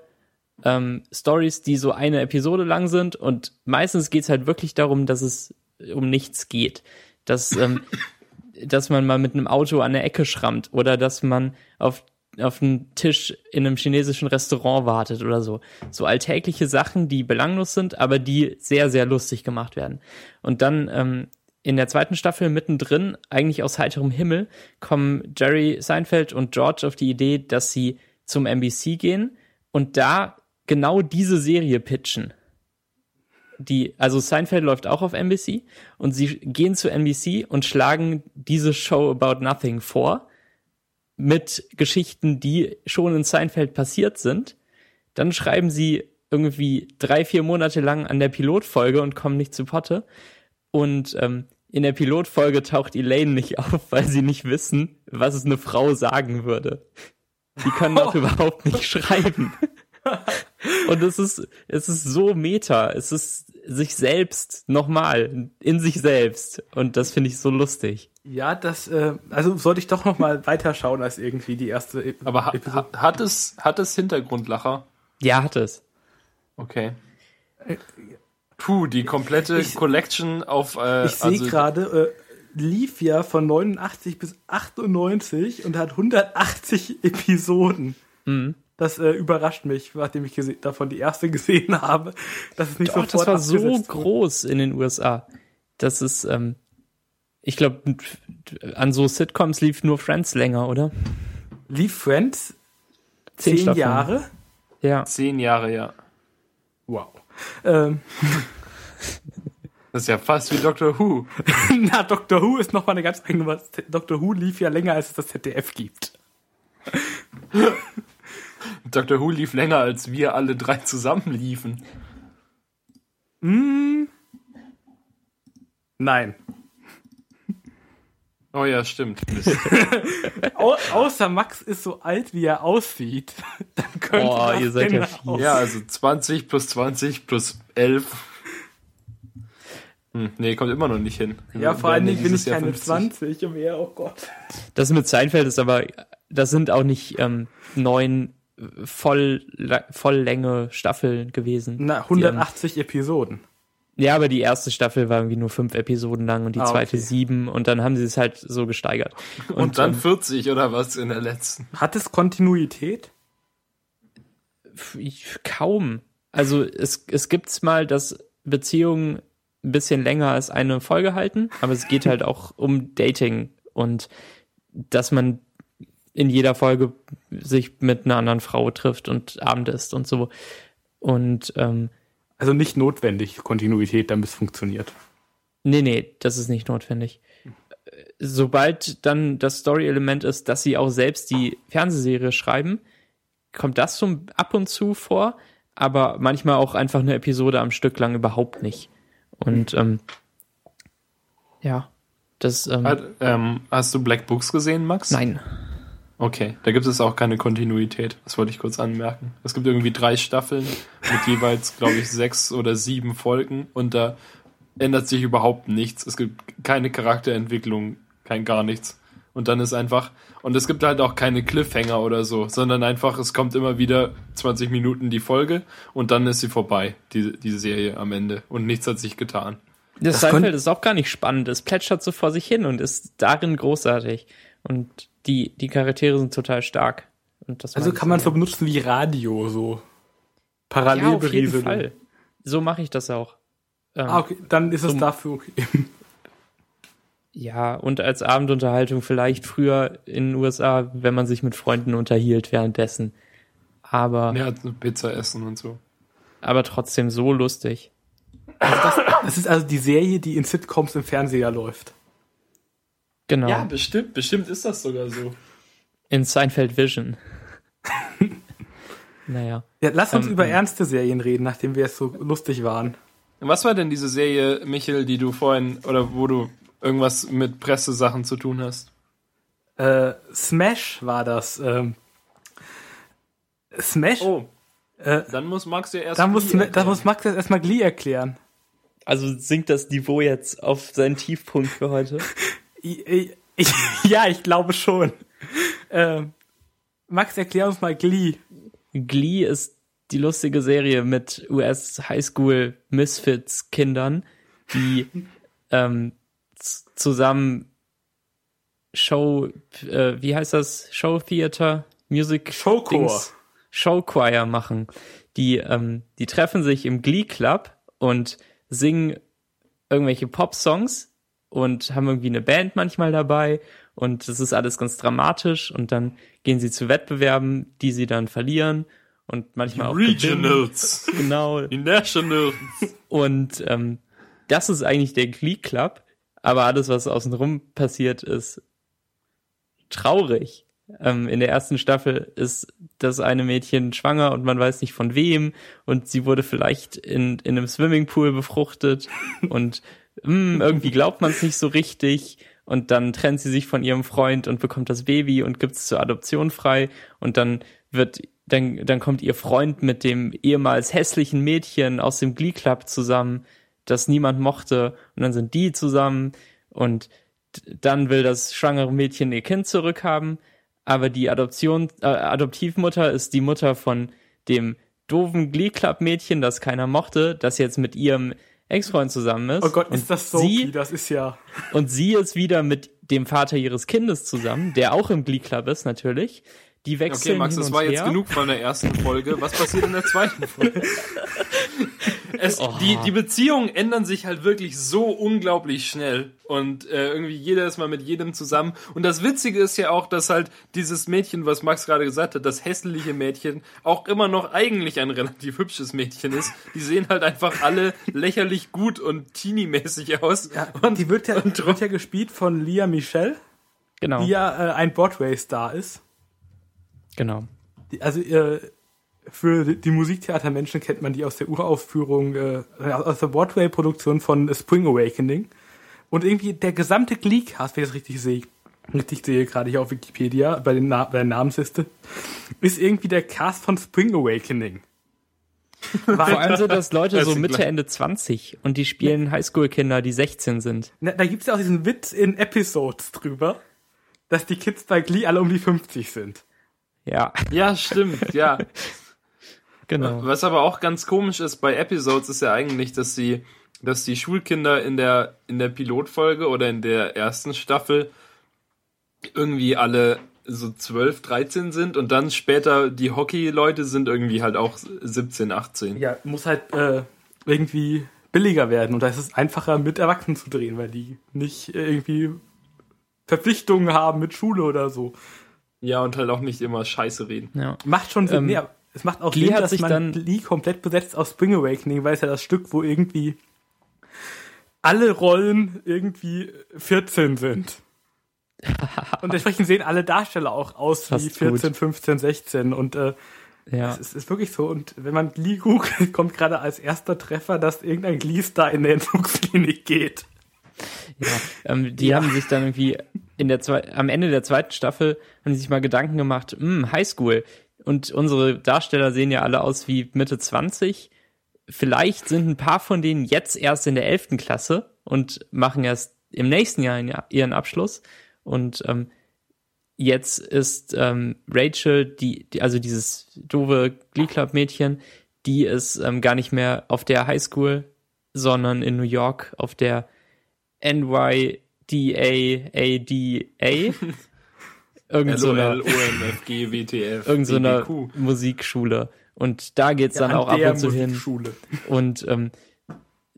ähm, Stories, die so eine Episode lang sind und meistens geht's halt wirklich darum, dass es um nichts geht. Dass, ähm, dass man mal mit einem Auto an der Ecke schrammt oder dass man auf, auf einen Tisch in einem chinesischen Restaurant wartet oder so. So alltägliche Sachen, die belanglos sind, aber die sehr, sehr lustig gemacht werden. Und dann ähm, in der zweiten Staffel mittendrin, eigentlich aus heiterem Himmel, kommen Jerry Seinfeld und George auf die Idee, dass sie zum NBC gehen und da genau diese Serie pitchen. Die, also Seinfeld läuft auch auf NBC und sie gehen zu NBC und schlagen diese Show About Nothing vor mit Geschichten, die schon in Seinfeld passiert sind. Dann schreiben sie irgendwie drei, vier Monate lang an der Pilotfolge und kommen nicht zu Potte. Und ähm, in der Pilotfolge taucht Elaine nicht auf, weil sie nicht wissen, was es eine Frau sagen würde. Die können auch überhaupt nicht schreiben. Und es ist, es ist so meta. Es ist sich selbst nochmal, in sich selbst. Und das finde ich so lustig. Ja, das, äh, also sollte ich doch noch mal weiterschauen als irgendwie die erste Ep Aber ha, Episode. ha, hat es, hat es Hintergrundlacher? Ja, hat es. Okay. Puh, die komplette ich- Collection auf, äh, Ich sehe also, gerade, äh, lief ja von 89 bis 98 und hat 180 Episoden. Mhm. Das äh, überrascht mich, nachdem ich davon die erste gesehen habe. Das ist nicht Doch, sofort das war so groß in den USA. Das ist, ähm, ich glaube, an so Sitcoms lief nur Friends länger, oder? Lief Friends Zehn zehn Staffeln. Jahre? Ja. Zehn Jahre, ja. Wow. Ähm, Das ist ja fast wie Doctor Who. na, Doctor Who ist nochmal eine ganz eigene was. Doctor Who lief ja länger, als es das ZDF gibt. Doctor Who lief länger, als wir alle drei zusammen liefen. Nein. Oh ja, stimmt. Au außer Max ist so alt, wie er aussieht. Dann könnte Boah, das ihr seid ja fies. ja, also 20 plus 20 plus 11. Hm, nee, kommt immer noch nicht hin. Ja, vor allen Dingen bin ich keine 50. 20 und mehr, oh Gott. Das mit Seinfeld ist aber, das sind auch nicht ähm, neun voll, Volllänge Staffeln gewesen. Na, Die haben- 180 Episoden. Ja, aber die erste Staffel war irgendwie nur fünf Episoden lang und die Ah, zweite okay. sieben und dann haben sie es halt so gesteigert. Und, dann ähm, 40 oder was in der letzten. Hat es Kontinuität? kaum. Also es, es gibt's mal, dass Beziehungen ein bisschen länger als eine Folge halten, aber es geht halt auch um Dating und dass man in jeder Folge sich mit einer anderen Frau trifft und Abend isst und so. Und ähm, Also nicht notwendig, Kontinuität, damit es funktioniert. Nee, nee, das ist nicht notwendig. Sobald dann das Story-Element ist, dass sie auch selbst die Fernsehserie schreiben, kommt das so ab und zu vor, aber manchmal auch einfach eine Episode am Stück lang überhaupt nicht. Und ähm, ja, das ähm, Hat, ähm, hast du Black Books gesehen, Max? nein. Okay, da gibt es auch keine Kontinuität. Das wollte ich kurz anmerken. Es gibt irgendwie drei Staffeln mit jeweils, glaube ich, sechs oder sieben Folgen und da ändert sich überhaupt nichts. Es gibt keine Charakterentwicklung, kein gar nichts. Und dann ist einfach, und es gibt halt auch keine Cliffhanger oder so, sondern einfach, es kommt immer wieder 20 Minuten die Folge und dann ist sie vorbei, die, die Serie am Ende. Und nichts hat sich getan. Das, Das Seinfeld ist auch gar nicht spannend. Es plätschert so vor sich hin und ist darin großartig. Und die, die Charaktere sind total stark. Das Also kann man so benutzen wie Radio, so Ja, parallel auf jeden. Fall. So mache ich das auch. Ähm, Ah, okay, dann ist es So- dafür okay. Ja, und als Abendunterhaltung vielleicht früher in den USA, wenn man sich mit Freunden unterhielt währenddessen. Aber, Ja, Pizza essen und so. aber trotzdem so lustig. Das ist also die Serie, die in Sitcoms im Fernseher läuft. Genau. bestimmt, bestimmt ist das sogar so. In Seinfeld Vision. naja. Ja, lass uns Ähm, über ähm. ernste Serien reden, nachdem wir es so lustig waren. Was war denn diese Serie, Michel, die du vorhin, oder wo du irgendwas mit Pressesachen zu tun hast? Äh, Smash war das. Ähm, Smash? Oh, äh, dann muss Max dir erst. da, muss, Glee da erklären. muss Max jetzt erstmal Glee erklären. Also sinkt das Niveau jetzt auf seinen Tiefpunkt für heute? Ich, ich, ja, ich glaube schon. Ähm, Max, erklär uns mal Glee. Glee ist die lustige Serie mit US Highschool Misfits Kindern, die ähm, zusammen Show, äh, wie heißt das? Show Theater, Music Showchor. Dings, Show Choir machen. Die, ähm, die treffen sich im Glee Club und singen irgendwelche Pop-Songs und haben irgendwie eine Band manchmal dabei und das ist alles ganz dramatisch und dann gehen sie zu Wettbewerben, die sie dann verlieren und manchmal auch gewinnen. Regionals. Genau. Die Nationals. Und ähm, das ist eigentlich der Glee Club, aber alles, was außenrum passiert, ist traurig. Ähm, in der ersten Staffel ist das eine Mädchen schwanger und man weiß nicht von wem und sie wurde vielleicht in, in einem Swimmingpool befruchtet und mh, irgendwie glaubt man es nicht so richtig. Und dann trennt sie sich von ihrem Freund und bekommt das Baby und gibt es zur Adoption frei. Und dann wird dann, dann kommt ihr Freund mit dem ehemals hässlichen Mädchen aus dem Glee Club zusammen, das niemand mochte. Und dann sind die zusammen. Und dann will das schwangere Mädchen ihr Kind zurückhaben, aber die Adoption, äh, Adoptivmutter ist die Mutter von dem doofen Glee Club Mädchen, das keiner mochte, das jetzt mit ihrem Ex-Freund zusammen ist. Oh Gott, und ist das so? Sie, Das ist ja. und sie ist wieder mit dem Vater ihres Kindes zusammen, der auch im Glee Club ist, natürlich. Die wechseln Okay, Max, hin das und war her. jetzt genug von der ersten Folge. Was passiert in der zweiten Folge? Es, Oh. die, die Beziehungen ändern sich halt wirklich so unglaublich schnell. Und äh, irgendwie jeder ist mal mit jedem zusammen. Und das Witzige ist ja auch, dass halt dieses Mädchen, was Max gerade gesagt hat, das hässliche Mädchen, auch immer noch eigentlich ein relativ hübsches Mädchen ist. Die sehen halt einfach alle lächerlich gut und teenie-mäßig aus. Und die wird ja, die wird ja gespielt von Lia Michelle, Genau, die ja äh, ein Broadway-Star ist. Genau. Die, also äh, für die- Musiktheatermenschen kennt man die aus der Uraufführung, äh, aus der Broadway-Produktion von Spring Awakening. Und irgendwie der gesamte Glee-Cast, wenn ich das richtig sehe, richtig sehe gerade hier auf Wikipedia, bei, den Na bei der Namensliste, ist irgendwie der Cast von Spring Awakening. Vor allem sind das Leute Das so Mitte, klar. Ende 20 und die spielen Highschool-Kinder, die 16 sind. Na, da gibt's ja auch diesen Witz in Episodes drüber, dass die Kids bei Glee alle um die 50 sind. Ja, Ja, stimmt, ja. genau. Was aber auch ganz komisch ist bei Episodes ist ja eigentlich, dass sie, dass die Schulkinder in der, in der Pilotfolge oder in der ersten Staffel irgendwie alle so 12, 13 sind und dann später die Hockey-Leute sind irgendwie halt auch 17, 18. Ja, muss halt äh, irgendwie billiger werden und da ist es einfacher mit Erwachsenen zu drehen, weil die nicht irgendwie Verpflichtungen haben mit Schule oder so. Ja, und halt auch nicht immer Scheiße reden. Ja. Macht schon Sinn. Ähm, nee, es macht auch Glee Sinn, dass sich man dann- Glee komplett besetzt aus Spring Awakening, weil es ja das Stück, wo irgendwie alle Rollen irgendwie 14 sind. und entsprechend sehen alle Darsteller auch aus wie Fast 14, gut. 15, 16 und äh, Ja. es ist, ist wirklich so. Und wenn man Glee googelt, kommt gerade als erster Treffer, dass irgendein Glee-Star in der Entzugsklinik geht. Ja, ähm, die haben sich dann irgendwie in der zwei, am Ende der zweiten Staffel haben die sich mal Gedanken gemacht, hm, Highschool. Und unsere Darsteller sehen ja alle aus wie Mitte 20. Vielleicht sind ein paar von denen jetzt erst in der 11. Klasse und machen erst im nächsten Jahr ihren Abschluss. Und ähm, jetzt ist ähm, Rachel, die, die, also dieses doofe Glee Club Mädchen, die ist ähm, gar nicht mehr auf der Highschool, sondern in New York auf der Irgend so einer, LOL-OMFG, WTF, irgend so einer BBQ. Musikschule. Und da geht's dann An auch ab und zu hin. Und ähm,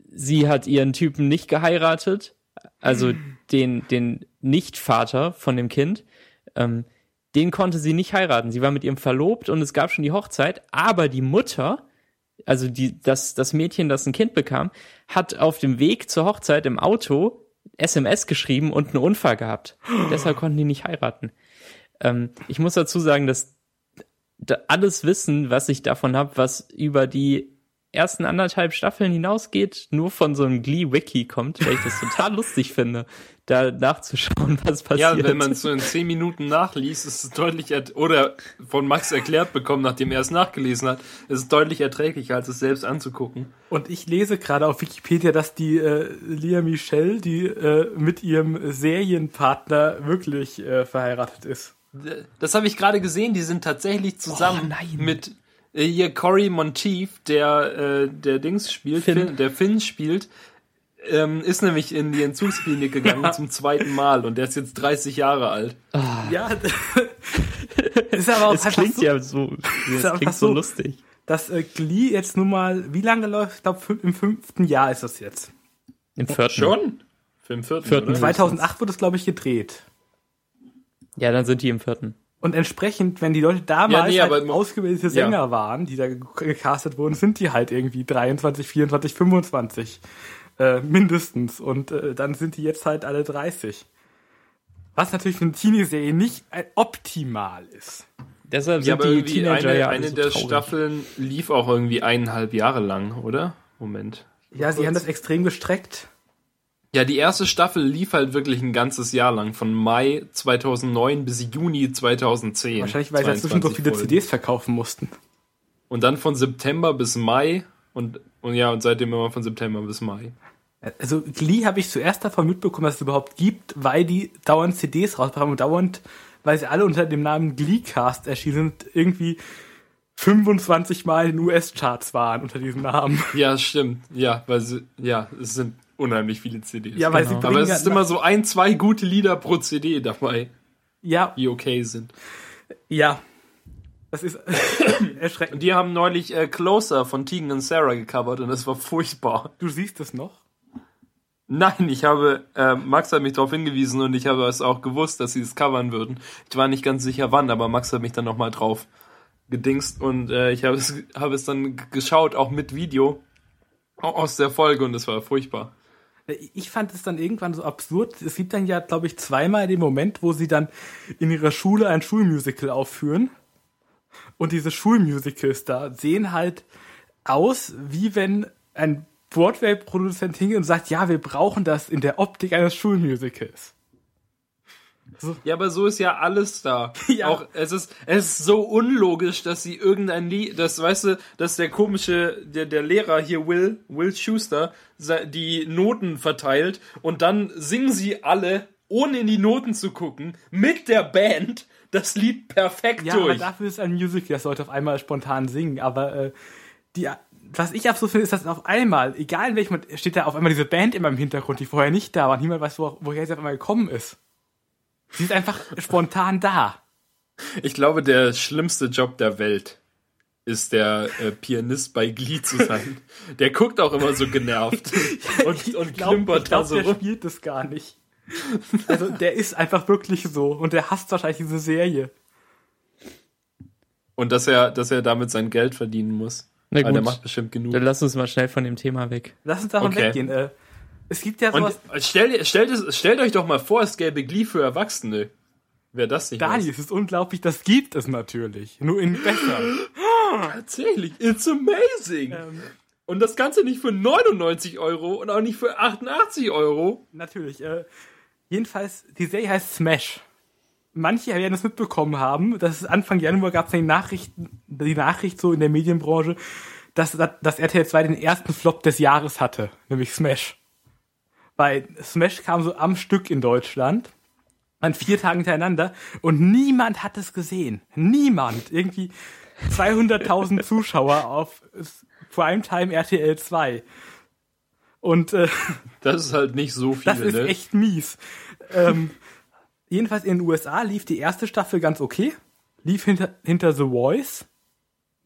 sie hat ihren Typen nicht geheiratet, also den, den Nicht-Vater von dem Kind. Ähm, den konnte sie nicht heiraten. Sie war mit ihm verlobt und es gab schon die Hochzeit, aber die Mutter, also die, das, das Mädchen, das ein Kind bekam, hat auf dem Weg zur Hochzeit im Auto SMS geschrieben und einen Unfall gehabt. Deshalb konnten die nicht heiraten. Ähm, ich muss dazu sagen, dass da alles Wissen, was ich davon habe, was über die ersten anderthalb Staffeln hinausgeht, nur von so einem Glee-Wiki kommt, weil ich das total lustig finde, da nachzuschauen, was Ja, passiert. wenn man es so in 10 Minuten nachliest, ist es deutlich, oder von Max erklärt bekommen, nachdem er es nachgelesen hat, ist es deutlich erträglicher, als es selbst anzugucken. Und ich lese gerade auf Wikipedia, dass die äh, Lia Michelle, die äh, mit ihrem Serienpartner wirklich äh, verheiratet ist. Das habe ich gerade gesehen, die sind tatsächlich zusammen Oh, nein. mit hier Cory Monteith, der äh, der Dings spielt, Finn. Finn. der Finn spielt, ähm, ist nämlich in die Entzugsklinik gegangen Ja. zum zweiten Mal und der ist jetzt 30 Jahre alt. Ja, ist aber auch es einfach klingt so, ja so, es klingt so so- lustig. dass äh, Glee jetzt nun mal, wie lange läuft? Ich glaube, im fünften Jahr ist das jetzt. Im vierten. Schon? Für den vierten, Vierten. oder? 2008 wurde es, glaube ich, gedreht. Ja, dann sind die im vierten. Und entsprechend, wenn die Leute damals Ja, nee, halt ausgebildete ja. Sänger waren, die da ge- gecastet wurden, sind die halt irgendwie 23, 24, 25 äh, mindestens. Und äh, dann sind die jetzt halt alle 30. Was natürlich für eine Teenie-Serie nicht äh, optimal ist. Deshalb Ja, sind aber die Teenager eine, ja eine so der traurig. Staffeln lief auch irgendwie eineinhalb Jahre lang, oder? Moment. Ja, sie haben das extrem gestreckt. Ja, die erste Staffel lief halt wirklich ein ganzes Jahr lang, von Mai 2009 bis Juni 2010. Wahrscheinlich, weil sie dazwischen so 22 viele Folgen. CDs verkaufen mussten. Und dann von September bis Mai und, und ja, und seitdem immer von September bis Mai. Also Glee habe ich zuerst davon mitbekommen, dass es überhaupt gibt, weil die dauernd CDs rausbringen und dauernd, weil sie alle unter dem Namen Gleecast erschienen sind, irgendwie 25 Mal in US-Charts waren unter diesem Namen. Ja, stimmt. Ja, weil sie, ja, es sind unheimlich viele CDs. Ja, weil Genau. sie Aber es ist ja, immer so ein, zwei gute Lieder pro CD dabei, ja, die okay sind. ja. Das ist erschreckend. Und die haben neulich äh, Closer von Tegan und Sarah gecovert und das war furchtbar. Du siehst es noch? Nein, ich habe, äh, Max hat mich darauf hingewiesen und ich habe es auch gewusst, dass sie es covern würden. Ich war nicht ganz sicher wann, aber Max hat mich dann nochmal drauf gedingst und äh, ich habe es, habe es dann geschaut, auch mit Video au- aus der Folge und es war furchtbar. Ich fand es dann irgendwann so absurd. Es gibt dann ja, glaube ich, zweimal den Moment, wo sie dann in ihrer Schule ein Schulmusical aufführen. Und diese Schulmusicals da sehen halt aus, wie wenn ein Broadway-Produzent hingeht und sagt, ja, wir brauchen das in der Optik eines Schulmusicals. Ja, aber so ist ja alles da. Ja. Auch es ist es ist so unlogisch, dass sie irgendein Lied, das weißt du, dass der komische der der Lehrer hier Will Will Schuster die Noten verteilt und dann singen sie alle ohne in die Noten zu gucken mit der Band das Lied perfekt Ja, aber durch. dafür ist ein Musical, das sollte auf einmal spontan singen. Aber äh, die, was ich absurd finde, ist, dass auf einmal, egal in welchem, steht da auf einmal diese Band immer im Hintergrund, die vorher nicht da war. Niemand weiß, wo, woher sie auf einmal gekommen ist. Sie ist einfach spontan da. Ich glaube, der schlimmste Job der Welt ist der äh, Pianist bei Glee zu sein. Der guckt auch immer so genervt und, und glaub- klimpert ich da glaub, so der rum. spielt das gar nicht. Also der ist einfach wirklich so und der hasst wahrscheinlich diese Serie. Und dass er, dass er damit sein Geld verdienen muss. Na Weil der gut. macht bestimmt genug. Dann lass uns mal schnell von dem Thema weg. Lass uns davon Okay. weggehen. Äh, es gibt ja Und sowas. stellt, stellt, es, stellt euch doch mal vor, es gäbe Glee für Erwachsene. Wer das nicht Dani, weiß. es ist unglaublich, das gibt es natürlich. Nur in besser. Tatsächlich, it's amazing. ähm, Und das Ganze nicht für 99 Euro und auch nicht für 88 Euro. Natürlich. Äh, jedenfalls, die Serie heißt Smash. Manche werden es mitbekommen haben, dass es Anfang Januar gab es die Nachrichten, die Nachricht so in der Medienbranche, dass, dass RTL 2 den ersten Flop des Jahres hatte, nämlich Smash. Weil Smash kam so am Stück in Deutschland, an vier Tagen hintereinander, und niemand hat es gesehen. Niemand. Irgendwie 200.000 Zuschauer auf Primetime RTL 2. Und äh, Das ist halt nicht so viel. das ist ne? echt mies. Ähm, jedenfalls in den USA lief die erste Staffel ganz okay. Lief hinter, hinter The Voice.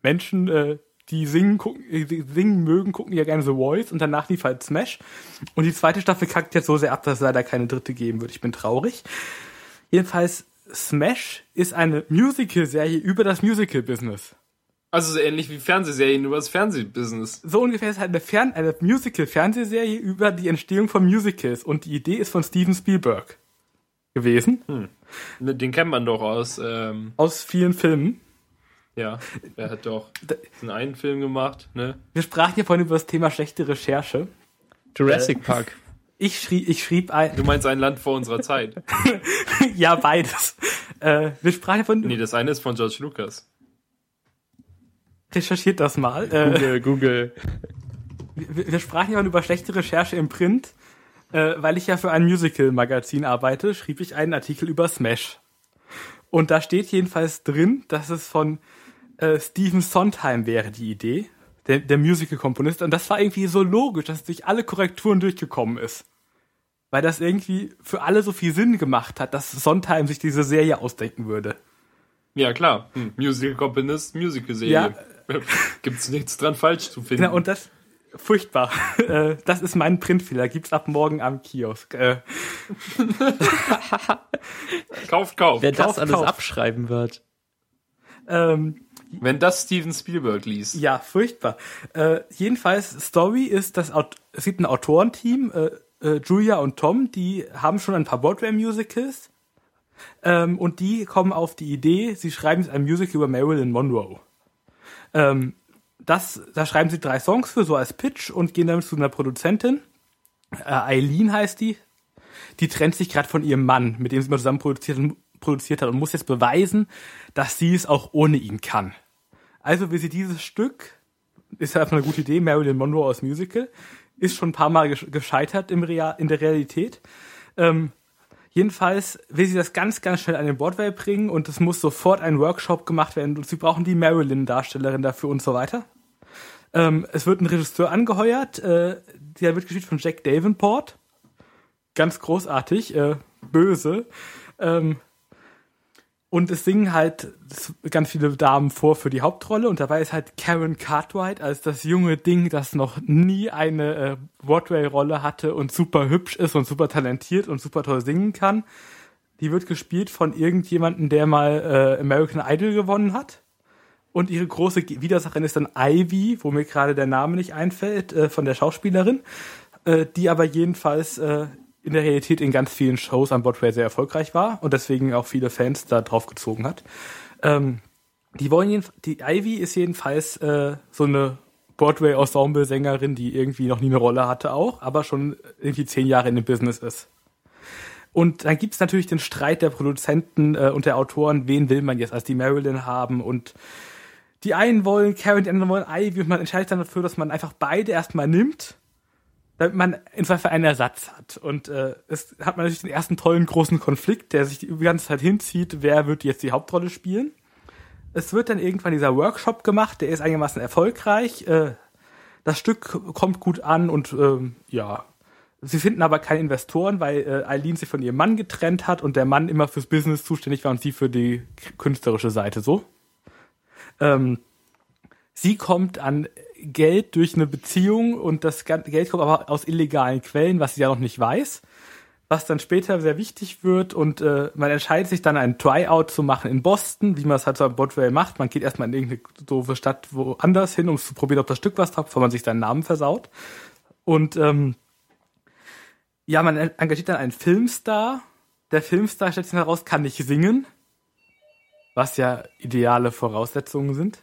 Menschen, äh, die singen, gucken, äh, die singen mögen, gucken ja gerne The Voice und danach lief halt Smash. Und die zweite Staffel kackt jetzt so sehr ab, dass es leider keine dritte geben wird. Ich bin traurig. Jedenfalls, Smash ist eine Musical-Serie über das Musical-Business. Also so ähnlich wie Fernsehserien über das Fernsehbusiness. So ungefähr ist halt eine, Fern eine Musical-Fernsehserie über die Entstehung von Musicals. Und die Idee ist von Steven Spielberg gewesen. Ne, Den kennt man doch aus, ähm, Aus vielen Filmen. Ja, er hat doch den einen Film gemacht, ne? Wir sprachen ja vorhin über das Thema schlechte Recherche. Jurassic Park. Ich schrieb, ich schrieb ein, Du meinst ein Land vor unserer Zeit. ja, beides. Äh, wir sprachen ja von, Nee, das eine ist von George Lucas. recherchiert das mal. Äh, Google, Google. wir, wir sprachen ja über schlechte Recherche im Print. Äh, weil ich ja für ein Musical-Magazin arbeite, schrieb ich einen Artikel über Smash. Und da steht jedenfalls drin, dass es von äh, Stephen Sondheim wäre, die Idee. Der, der Musical-Komponist. Und das war irgendwie so logisch, dass es durch alle Korrekturen durchgekommen ist. Weil das irgendwie für alle so viel Sinn gemacht hat, dass Sondheim sich diese Serie ausdenken würde. Ja, klar. Hm. Musical Componist, Musical-Serie. Gibt's nichts dran falsch zu finden. Genau, und das furchtbar. Äh, das ist mein Printfehler. Gibt's ab morgen am Kiosk. Äh, kauft, kauft. Wer das alles kauf. abschreiben wird. ähm, Wenn das Steven Spielberg liest. ja, furchtbar. Äh, jedenfalls, Story ist, Aut es gibt ein Autorenteam, äh, äh, Julia und Tom, die haben schon ein paar Broadway-Musicals. Ähm, und die kommen auf die Idee, sie schreiben ein Musical über Marilyn Monroe. Ähm, das, da schreiben sie drei Songs für, so als Pitch und gehen damit zu einer Produzentin. Äh, Eileen heißt die. Die trennt sich gerade von ihrem Mann, mit dem sie mal zusammen produziert, produziert hat und muss jetzt beweisen, dass sie es auch ohne ihn kann. Also will sie dieses Stück, ist ja einfach eine gute Idee, Marilyn Monroe aus Musical, ist schon ein paar Mal gesch- gescheitert im Real, in der Realität. Ähm, jedenfalls will sie das ganz, ganz schnell an den Broadway bringen und es muss sofort ein Workshop gemacht werden und sie brauchen die Marilyn-Darstellerin dafür und so weiter. Ähm, es wird ein Regisseur angeheuert, äh, der wird gespielt von Jack Davenport. Ganz großartig, äh, böse. Ähm, Und es singen halt ganz viele Damen vor für die Hauptrolle und dabei ist halt Karen Cartwright als das junge Ding, das noch nie eine äh, Broadway-Rolle hatte und super hübsch ist und super talentiert und super toll singen kann. Die wird gespielt von irgendjemandem, der mal äh, American Idol gewonnen hat. Und ihre große Widersacherin ist dann Ivy, wo mir gerade der Name nicht einfällt, äh, von der Schauspielerin, äh, die aber jedenfalls äh, in der Realität in ganz vielen Shows am Broadway sehr erfolgreich war und deswegen auch viele Fans da drauf gezogen hat. Ähm, die wollen jeden, die Ivy ist jedenfalls äh, so eine Broadway-Ensemble-Sängerin, die irgendwie noch nie eine Rolle hatte auch, aber schon irgendwie zehn Jahre in dem Business ist. Und dann gibt's natürlich den Streit der Produzenten äh, und der Autoren, wen will man jetzt als die Marilyn haben und die einen wollen Karen, die anderen wollen Ivy und man entscheidet dann dafür, dass man einfach beide erstmal nimmt, damit man in Zweifel einen Ersatz hat. Und äh, es hat man natürlich den ersten tollen großen Konflikt, der sich die ganze Zeit hinzieht, wer wird jetzt die Hauptrolle spielen. Es wird dann irgendwann dieser Workshop gemacht, der ist einigermaßen erfolgreich. Äh, das Stück kommt gut an und ähm, ja, sie finden aber keine Investoren, weil äh, Eileen sich von ihrem Mann getrennt hat und der Mann immer fürs Business zuständig war und sie für die künstlerische Seite so. Ähm, sie kommt an Geld durch eine Beziehung und das Geld kommt aber aus illegalen Quellen, was sie ja noch nicht weiß. Was dann später sehr wichtig wird und äh, man entscheidet sich dann ein Tryout zu machen in Boston, wie man es halt so am Broadway macht. Man geht erstmal in irgendeine doofe Stadt woanders hin, um zu probieren, ob das Stück was hat, bevor man sich seinen Namen versaut. Und ähm, ja, man engagiert dann einen Filmstar. Der Filmstar stellt sich heraus, kann nicht singen was ja ideale Voraussetzungen sind.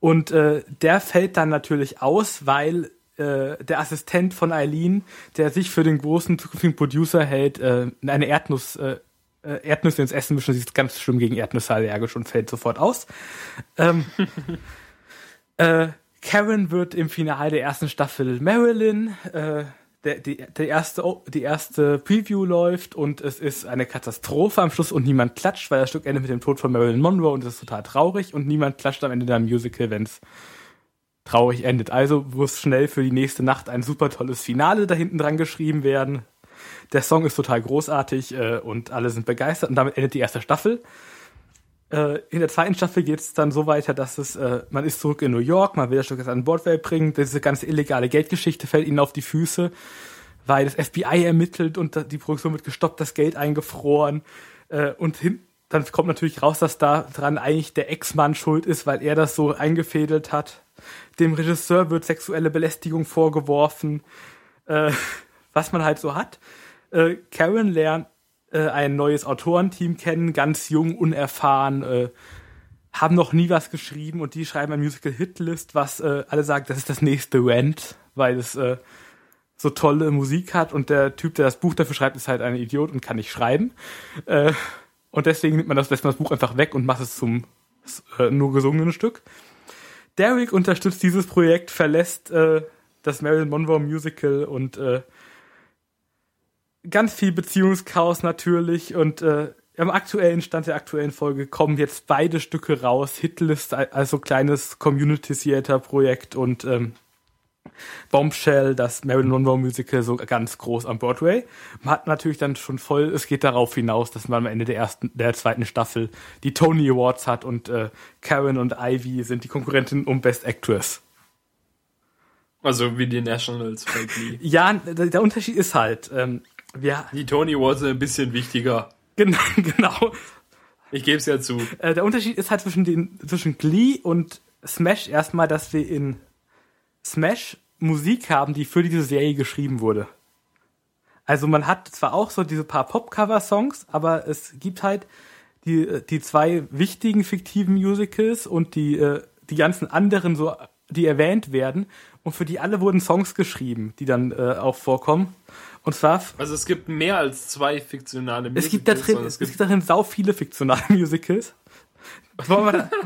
Und äh, der fällt dann natürlich aus, weil äh, der Assistent von Eileen, der sich für den großen zukünftigen Producer hält, äh, eine Erdnuss, äh, äh, Erdnüsse ins Essen mischen, sie ist ganz schlimm gegen Erdnüsse allergisch und fällt sofort aus. Ähm, äh, Karen wird im Finale der ersten Staffel Marilyn. Äh, der, die, der erste, die erste Preview läuft und es ist eine Katastrophe am Schluss und niemand klatscht, weil das Stück endet mit dem Tod von Marilyn Monroe und es ist total traurig und niemand klatscht am Ende der Musical, wenn es traurig endet. Also muss schnell für die nächste Nacht ein super tolles Finale da hinten dran geschrieben werden. Der Song ist total großartig äh, und alle sind begeistert und damit endet die erste Staffel. Äh, in der zweiten Staffel geht es dann so weiter, dass es, äh, man ist zurück in New York, man will das Stück jetzt an Bordway bringen, diese ganze illegale Geldgeschichte fällt ihnen auf die Füße, weil das FBI ermittelt und die Produktion wird gestoppt, das Geld eingefroren äh, und hin, dann kommt natürlich raus, dass da dran eigentlich der Ex-Mann schuld ist, weil er das so eingefädelt hat. Dem Regisseur wird sexuelle Belästigung vorgeworfen, äh, was man halt so hat. Äh, Karen lernt äh, ein neues Autorenteam kennen, ganz jung, unerfahren, äh, haben noch nie was geschrieben und die schreiben ein Musical Hitlist, was äh, alle sagen, das ist das nächste Rent, weil es äh, so tolle Musik hat und der Typ, der das Buch dafür schreibt, ist halt ein Idiot und kann nicht schreiben. Äh, und deswegen nimmt man das, lässt man das Buch einfach weg und macht es zum äh, nur gesungenen Stück. Derrick unterstützt dieses Projekt, verlässt äh, das Marilyn Monroe Musical und äh, ganz viel Beziehungschaos natürlich und äh, am aktuellen Stand der aktuellen Folge kommen jetzt beide Stücke raus. Hitlist, also kleines Community Theater Projekt und ähm, Bombshell, das Marilyn Monroe Musical, so ganz groß am Broadway. Man hat natürlich dann schon voll, es geht darauf hinaus, dass man am Ende der ersten, der zweiten Staffel die Tony Awards hat und äh, Karen und Ivy sind die Konkurrentinnen um Best Actress. Also wie die Nationals. Ja, der, der Unterschied ist halt, ähm, ja. Die Tony Awards sind ein bisschen wichtiger. Genau, genau. Ich gebe es ja zu. Äh, der Unterschied ist halt zwischen, den, zwischen Glee und Smash erstmal, dass wir in Smash Musik haben, die für diese Serie geschrieben wurde. Also man hat zwar auch so diese paar Pop-Cover-Songs, aber es gibt halt die, die zwei wichtigen fiktiven Musicals und die, äh, die ganzen anderen so, die erwähnt werden. Und für die alle wurden Songs geschrieben, die dann äh, auch vorkommen. Und zwar. Also es gibt mehr als zwei fiktionale Musicals. Es gibt da drin, es, es gibt darin sau viele fiktionale Musicals.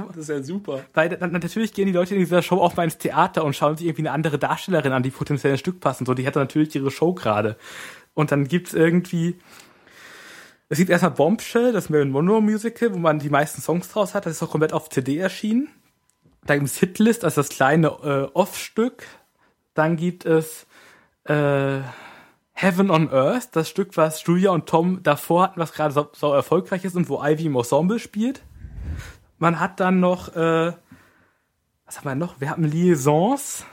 das ist ja super. Weil dann, natürlich gehen die Leute in dieser Show auch mal ins Theater und schauen sich irgendwie eine andere Darstellerin an, die potenziell ein Stück passen. So, die hat natürlich ihre Show gerade. Und dann gibt's irgendwie. Es gibt erstmal Bombshell, das Marilyn Monroe Musical, wo man die meisten Songs draus hat. Das ist auch komplett auf CD erschienen. Dann gibt's Hitlist, also das kleine äh, Off-Stück. Dann gibt es äh, Heaven on Earth, das Stück, was Julia und Tom davor hatten, was gerade so, so erfolgreich ist und wo Ivy im Ensemble spielt. Man hat dann noch, äh, was haben wir noch? Wir haben Liaisons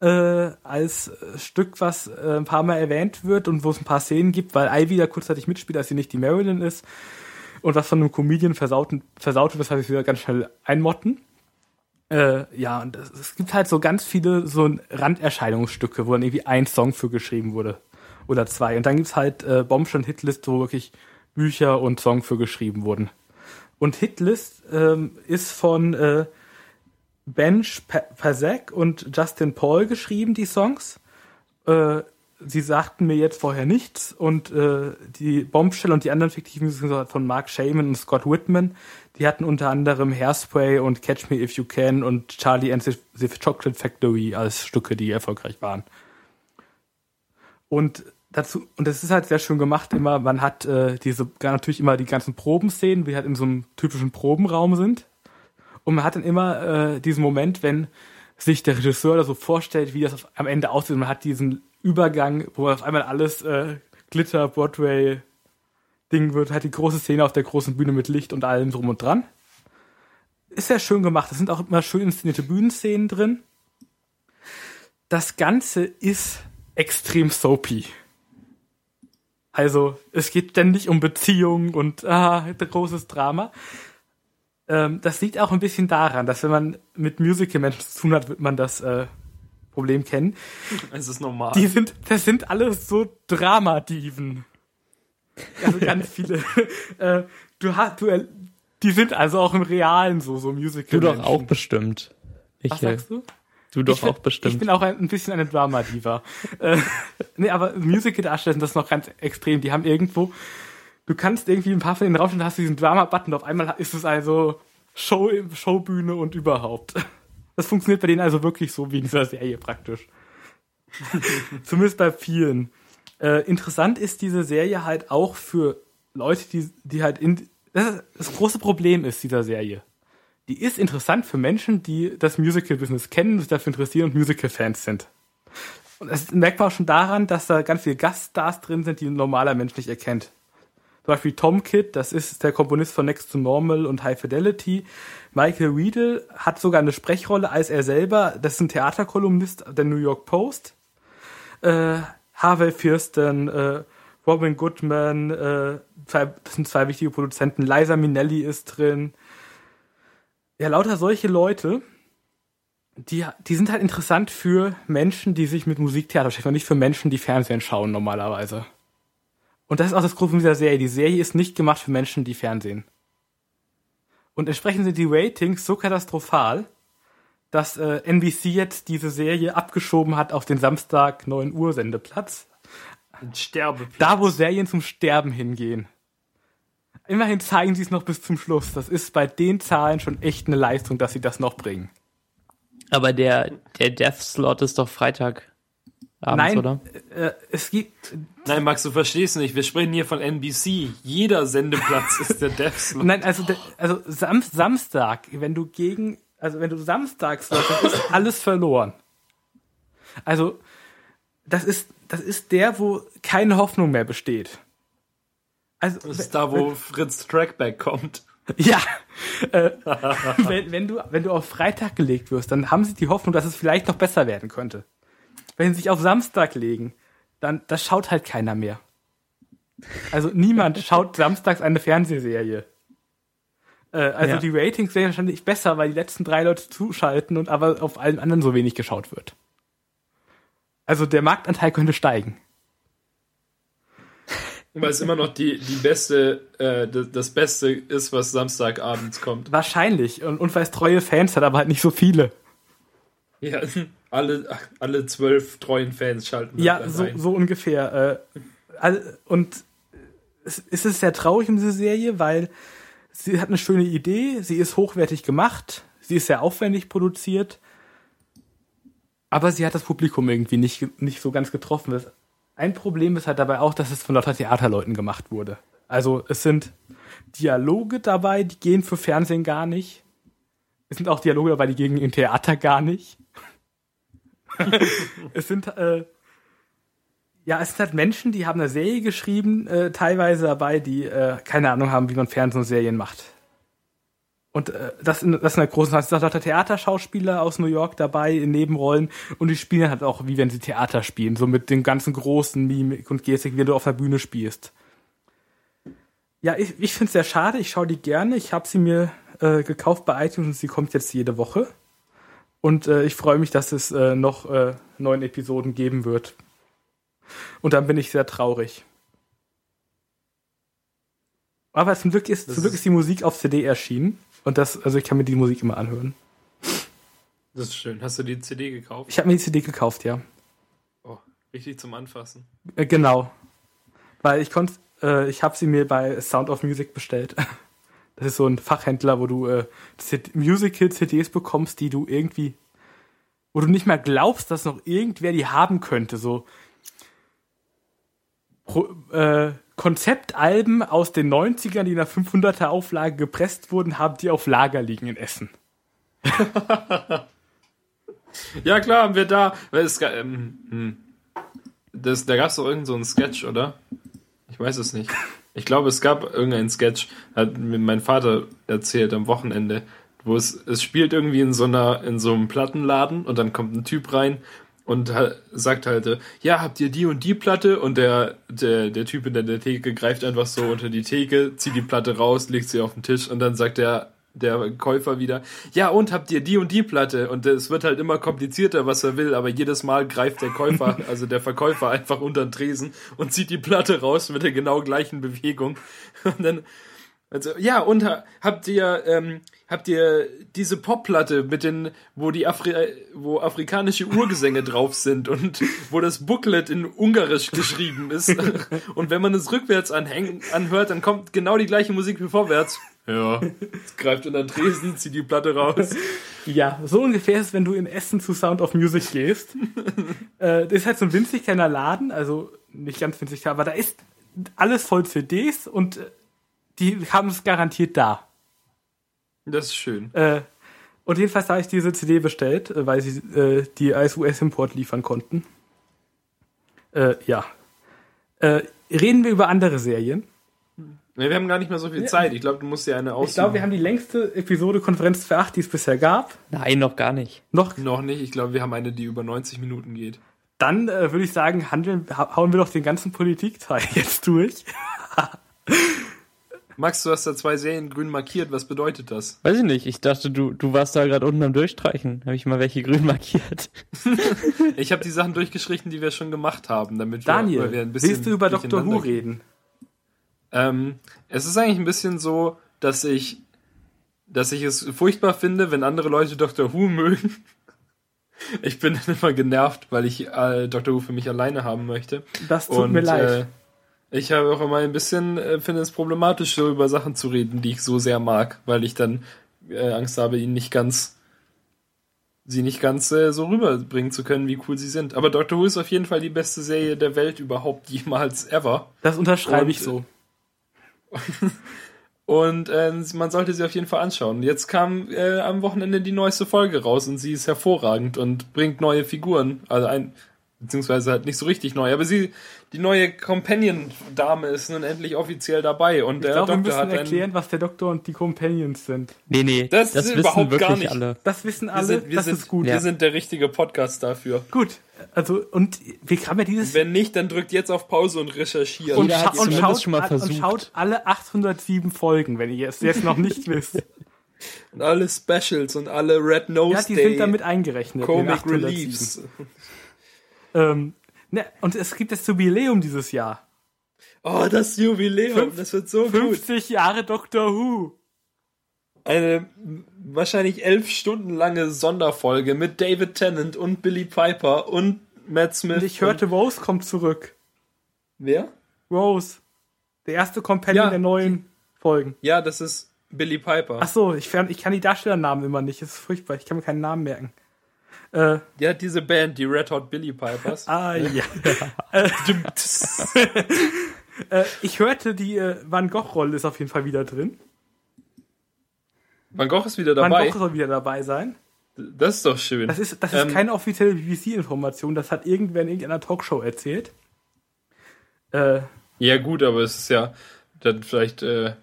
äh, als Stück, was äh, ein paar Mal erwähnt wird und wo es ein paar Szenen gibt, weil Ivy da kurzzeitig mitspielt, als sie nicht die Marilyn ist und was von einem Comedian versaut, wird, weshalb ich wieder ganz schnell einmotten. Äh, ja, und es, es gibt halt so ganz viele so Randerscheinungsstücke, wo dann irgendwie ein Song für geschrieben wurde. Oder zwei. Und dann gibt's halt äh, Bombshell und Hitlist, wo wirklich Bücher und Song für geschrieben wurden. Und Hitlist ähm, ist von äh, Bench Pasek und Justin Paul geschrieben, die Songs. Äh, sie sagten mir jetzt vorher nichts und äh, die Bombshell und die anderen fiktiven Songs von Mark Shaman und Scott Whitman, die hatten unter anderem Hairspray und Catch Me If You Can und Charlie and the Chocolate Factory als Stücke, die erfolgreich waren. Und dazu, und das ist halt sehr schön gemacht immer, man hat äh, diese, natürlich immer die ganzen Probenszenen, wie halt in so einem typischen Probenraum sind. Und man hat dann immer äh, diesen Moment, wenn sich der Regisseur da so vorstellt, wie das am Ende aussieht. Und man hat diesen Übergang, wo auf einmal alles äh, Glitter, Broadway, Ding wird, hat die große Szene auf der großen Bühne mit Licht und allem drum und dran. Ist sehr schön gemacht. Es sind auch immer schön inszenierte Bühnenszenen drin. Das Ganze ist extrem soapy. Also, es geht ständig um Beziehungen und ah, großes Drama. Ähm, das liegt auch ein bisschen daran, dass wenn man mit Musical-Menschen zu tun hat, wird man das äh, Problem kennen. Es ist normal. Die sind, das sind alles so Dramadiven. Also ganz viele. äh, du hast, du, die sind also auch im Realen so, so Musical. Du doch auch bestimmt. Ich, Was sagst du? Du doch bin, auch bestimmt. Ich bin auch ein, ein bisschen eine Drama-Diva. äh, nee, aber Musical-Darsteller sind das noch ganz extrem. Die haben irgendwo, du kannst irgendwie ein paar von denen raufstellen, hast du diesen Drama-Button, auf einmal ist es also Show, Showbühne und überhaupt. Das funktioniert bei denen also wirklich so wie in dieser Serie praktisch. Zumindest bei vielen. Äh, interessant ist diese Serie halt auch für Leute, die, die halt in. Das, das große Problem ist dieser Serie. Die ist interessant für Menschen, die das Musical-Business kennen, sich dafür interessieren und Musical-Fans sind. Und das merkt man auch schon daran, dass da ganz viele Gaststars drin sind, die ein normaler Mensch nicht erkennt. Zum Beispiel Tom Kidd, das ist der Komponist von Next to Normal und High Fidelity. Michael Riedel hat sogar eine Sprechrolle als er selber. Das ist ein Theaterkolumnist der New York Post. Äh, Harvey Fiersten, äh, Robin Goodman, äh, zwei, das sind zwei wichtige Produzenten. Liza Minnelli ist drin. Ja, lauter solche Leute, die, die sind halt interessant für Menschen, die sich mit Musiktheater beschäftigen, nicht für Menschen, die Fernsehen schauen normalerweise. Und das ist auch das Große dieser Serie. Die Serie ist nicht gemacht für Menschen, die Fernsehen. Und entsprechend sind die Ratings so katastrophal, dass äh, NBC jetzt diese Serie abgeschoben hat auf den Samstag 9 Uhr Sendeplatz. Sterbeplatz. Da, wo Serien zum Sterben hingehen. Immerhin zeigen sie es noch bis zum Schluss. Das ist bei den Zahlen schon echt eine Leistung, dass sie das noch bringen. Aber der, der Death Slot ist doch Freitag. Abends, Nein, oder? Äh, es gibt. Nein, Max, du verstehst nicht. Wir sprechen hier von NBC. Jeder Sendeplatz ist der Death Slot. Nein, also, also Sam Samstag, wenn du gegen also wenn du samstags läufst, ist alles verloren. Also, das ist, das ist der, wo keine Hoffnung mehr besteht. Also, das ist da, wo Fritz Trackback kommt. Ja, äh, wenn, wenn, du, wenn du auf Freitag gelegt wirst, dann haben sie die Hoffnung, dass es vielleicht noch besser werden könnte. Wenn sie sich auf Samstag legen, dann das schaut halt keiner mehr. Also niemand schaut samstags eine Fernsehserie. Äh, also ja. die Ratings wären wahrscheinlich besser, weil die letzten drei Leute zuschalten und aber auf allen anderen so wenig geschaut wird. Also der Marktanteil könnte steigen. Weil es immer noch die, die beste, äh, das Beste ist, was Samstagabends kommt. Wahrscheinlich. Und, und weil es treue Fans hat, aber halt nicht so viele. Ja, alle, alle zwölf treuen Fans schalten. Ja, so, so ungefähr. Äh, und es ist sehr traurig um diese Serie, weil sie hat eine schöne Idee, sie ist hochwertig gemacht, sie ist sehr aufwendig produziert, aber sie hat das Publikum irgendwie nicht, nicht so ganz getroffen. Ein Problem ist halt dabei auch, dass es von lauter Theaterleuten gemacht wurde. Also es sind Dialoge dabei, die gehen für Fernsehen gar nicht. Es sind auch Dialoge dabei, die gehen im Theater gar nicht. es sind äh, Ja, es sind halt Menschen, die haben eine Serie geschrieben, äh, teilweise dabei, die äh, keine Ahnung haben, wie man Fernsehen und Serien macht. Und äh, das, in, das in der großen Hand. Es sind auch Theaterschauspieler aus New York dabei in Nebenrollen und die spielen halt auch, wie wenn sie Theater spielen, so mit dem ganzen großen Mimik und Gestik, wie du auf der Bühne spielst. Ja, ich, ich finde es sehr schade, ich schaue die gerne. Ich habe sie mir äh, gekauft bei iTunes und sie kommt jetzt jede Woche. Und äh, ich freue mich, dass es äh, noch äh, neun Episoden geben wird. Und dann bin ich sehr traurig. Aber zum Glück ist, zum Glück ist die Musik auf CD erschienen. Und das, also ich kann mir die Musik immer anhören. Das ist schön. Hast du die CD gekauft? Ich habe mir die CD gekauft, ja. Oh, richtig zum Anfassen. Äh, genau. Weil ich konnte, äh, ich habe sie mir bei Sound of Music bestellt. Das ist so ein Fachhändler, wo du äh, Musical-CDs bekommst, die du irgendwie, wo du nicht mehr glaubst, dass noch irgendwer die haben könnte. So Pro, äh, Konzeptalben aus den 90ern, die in der 500er Auflage gepresst wurden, haben die auf Lager liegen in Essen. ja, klar, haben wir da. Es, ähm, hm. das, da gab es doch irgend so Sketch, oder? Ich weiß es nicht. Ich glaube, es gab irgendeinen Sketch, hat mir mein Vater erzählt am Wochenende, wo es, es spielt irgendwie in so einer, in so einem Plattenladen und dann kommt ein Typ rein und sagt halt, ja, habt ihr die und die Platte? Und der, der, der Typ in der Theke greift einfach so unter die Theke, zieht die Platte raus, legt sie auf den Tisch und dann sagt der, der Käufer wieder, ja, und habt ihr die und die Platte? Und es wird halt immer komplizierter, was er will, aber jedes Mal greift der Käufer, also der Verkäufer einfach unter den Tresen und zieht die Platte raus mit der genau gleichen Bewegung. Und dann, also, ja, und habt ihr, ähm, habt ihr diese Popplatte mit den, wo die Afri wo afrikanische Urgesänge drauf sind und wo das Booklet in Ungarisch geschrieben ist. Und wenn man es rückwärts anhäng, anhört, dann kommt genau die gleiche Musik wie vorwärts. Ja, greift unter den Tresen, zieht die Platte raus. Ja, so ungefähr ist es, wenn du in Essen zu Sound of Music gehst. äh, das ist halt so ein winzig kleiner Laden, also nicht ganz winzig, aber da ist alles voll CDs und äh, die haben es garantiert da. Das ist schön. Äh, und jedenfalls habe ich diese CD bestellt, äh, weil sie äh, die als US-Import liefern konnten. Äh, ja. Äh, reden wir über andere Serien. Nee, wir haben gar nicht mehr so viel Zeit. Ich glaube, du musst ja eine aussuchen. Ich glaube, wir haben die längste Episode Konferenz für 8, die es bisher gab. Nein, noch gar nicht. Noch? Noch nicht. Ich glaube, wir haben eine, die über 90 Minuten geht. Dann äh, würde ich sagen, handeln, hauen wir doch den ganzen Politikteil jetzt durch. Max, du hast da zwei Serien grün markiert. Was bedeutet das? Weiß ich nicht. Ich dachte, du, du warst da gerade unten am Durchstreichen. Habe ich mal welche grün markiert. ich habe die Sachen durchgestrichen, die wir schon gemacht haben, damit Daniel, wir, wir ein bisschen. Willst du über Dr. Who reden? Ähm, es ist eigentlich ein bisschen so, dass ich, dass ich es furchtbar finde, wenn andere Leute Dr. Who mögen. Ich bin dann immer genervt, weil ich äh, Dr. Who für mich alleine haben möchte. Das tut Und, mir leid. Äh, ich habe auch immer ein bisschen, äh, finde es problematisch, so über Sachen zu reden, die ich so sehr mag, weil ich dann äh, Angst habe, ihnen nicht ganz, sie nicht ganz äh, so rüberbringen zu können, wie cool sie sind. Aber Doctor Who ist auf jeden Fall die beste Serie der Welt überhaupt jemals ever. Das unterschreibe ich so. und äh, man sollte sie auf jeden Fall anschauen. Jetzt kam äh, am Wochenende die neueste Folge raus und sie ist hervorragend und bringt neue Figuren. Also ein, beziehungsweise halt nicht so richtig neu, aber sie, die neue Companion-Dame ist nun endlich offiziell dabei und ich der glaub, Doktor wir müssen hat erklären, was der Doktor und die Companions sind. Nee, nee, das, das wissen überhaupt wirklich gar nicht. alle. Das wissen alle, wir sind, wir das sind, ist gut. Wir ja. sind der richtige Podcast dafür. Gut, also und wir haben ja dieses... Wenn nicht, dann drückt jetzt auf Pause und recherchiert. Und, scha und, schaut, schon mal versucht. und schaut alle 807 Folgen, wenn ihr es jetzt noch nicht wisst. Und alle Specials und alle Red Nose Ja, die Day, sind damit eingerechnet. Comic Reliefs. Ähm, ne, und es gibt das Jubiläum dieses Jahr. Oh, das Jubiläum, Fünf, das wird so 50 gut. 50 Jahre Doctor Who. Eine wahrscheinlich elf Stunden lange Sonderfolge mit David Tennant und Billy Piper und Matt Smith. Und ich hörte, Rose kommt zurück. Wer? Rose. Der erste Companion ja. der neuen Folgen. Ja, das ist Billy Piper. Ach so, ich, ich kann die Darstellernamen immer nicht. Das ist furchtbar. Ich kann mir keinen Namen merken. Äh, ja, diese Band, die Red Hot Billy Pipers. Ah, ja. äh, äh, ich hörte, die äh, Van Gogh-Rolle ist auf jeden Fall wieder drin. Van Gogh ist wieder dabei? Van Gogh soll wieder dabei sein. Das ist doch schön. Das ist, das ist ähm, keine offizielle BBC-Information, das hat irgendwer in irgendeiner Talkshow erzählt. Äh, Ja, gut, aber es ist ja dann vielleicht äh,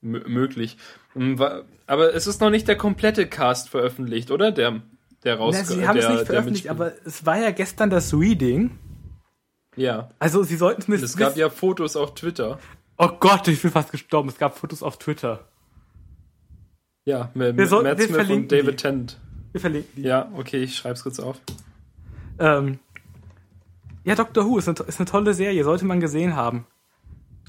möglich. Wa- Aber es ist noch nicht der komplette Cast veröffentlicht, oder? Der, der raus. na, sie haben der, es nicht veröffentlicht, aber es war ja gestern das Reading. Ja. Also sie sollten Und zumindest es gab ja Fotos auf Twitter. Oh Gott, ich bin fast gestorben. Es gab Fotos auf Twitter. Ja, mit Wir sollten- Matt wir Smith verlinken und David die. Tennant. Wir verlinken die. Ja, okay, ich schreib's kurz auf. Ähm, ja, Doctor Who ist eine, ist eine tolle Serie, sollte man gesehen haben.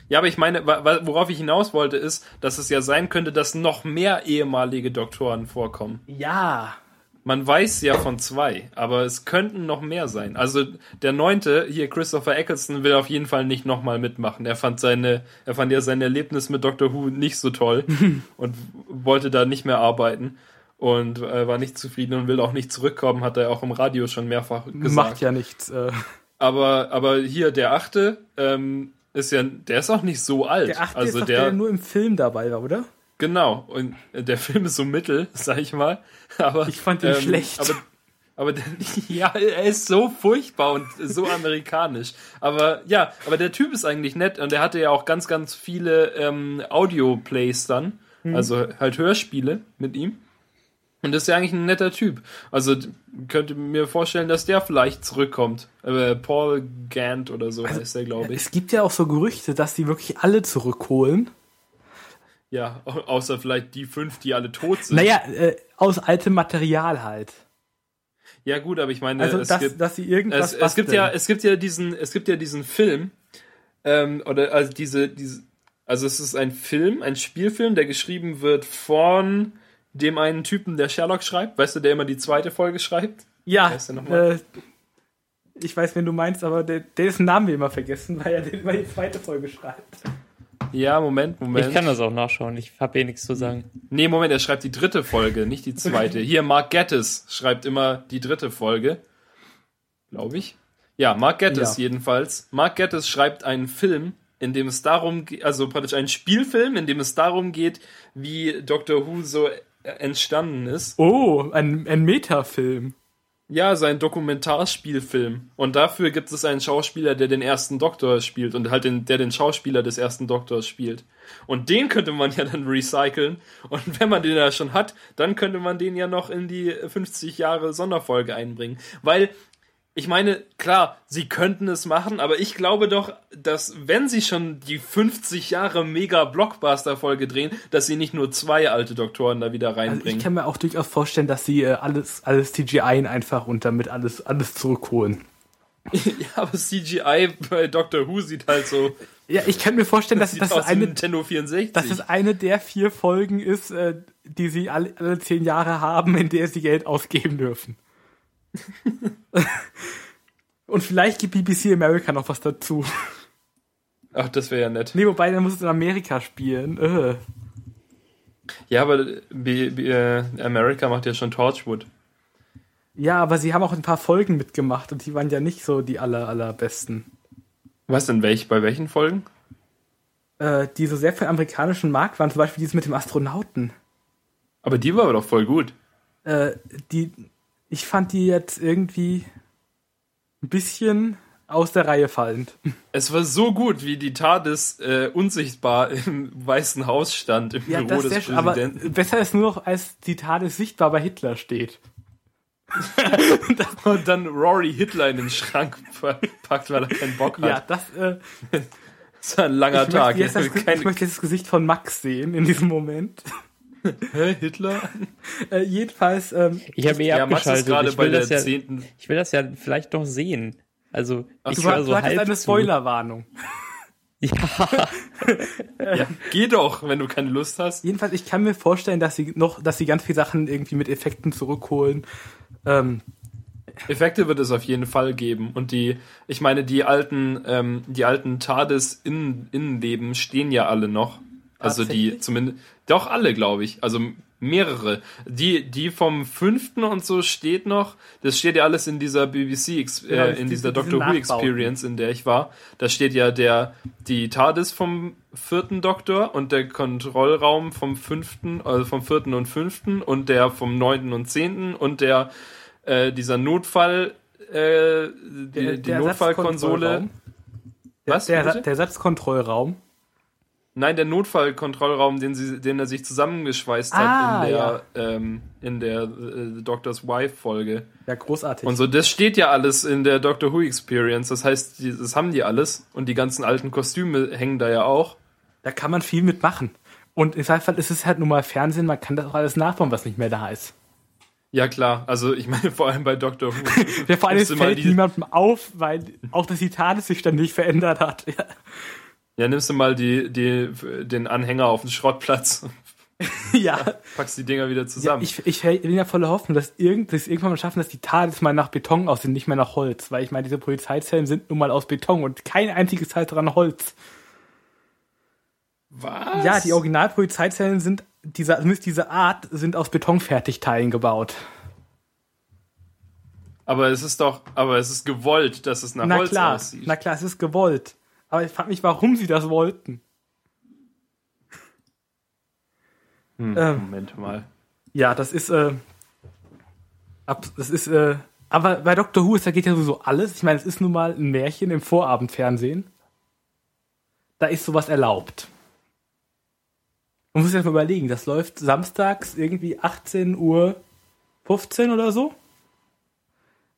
Ja, aber ich meine, worauf ich hinaus wollte, ist, dass es ja sein könnte, dass noch mehr ehemalige Doktoren vorkommen. Ja. Man weiß ja von zwei, aber es könnten noch mehr sein. Also der neunte, hier Christopher Eccleston, will auf jeden Fall nicht nochmal mitmachen. Er fand seine, er fand ja sein Erlebnis mit Doctor Who nicht so toll und wollte da nicht mehr arbeiten und äh, war nicht zufrieden und will auch nicht zurückkommen, hat er auch im Radio schon mehrfach gesagt. Macht ja nichts. Äh, Aber, aber hier der achte, ähm, ist ja, der ist auch nicht so alt. der achte also ist doch der, der, der nur im Film dabei war, oder? Genau, und der Film ist so mittel, sag ich mal. Aber, Ich fand ihn schlecht. Aber, aber der, ja, er ist so furchtbar und so amerikanisch. Aber ja, aber der Typ ist eigentlich nett und der hatte ja auch ganz, ganz viele ähm, Audio-Plays dann. Mhm. Also halt Hörspiele mit ihm. Und das ist ja eigentlich ein netter Typ. Also könnte mir vorstellen, dass der vielleicht zurückkommt. Äh, Paul Gant oder so heißt er, glaube ich. Es gibt ja auch so Gerüchte, dass die wirklich alle zurückholen. Ja, au- außer vielleicht die fünf, die alle tot sind. Naja, äh, aus altem Material halt. Ja gut, aber ich meine, Also, es dass, gibt, dass sie irgendwas es, es gibt ja, es gibt ja diesen, es gibt ja diesen Film, ähm, oder also diese, diese, also es ist ein Film, ein Spielfilm, der geschrieben wird von dem einen Typen, der Sherlock schreibt, weißt du, der immer die zweite Folge schreibt. Ja, der nochmal? äh, ich weiß, wen du meinst, aber der, dessen Namen wir immer vergessen, weil er den immer die zweite Folge schreibt. Ja, Moment, Moment. Ich kann das auch nachschauen, ich habe eh nichts zu sagen. Nee, Moment, er schreibt die dritte Folge, nicht die zweite. Hier, Mark Gettis schreibt immer die dritte Folge. Glaube ich. Ja, Mark Gettis Ja. jedenfalls. Mark Gettis schreibt einen Film, in dem es darum geht, also praktisch einen Spielfilm, in dem es darum geht, wie Doctor Who so entstanden ist. Oh, ein, ein Metafilm. Ja, sein Dokumentarspielfilm. Und dafür gibt es einen Schauspieler, der den ersten Doktor spielt und halt den, der den Schauspieler des ersten Doktors spielt. Und den könnte man ja dann recyceln. Und wenn man den ja schon hat, dann könnte man den ja noch in die 50 Jahre Sonderfolge einbringen. Weil, ich meine, klar, sie könnten es machen, aber ich glaube doch, dass wenn sie schon die 50 Jahre Mega-Blockbuster-Folge drehen, dass sie nicht nur zwei alte Doktoren da wieder Also reinbringen. ich kann mir auch durchaus vorstellen, dass sie äh, alles, alles CGI einfach und damit alles, alles zurückholen. ja, aber CGI bei Doctor Who sieht halt so Ja, ich kann mir vorstellen, dass das, wie eine, Nintendo 64. dass es eine der vier Folgen ist, äh, die sie alle, alle zehn Jahre haben, in der sie Geld ausgeben dürfen. und vielleicht gibt BBC America noch was dazu. Ach, das wäre ja nett. Nee, wobei, dann muss es in Amerika spielen. Äh. Ja, aber B B äh, America macht ja schon Torchwood. Ja, aber sie haben auch ein paar Folgen mitgemacht und die waren ja nicht so die aller, allerbesten. Was denn welch, bei welchen Folgen? Äh, die so sehr für den amerikanischen Markt waren, zum Beispiel dieses mit dem Astronauten. Aber die war aber doch voll gut. Äh, die, ich fand die jetzt irgendwie ein bisschen aus der Reihe fallend. Es war so gut, wie die TARDIS äh, unsichtbar im Weißen Haus stand, im Ja, Büro des sehr, aber Präsidenten. besser ist nur noch, als die Tades sichtbar bei Hitler steht. Und dann Rory Hitler in den Schrank packt, weil er keinen Bock Ja, hat. das, äh, Das war ein langer ich, Tag. möchte das, Kein- ich möchte jetzt das Gesicht von Max sehen in diesem Moment. Hä, Hitler? Äh, jedenfalls, ähm, Ich habe eh Ja, Max abgeschaltet. gerade Ich bei will, der das ja, zehnten. ich will das ja vielleicht noch sehen. Also, ich du, war du so hattest halb eine. Spoilerwarnung. Ja, Ja, geh doch, wenn du keine Lust hast. Jedenfalls, ich kann mir vorstellen, dass sie noch, dass sie ganz viele Sachen irgendwie mit Effekten zurückholen. Ähm, Effekte wird es auf jeden Fall geben. Und die, ich meine, die alten, ähm, die alten TARDIS Innen, Innenleben stehen ja alle noch. Also die zumindest, doch alle, glaube ich. Also mehrere. Die, die vom fünften und so steht noch. Das steht ja alles in dieser BBC, Genau, äh, das- in diese- dieser diese Doctor Who. Experience, in der ich war. Da steht ja der, die TARDIS vom vierten Doktor und der Kontrollraum vom fünften, also vom vierten und fünften und der vom neunten und zehnten und der, äh, dieser Notfall, äh, die, Der- die der Notfallkonsole. Was? Der, der Ersatzkontrollraum. Nein, der Notfallkontrollraum, den, sie, den er sich zusammengeschweißt Ah, hat in der, ähm, in der äh, Doctor's Wife-Folge. Ja, großartig. Und so, das steht ja alles in der Doctor Who Experience. Das heißt, die, das haben die alles. Und die ganzen alten Kostüme hängen da ja auch. Da kann man viel mitmachen. Und im Fall ist es halt nun mal Fernsehen, man kann das auch alles nachbauen, was nicht mehr da ist. Ja, klar. Also, ich meine, vor allem bei Doctor Who. Ja, vor allem fällt niemandem auf, weil auch das Zitat sich ständig verändert hat. Ja, Ja, nimmst du mal die, die, den Anhänger auf den Schrottplatz, ja. packst die Dinger wieder ja zusammen. ich, ich bin ja voller Hoffnung, dass, irgend, dass irgendwann mal schaffen, dass die TARDIS mal nach Beton aussehen, nicht mehr nach Holz. Weil ich meine, diese Polizeizellen sind nun mal aus Beton und kein einziges Teil dran Holz. Was? Ja, die Originalpolizeizellen sind dieser, zumindest diese Art, sind aus Betonfertigteilen gebaut. Aber es ist doch, aber es ist gewollt, dass es nach Na Holz klar, aussieht. na klar, es ist gewollt. Aber ich frage mich, warum sie das wollten. Hm, ähm, Moment mal. Ja, das ist, äh, ab, das ist, äh, aber bei Doctor Who ist, da geht ja sowieso alles. Ich meine, es ist nun mal ein Märchen im Vorabendfernsehen. Da ist sowas erlaubt. Man muss sich das mal überlegen, das läuft samstags irgendwie 18 Uhr 15 oder so.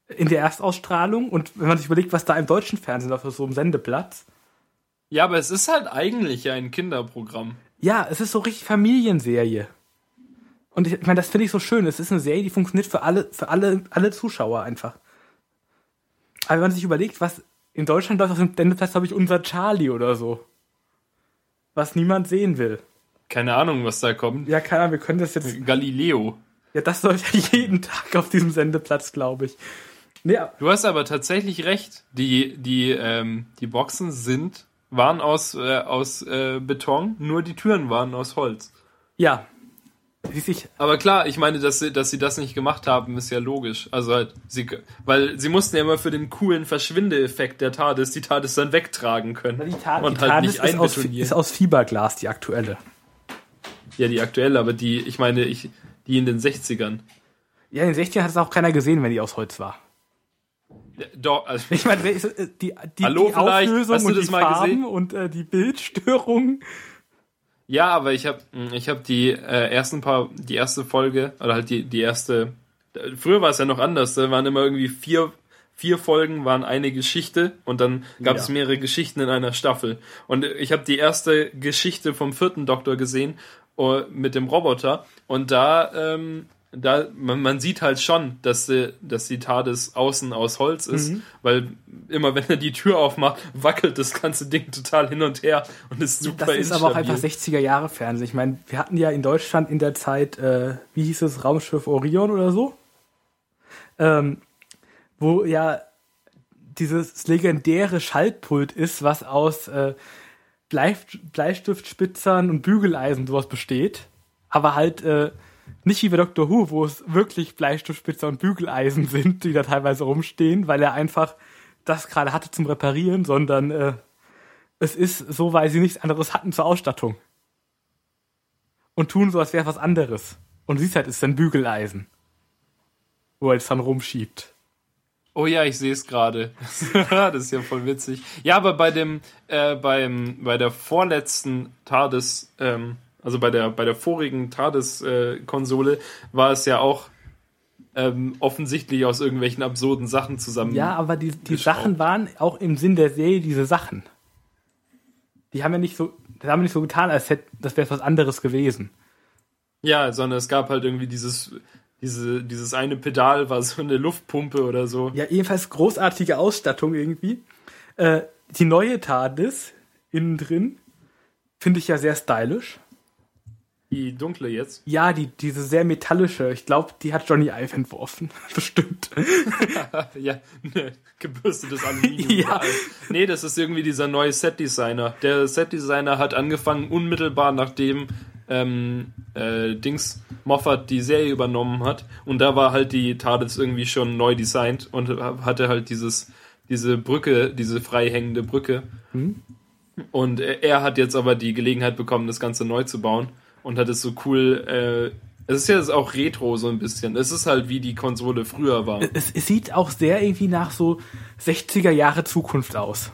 In der Erstausstrahlung. Und wenn man sich überlegt, was da im deutschen Fernsehen läuft, auf so einem Sendeplatz. Ja, aber es ist halt eigentlich ein Kinderprogramm. Ja, es ist so richtig Familienserie. Und ich, ich meine, das finde ich so schön. Es ist eine Serie, die funktioniert für alle, für alle, alle Zuschauer einfach. Aber wenn man sich überlegt, was in Deutschland läuft auf dem Sendeplatz, habe ich unser Charlie oder so. Was niemand sehen will. Keine Ahnung, was da kommt. Ja, keine Ahnung, wir können das jetzt. Galileo. Ja, das läuft ja jeden Tag auf diesem Sendeplatz, glaube ich. Nee, Du hast aber tatsächlich recht. Die, die, ähm, die Boxen sind, waren aus, äh, aus äh, Beton, nur die Türen waren aus Holz. ja. Ich, Aber klar, ich meine, dass sie, dass sie das nicht gemacht haben, ist ja logisch. Also halt, sie, weil sie mussten ja immer für den coolen Verschwindeeffekt der TARDIS die TARDIS dann wegtragen können. die, Ta und die halt TARDIS nicht ist aus, ist aus Fiberglas, die aktuelle. Ja, die aktuelle, aber die, ich meine, ich, die in den 60ern. Ja, in den 60ern hat es auch keiner gesehen, wenn die aus Holz war. Doch, also, Ich meine, die, die, Hallo, die? Auflösung und das die Farben gesehen? und äh, die Bildstörung. ja, aber ich habe ich hab die äh, ersten paar, die erste Folge, oder halt die, die erste, früher war es ja noch anders, da waren immer irgendwie vier, vier Folgen waren eine Geschichte und dann gab Ja. es mehrere Geschichten in einer Staffel. Und ich habe die erste Geschichte vom vierten Doktor gesehen äh, mit dem Roboter und da, ähm, da man, man sieht halt schon, dass, die, dass die TARDIS außen aus Holz ist, Mhm. weil immer wenn er die Tür aufmacht, wackelt das ganze Ding total hin und her und ist super Das ist aber auch instabil. einfach 60er Jahre Fernsehen. Ich meine, wir hatten ja in Deutschland in der Zeit, äh, wie hieß es, Raumschiff Orion oder so? Ähm, wo ja dieses legendäre Schaltpult ist, was aus äh, Bleist Bleistiftspitzern und Bügeleisen und sowas besteht. Aber halt äh, nicht wie bei Doctor Who, wo es wirklich Bleistiftspitzer und Bügeleisen sind, die da teilweise rumstehen, weil er einfach das gerade hatte zum Reparieren, sondern äh, es ist so, weil sie nichts anderes hatten zur Ausstattung. Und tun so, als wäre was anderes. Und siehst halt, es ist ein Bügeleisen. Wo er es dann rumschiebt. Oh ja, ich sehe es gerade. das ist ja voll witzig. Ja, aber bei dem, äh, beim, bei der vorletzten TARDIS, ähm, also bei der, bei der vorigen TARDIS-Konsole, war es ja auch ähm, offensichtlich aus irgendwelchen absurden Sachen zusammen. Ja, aber die, die. Sachen waren auch im Sinn der Serie diese Sachen. Die haben ja nicht so, das haben wir nicht so getan, als hätte, das wäre was anderes gewesen. Ja, sondern es gab halt irgendwie dieses, diese, dieses eine Pedal war so eine Luftpumpe oder so. Ja, jedenfalls großartige Ausstattung irgendwie. Äh, die neue TARDIS innen drin finde ich ja sehr stylisch. Die dunkle jetzt. Ja, die, diese sehr metallische, ich glaube, die hat Johnny Ive entworfen. Bestimmt. ja, ne, gebürstetes Aluminium. Ja. Nee, das ist irgendwie dieser neue Setdesigner. Der Setdesigner hat angefangen unmittelbar nachdem ähm, äh, Dings Moffat die Serie übernommen hat und da war halt die TARDIS irgendwie schon neu designt und hatte halt dieses diese Brücke, diese frei hängende Brücke. Und er, er hat jetzt aber die Gelegenheit bekommen, das Ganze neu zu bauen und hat es so cool. Äh, es ist ja auch Retro so ein bisschen. Es ist halt wie die Konsole früher war. Es, es sieht auch sehr irgendwie nach so 60er Jahre Zukunft aus.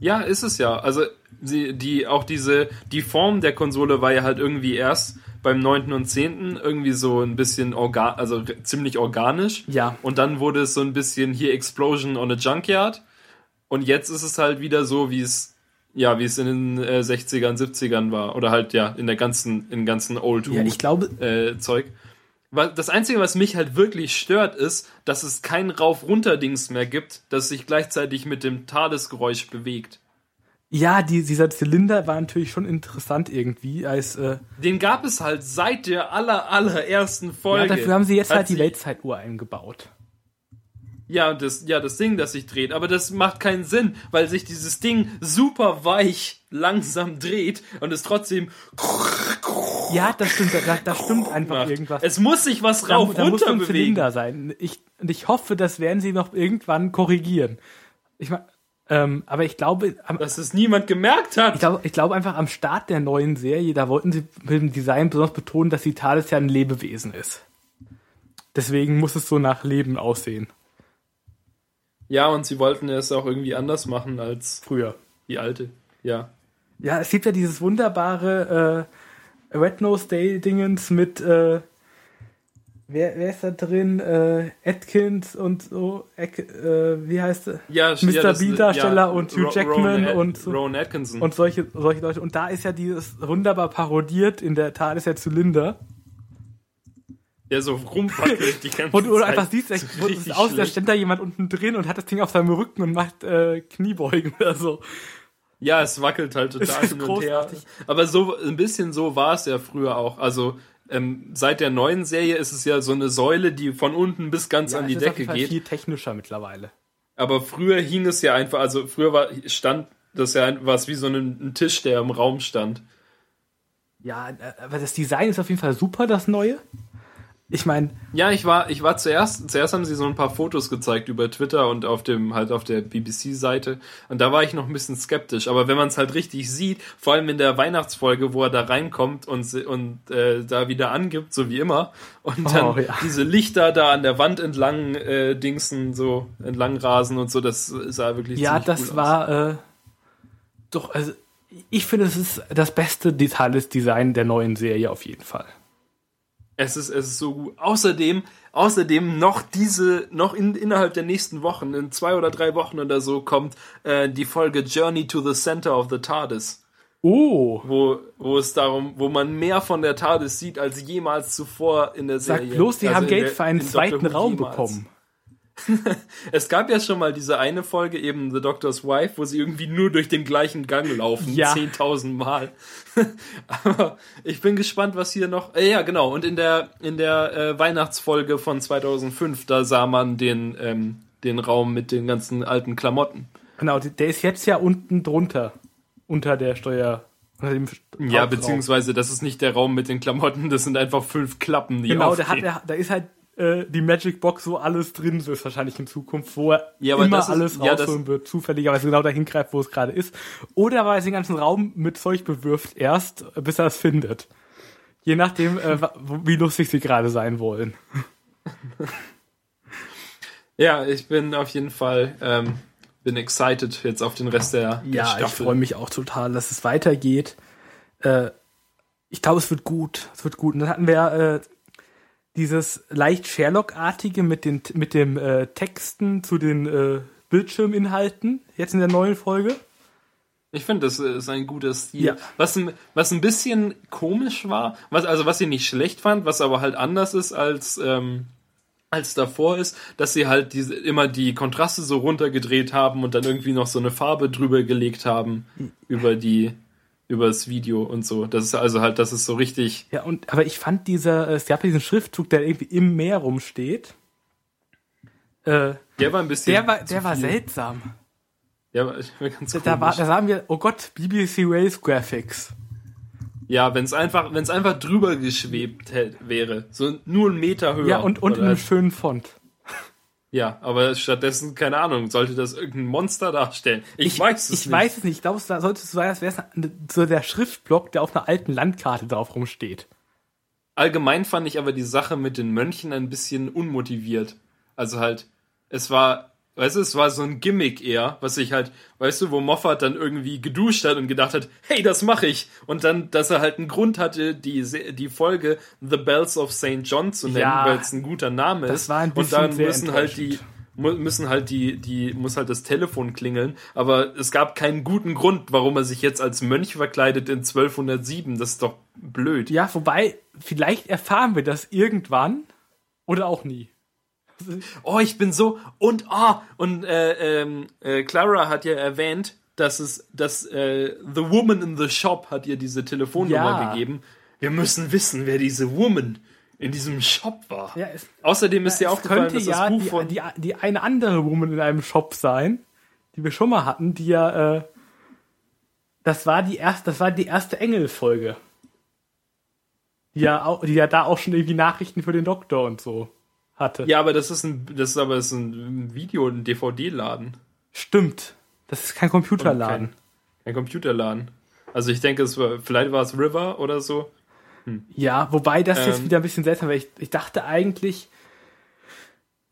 Ja, ist es ja. Also sie, die auch diese die Form der Konsole war ja halt irgendwie erst beim 9. und 10. irgendwie so ein bisschen organ also ziemlich organisch. Ja. Und dann wurde es so ein bisschen hier Explosion on a Junkyard. Und jetzt ist es halt wieder so, wie es ja, wie es in den äh, 60ern, 70ern war oder halt ja in der ganzen in ganzen Old Ja, ich glaube, äh, Zeug. Das Einzige, was mich halt wirklich stört, ist, dass es kein Rauf-Runter-Dings mehr gibt, das sich gleichzeitig mit dem TARDIS-Geräusch bewegt. ja, die, dieser Zylinder war natürlich schon interessant irgendwie, als äh, Den gab es halt seit der aller, allerersten ja, Folge. dafür haben sie jetzt halt die Weltzeituhr eingebaut. Ja, das, ja, das Ding, das sich dreht. Aber das macht keinen Sinn, weil sich dieses Ding super weich langsam dreht und es trotzdem Ja, das stimmt, da, da stimmt einfach macht. irgendwas. Es muss sich was da, rauf da muss so runter ein bewegen. Zylinder sein. Ich, und ich hoffe, das werden sie noch irgendwann korrigieren. Ich mein, ähm, aber ich glaube, am, Dass es niemand gemerkt hat. ich glaube, ich glaube einfach am Start der neuen Serie, da wollten sie mit dem Design besonders betonen, dass die TARDIS ja ein Lebewesen ist. Deswegen muss es so nach Leben aussehen. Ja, und sie wollten es auch irgendwie anders machen als Früher. die alte. Ja. Ja, es gibt ja dieses wunderbare äh, Red Nose Day Dingens mit äh, wer, wer ist da drin? Äh, Atkins und so, äh, wie heißt er? Ja, Mr. ja, das- Bean-Darsteller und Hugh Jackman At- und so. Rowan Atkinson. Und solche, solche Leute. Und da ist ja dieses wunderbar parodiert, in der Tat ist der Zylinder. Der so rumfackelt die ganze Wo du Zeit. einfach siehst, So es aus, da steht da jemand unten drin und hat das Ding auf seinem Rücken und macht äh, Kniebeugen oder so. Ja, es wackelt halt total hin und her. großartig. Aber so ein bisschen so war es ja früher auch. Also ähm, seit der neuen Serie ist es ja so eine Säule, die von unten bis ganz an es die ist auf Decke jeden Fall geht. viel technischer mittlerweile. Aber früher hing es ja einfach, also früher war, stand das ja es wie so ein, ein Tisch, der im Raum stand. Ja, aber das Design ist auf jeden Fall super, das neue. Ich meine, Ja, ich war, ich war zuerst, zuerst haben sie so ein paar Fotos gezeigt über Twitter und auf dem, halt auf der BBC-Seite. Und da war ich noch ein bisschen skeptisch. Aber wenn man es halt richtig sieht, vor allem in der Weihnachtsfolge, wo er da reinkommt und, und äh, da wieder angibt, so wie immer, und dann Oh, ja. diese Lichter da an der Wand entlang äh, dingsen, so entlang rasen und so, das sah wirklich ja, ziemlich das cool aus. war äh, doch, also ich finde, es ist das beste Detailist-Design der neuen Serie auf jeden Fall. Es ist, es ist so gut. Außerdem, außerdem noch diese, noch in, innerhalb der nächsten Wochen, in zwei oder drei Wochen oder so, kommt äh, die Folge Journey to the Center of the TARDIS, Oh, wo, wo es darum, wo man mehr von der TARDIS sieht als jemals zuvor in der sag Serie. bloß, die Also haben Geld der- für einen zweiten Raum jemals. bekommen. Es gab ja schon mal diese eine Folge, eben The Doctor's Wife, wo sie irgendwie nur durch den gleichen Gang laufen, Ja. 10.000 Mal. Aber ich bin gespannt, was hier noch. Äh, ja, genau. Und in der in der äh, Weihnachtsfolge von 2005, da sah man den ähm, den Raum mit den ganzen alten Klamotten. Genau, der ist jetzt ja unten drunter, unter der Steuer. Ja, beziehungsweise das ist nicht der Raum mit den Klamotten, das sind einfach fünf Klappen, die Genau, da, hat da ist halt äh, die Magic Box, wo alles drin ist, wahrscheinlich in Zukunft, wo er Ja, aber immer das ist- alles ja, rausholen wird, zufälligerweise genau dahin greift, wo es gerade ist. Oder weil er den ganzen Raum mit Zeug bewirft, erst, bis er es findet. Je nachdem, äh, wie lustig sie gerade sein wollen. Ja, ich bin auf jeden Fall ähm, bin excited jetzt auf den Rest der, der Ja, ich Staffel. freue mich auch total, dass es weitergeht. Äh, ich glaube, es wird gut. Es wird gut. Und dann hatten wir äh, dieses leicht Sherlock-artige mit den mit dem äh, Texten zu den äh, Bildschirminhalten jetzt in der neuen Folge. Ich finde, das ist ein guter Stil. Ja. Was, ein, was ein bisschen komisch war, was, also was ich nicht schlecht fand, was aber halt anders ist als, ähm, als davor ist, dass sie halt diese, immer die Kontraste so runtergedreht haben und dann irgendwie noch so eine Farbe drüber gelegt haben über die, über das Video und so. Das ist also halt, das ist so richtig, Ja, und aber ich fand dieser, äh, es gab ja diesen Schriftzug, der irgendwie im Meer rumsteht. Äh, der war ein bisschen. der war, der war seltsam. War, der war ganz Da, war, komisch. da sagen wir, oh Gott, BBC Rails Graphics. Ja, wenn es einfach, wenn es einfach drüber geschwebt hätte, wäre, so nur einen Meter höher. Ja, und, und in einem halt- schönen Font. Ja, aber stattdessen, keine Ahnung, sollte das irgendein Monster darstellen? Ich, weiß es ich nicht. weiß es nicht. Ich glaube, es da sollte so sein, als wäre es so der Schriftblock, der auf einer alten Landkarte drauf rumsteht. Allgemein fand ich aber die Sache mit den Mönchen ein bisschen unmotiviert. Also halt, es war, weißt du, es war so ein Gimmick eher, was ich halt, weißt du, wo Moffat dann irgendwie geduscht hat und gedacht hat, hey, das mache ich. Und dann, dass er halt einen Grund hatte, die, die Folge The Bells of St. John zu nennen, Ja, weil es ein guter Name das ist. war ein und dann müssen halt die, müssen halt die, die, muss halt das Telefon klingeln. Aber es gab keinen guten Grund, warum er sich jetzt als Mönch verkleidet in 1207. Das ist doch blöd. Ja, wobei, vielleicht erfahren wir das irgendwann oder auch nie. Oh, ich bin so und oh und äh, ähm, äh, Clara hat ja erwähnt, dass es, dass äh, the woman in the shop hat ihr diese Telefonnummer Ja. gegeben. Wir müssen wissen, wer diese Woman in diesem Shop war. Ja, es, Außerdem ist dir es aufgefallen, könnte dass das ja Buch die, von die, die eine andere Woman in einem Shop sein, die wir schon mal hatten, die ja, äh, das war die erste, das war die erste Engel-Folge. Die ja, auch, die ja da auch schon irgendwie Nachrichten für den Doktor und so hatte. ja, aber das ist ein, das ist aber das ist ein Video, ein DVD-Laden, Stimmt. Das ist kein Computerladen. ein Computerladen. Also ich denke, es war, vielleicht war es River oder so. Ja, wobei das jetzt Ähm. wieder ein bisschen seltsam wäre. Ich, ich dachte eigentlich,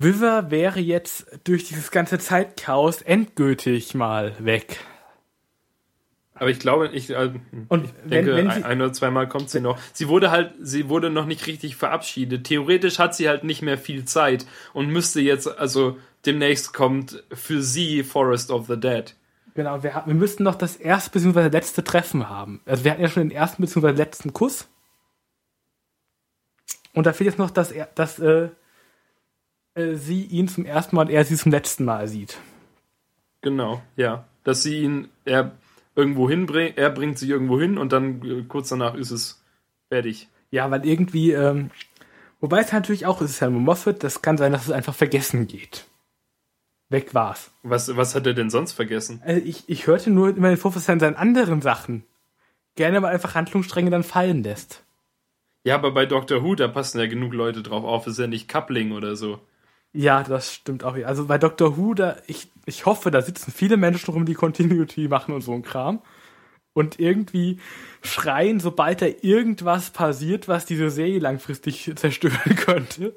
River wäre jetzt durch dieses ganze Zeitchaos endgültig mal weg. Aber ich glaube, ich, äh, Und ich wenn, denke, wenn ein, sie, ein oder zweimal kommt sie noch. Sie wurde halt, sie wurde noch nicht richtig verabschiedet. Theoretisch hat sie halt nicht mehr viel Zeit und müsste jetzt, also demnächst kommt für sie Forest of the Dead. genau, wir, wir müssten noch das erste bzw. letzte Treffen haben. Also wir hatten ja schon den ersten bzw. letzten Kuss. Und da fehlt jetzt noch, dass er, dass äh, äh, sie ihn zum ersten Mal und er sie zum letzten Mal sieht. Genau, ja. Dass sie ihn, er irgendwo hinbringt, er bringt sie irgendwo hin und dann äh, kurz danach ist es fertig. Ja, weil irgendwie, ähm, wobei es natürlich auch, es ist ja nur Moffat, das kann sein, dass es einfach vergessen geht. Weg war's. Was, was hat er denn sonst vergessen? Also ich, ich hörte nur immer den Vorwurf, dass er in seinen anderen Sachen gerne mal einfach Handlungsstränge dann fallen lässt. Ja, aber bei Doctor Who, da passen ja genug Leute drauf auf, ist ja nicht Coupling oder so. Ja, das stimmt auch. Also bei Doctor Who, da, ich, ich hoffe, da sitzen viele Menschen rum, die Continuity machen und so ein Kram. Und irgendwie schreien, sobald da irgendwas passiert, was diese Serie langfristig zerstören könnte.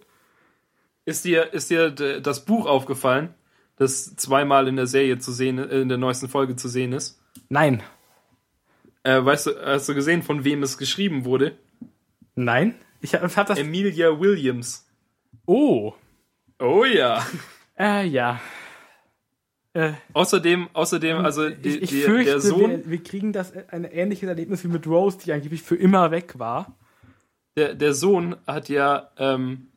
Ist dir, ist dir das Buch aufgefallen, das zweimal in der Serie zu sehen, äh, in der neuesten Folge zu sehen ist? Nein. Äh, weißt du, hast du gesehen, von wem es geschrieben wurde? Nein? Ich hab, hab das. Emilia Williams. Oh. Oh ja. Äh, ja. Äh, Außerdem, außerdem, also die, ich ich die, fürchte, der Sohn, wir, wir kriegen das ein ähnliches Erlebnis wie mit Rose, die angeblich für immer weg war. der, der Sohn hat ja, ähm,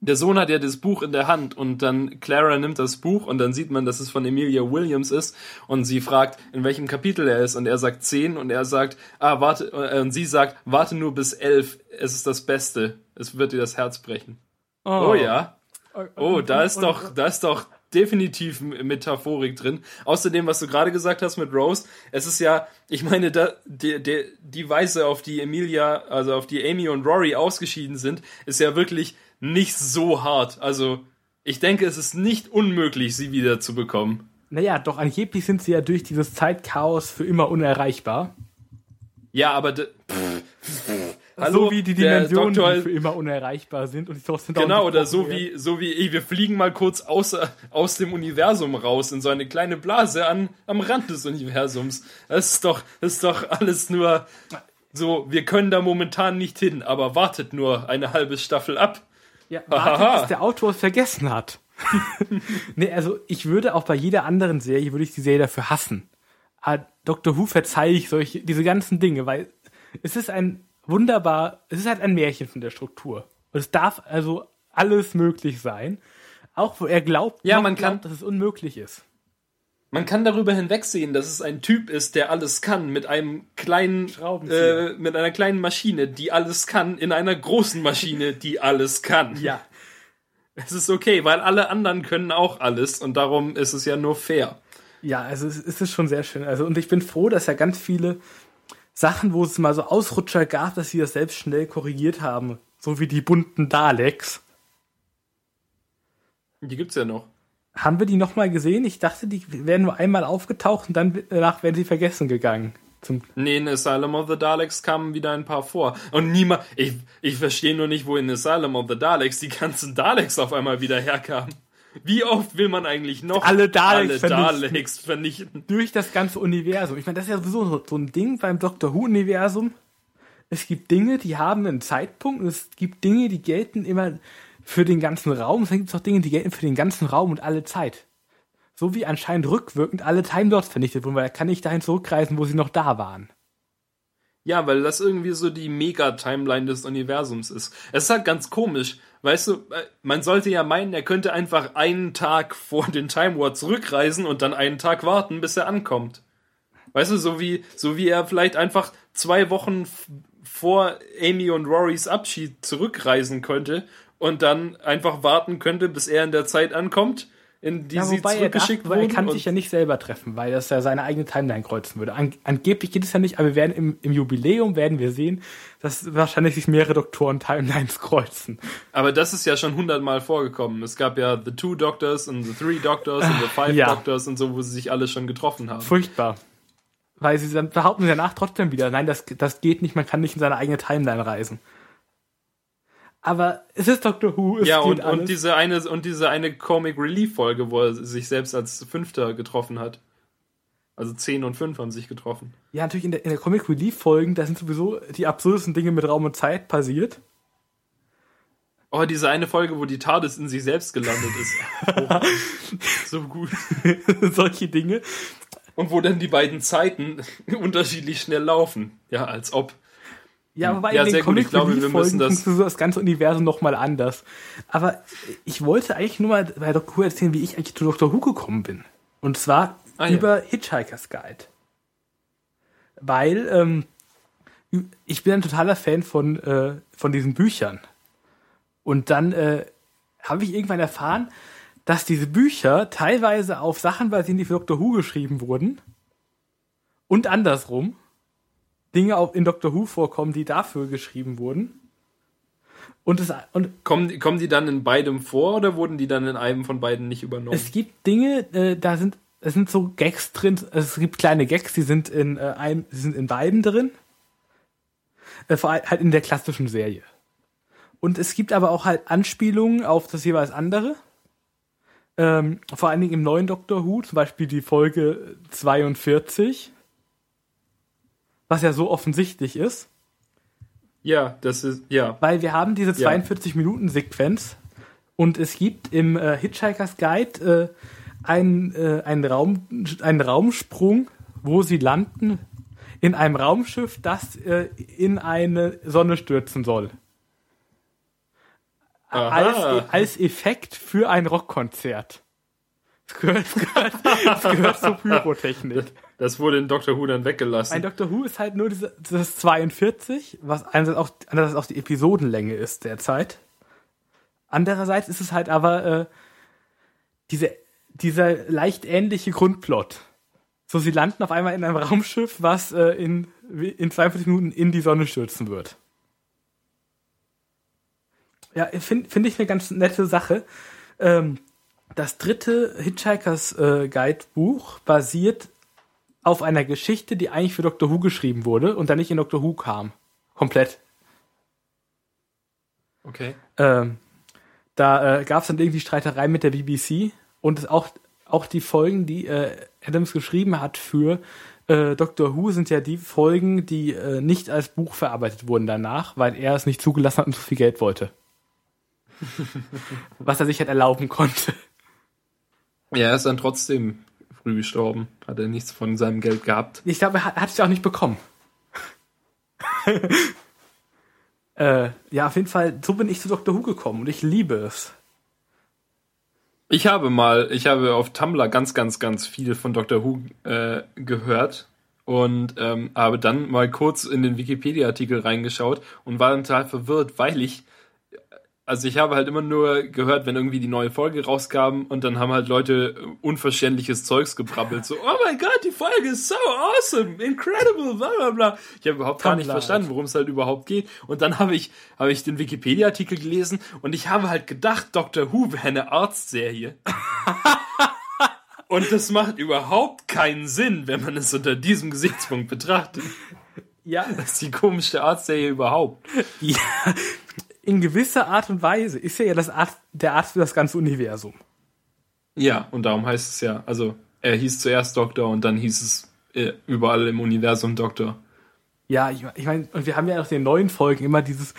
der Sohn hat ja das Buch in der Hand und dann Clara nimmt das Buch und dann sieht man, dass es von Emilia Williams ist und sie fragt, in welchem Kapitel er ist und er sagt 10 und er sagt, ah, warte, äh, und sie sagt, warte nur bis 11, es ist das Beste, es wird dir das Herz brechen. Oh, ja. Oh, da ist doch, da ist doch definitiv Metaphorik drin. Außerdem, was du gerade gesagt hast mit Rose, es ist ja, ich meine, da, die, die, die Weise, auf die Emilia, also auf die Amy und Rory ausgeschieden sind, ist ja wirklich nicht so hart. Also, ich denke, es ist nicht unmöglich, sie wieder zu bekommen. Naja, doch angeblich sind sie ja durch dieses Zeitchaos für immer unerreichbar. Ja, aber de, Hallo, so wie die Dimensionen, Doktor- die für immer unerreichbar sind und die trotzdem Genau, oder so wie, so wie, ey, wir fliegen mal kurz außer, aus dem Universum raus in so eine kleine Blase an, am Rand des Universums. Das ist doch, das ist doch alles nur so, wir können da momentan nicht hin, aber wartet nur eine halbe Staffel ab. Ja, Hahaha. warte, bis der Autor es vergessen hat. nee, also ich würde auch bei jeder anderen Serie, würde ich die Serie dafür hassen. Aber Dr. Who verzeihe ich solche, diese ganzen Dinge, weil es ist ein wunderbar, es ist halt ein Märchen von der Struktur. Und es darf also alles möglich sein. Auch wo er glaubt, Ja, man kann- glaubt, dass es unmöglich ist. Man kann darüber hinwegsehen, dass es ein Typ ist, der alles kann, mit einem kleinen, äh, mit einer kleinen Maschine, die alles kann, in einer großen Maschine, die alles kann. Ja. Es ist okay, weil alle anderen können auch alles und darum ist es ja nur fair. Ja, also es, es ist schon sehr schön. Also, und ich bin froh, dass ja ganz viele Sachen, wo es mal so Ausrutscher gab, dass sie das selbst schnell korrigiert haben. So wie die bunten Daleks. Die gibt's ja noch. Haben wir die nochmal gesehen? Ich dachte, die wären nur einmal aufgetaucht und dann danach wären sie vergessen gegangen. Zum Nee, in Asylum of the Daleks kamen wieder ein paar vor. Und niemand, ich, ich verstehe nur nicht, wo in Asylum of the Daleks die ganzen Daleks auf einmal wieder herkamen. Wie oft will man eigentlich noch Alle Daleks alle vernichten? Daleks vernichten? Durch das ganze Universum. Ich meine, das ist ja sowieso so- ein Ding beim Doctor Who-Universum. Es gibt Dinge, die haben einen Zeitpunkt und es gibt Dinge, die gelten immer für den ganzen Raum. Es gibt auch Dinge, die gelten für den ganzen Raum und alle Zeit. So wie anscheinend rückwirkend alle Time Lords vernichtet wurden, weil er kann nicht dahin zurückreisen, wo sie noch da waren. Ja, weil das irgendwie so die Mega-Timeline des Universums ist. Es ist halt ganz komisch. Weißt du, äh, man sollte ja meinen, er könnte einfach einen Tag vor den Time War zurückreisen und dann einen Tag warten, bis er ankommt. Weißt du, so wie, so wie er vielleicht einfach zwei Wochen vor Amy und Rorys Abschied zurückreisen könnte und dann einfach warten könnte, bis er in der Zeit ankommt, in die Ja, sie er, zurückgeschickt weil er kann sich ja nicht selber treffen, weil das ja seine eigene Timeline kreuzen würde. An, angeblich geht es ja nicht, aber wir werden im, im Jubiläum werden wir sehen, dass wahrscheinlich sich mehrere Doktoren Timelines kreuzen. Aber das ist ja schon hundertmal vorgekommen. Es gab ja The Two Doctors und The Three Doctors und The Five Ja. Doctors und so, wo sie sich alle schon getroffen haben. Furchtbar. Weil sie dann behaupten danach trotzdem wieder, nein, das, das geht nicht, man kann nicht in seine eigene Timeline reisen. Aber es ist Doctor Who, es Ja, und, alles. und diese eine und diese eine Comic Relief Folge, wo er sich selbst als Fünfter getroffen hat. Also 10 und 5 haben sich getroffen. ja, natürlich in der, in der Comic Relief Folgen, da sind sowieso die absurdesten Dinge mit Raum und Zeit passiert. Oh, diese eine Folge, wo die TARDIS in sich selbst gelandet ist. So gut. Solche Dinge. Und wo dann die beiden Zeiten unterschiedlich schnell laufen. Ja, als ob. Ja, wobei Ja, in den Comic glaube, wir Folgen müssen das- das ganze Universum nochmal anders. Aber ich wollte eigentlich nur mal bei Doctor Who erzählen, wie ich eigentlich zu Doctor Who gekommen bin. Und zwar Ah, ja. über Hitchhiker's Guide. Weil ähm, ich bin ein totaler Fan von, äh, von diesen Büchern. Und dann äh, habe ich irgendwann erfahren, dass diese Bücher teilweise auf Sachen basieren, die für Doctor Who geschrieben wurden. Und andersrum. Dinge auch in Doctor Who vorkommen, die dafür geschrieben wurden. Und, es, und Kommen, die- kommen die dann in beidem vor oder wurden die dann in einem von beiden nicht übernommen? es gibt Dinge, äh, da sind, es sind so Gags drin, also es gibt kleine Gags, die sind in äh, einem, die sind in beiden drin. Äh, vor allem halt in der klassischen Serie. Und es gibt aber auch halt Anspielungen auf das jeweils andere. Ähm, vor allen Dingen im neuen Doctor Who, zum Beispiel die Folge 42. Was ja so offensichtlich ist. ja, das ist, ja. Weil wir haben diese Ja. 42-Minuten-Sequenz und es gibt im äh, Hitchhiker's Guide äh, einen, äh, einen, Raum, einen Raumsprung, wo sie landen in einem Raumschiff, das äh, in eine Sonne stürzen soll. Aha. Als, als Effekt für ein Rockkonzert. Es gehört, gehört zur Pyrotechnik. Das wurde in Doctor Who dann weggelassen. Ein Doctor Who ist halt nur diese, das 42, was einerseits auch, andererseits auch die Episodenlänge ist derzeit. Andererseits ist es halt aber äh, diese, dieser leicht ähnliche Grundplot. So, sie landen auf einmal in einem Raumschiff, was äh, in, in 42 Minuten in die Sonne stürzen wird. Ja, finde find ich eine ganz nette Sache. Ähm, das dritte Hitchhikers äh, Guide Buch basiert auf einer Geschichte, die eigentlich für Doctor Who geschrieben wurde und dann nicht in Doctor Who kam. Komplett. Okay. Ähm, da äh, gab es dann irgendwie Streiterei mit der BBC und es auch, auch die Folgen, die äh, Adams geschrieben hat für äh, Doctor Who, sind ja die Folgen, die äh, nicht als Buch verarbeitet wurden danach, weil er es nicht zugelassen hat und zu viel Geld wollte. Was er sich halt erlauben konnte. Ja, er ist dann trotzdem früh gestorben. Hat er nichts von seinem Geld gehabt. Ich glaube, er hat, hat es ja auch nicht bekommen. äh, ja, auf jeden Fall, so bin ich zu Doctor Who gekommen und ich liebe es. Ich habe mal, ich habe auf Tumblr ganz, ganz, ganz viel von Doctor Who äh, gehört und ähm, habe dann mal kurz in den Wikipedia-Artikel reingeschaut und war dann total verwirrt, weil ich, also ich habe halt immer nur gehört, wenn irgendwie die neue Folge rauskam und dann haben halt Leute unverständliches Zeugs gebrabbelt, so, oh mein Gott, die Folge ist so awesome, incredible, bla bla bla. Ich habe überhaupt gar nicht verstanden, worum es halt überhaupt geht. Und dann habe ich, habe ich den Wikipedia-Artikel gelesen und ich habe halt gedacht, Doctor Who wäre eine Arztserie. und das macht überhaupt keinen Sinn, wenn man es unter diesem Gesichtspunkt betrachtet. Ja, Das ist die komischste Arztserie überhaupt. ja, in gewisser Art und Weise ist er ja das Arzt, der Arzt für das ganze Universum. Ja, und darum heißt es ja, also er hieß zuerst Doktor und dann hieß es äh, überall im Universum Doktor. Ja, ich, ich meine, und wir haben ja auch in den neuen Folgen immer dieses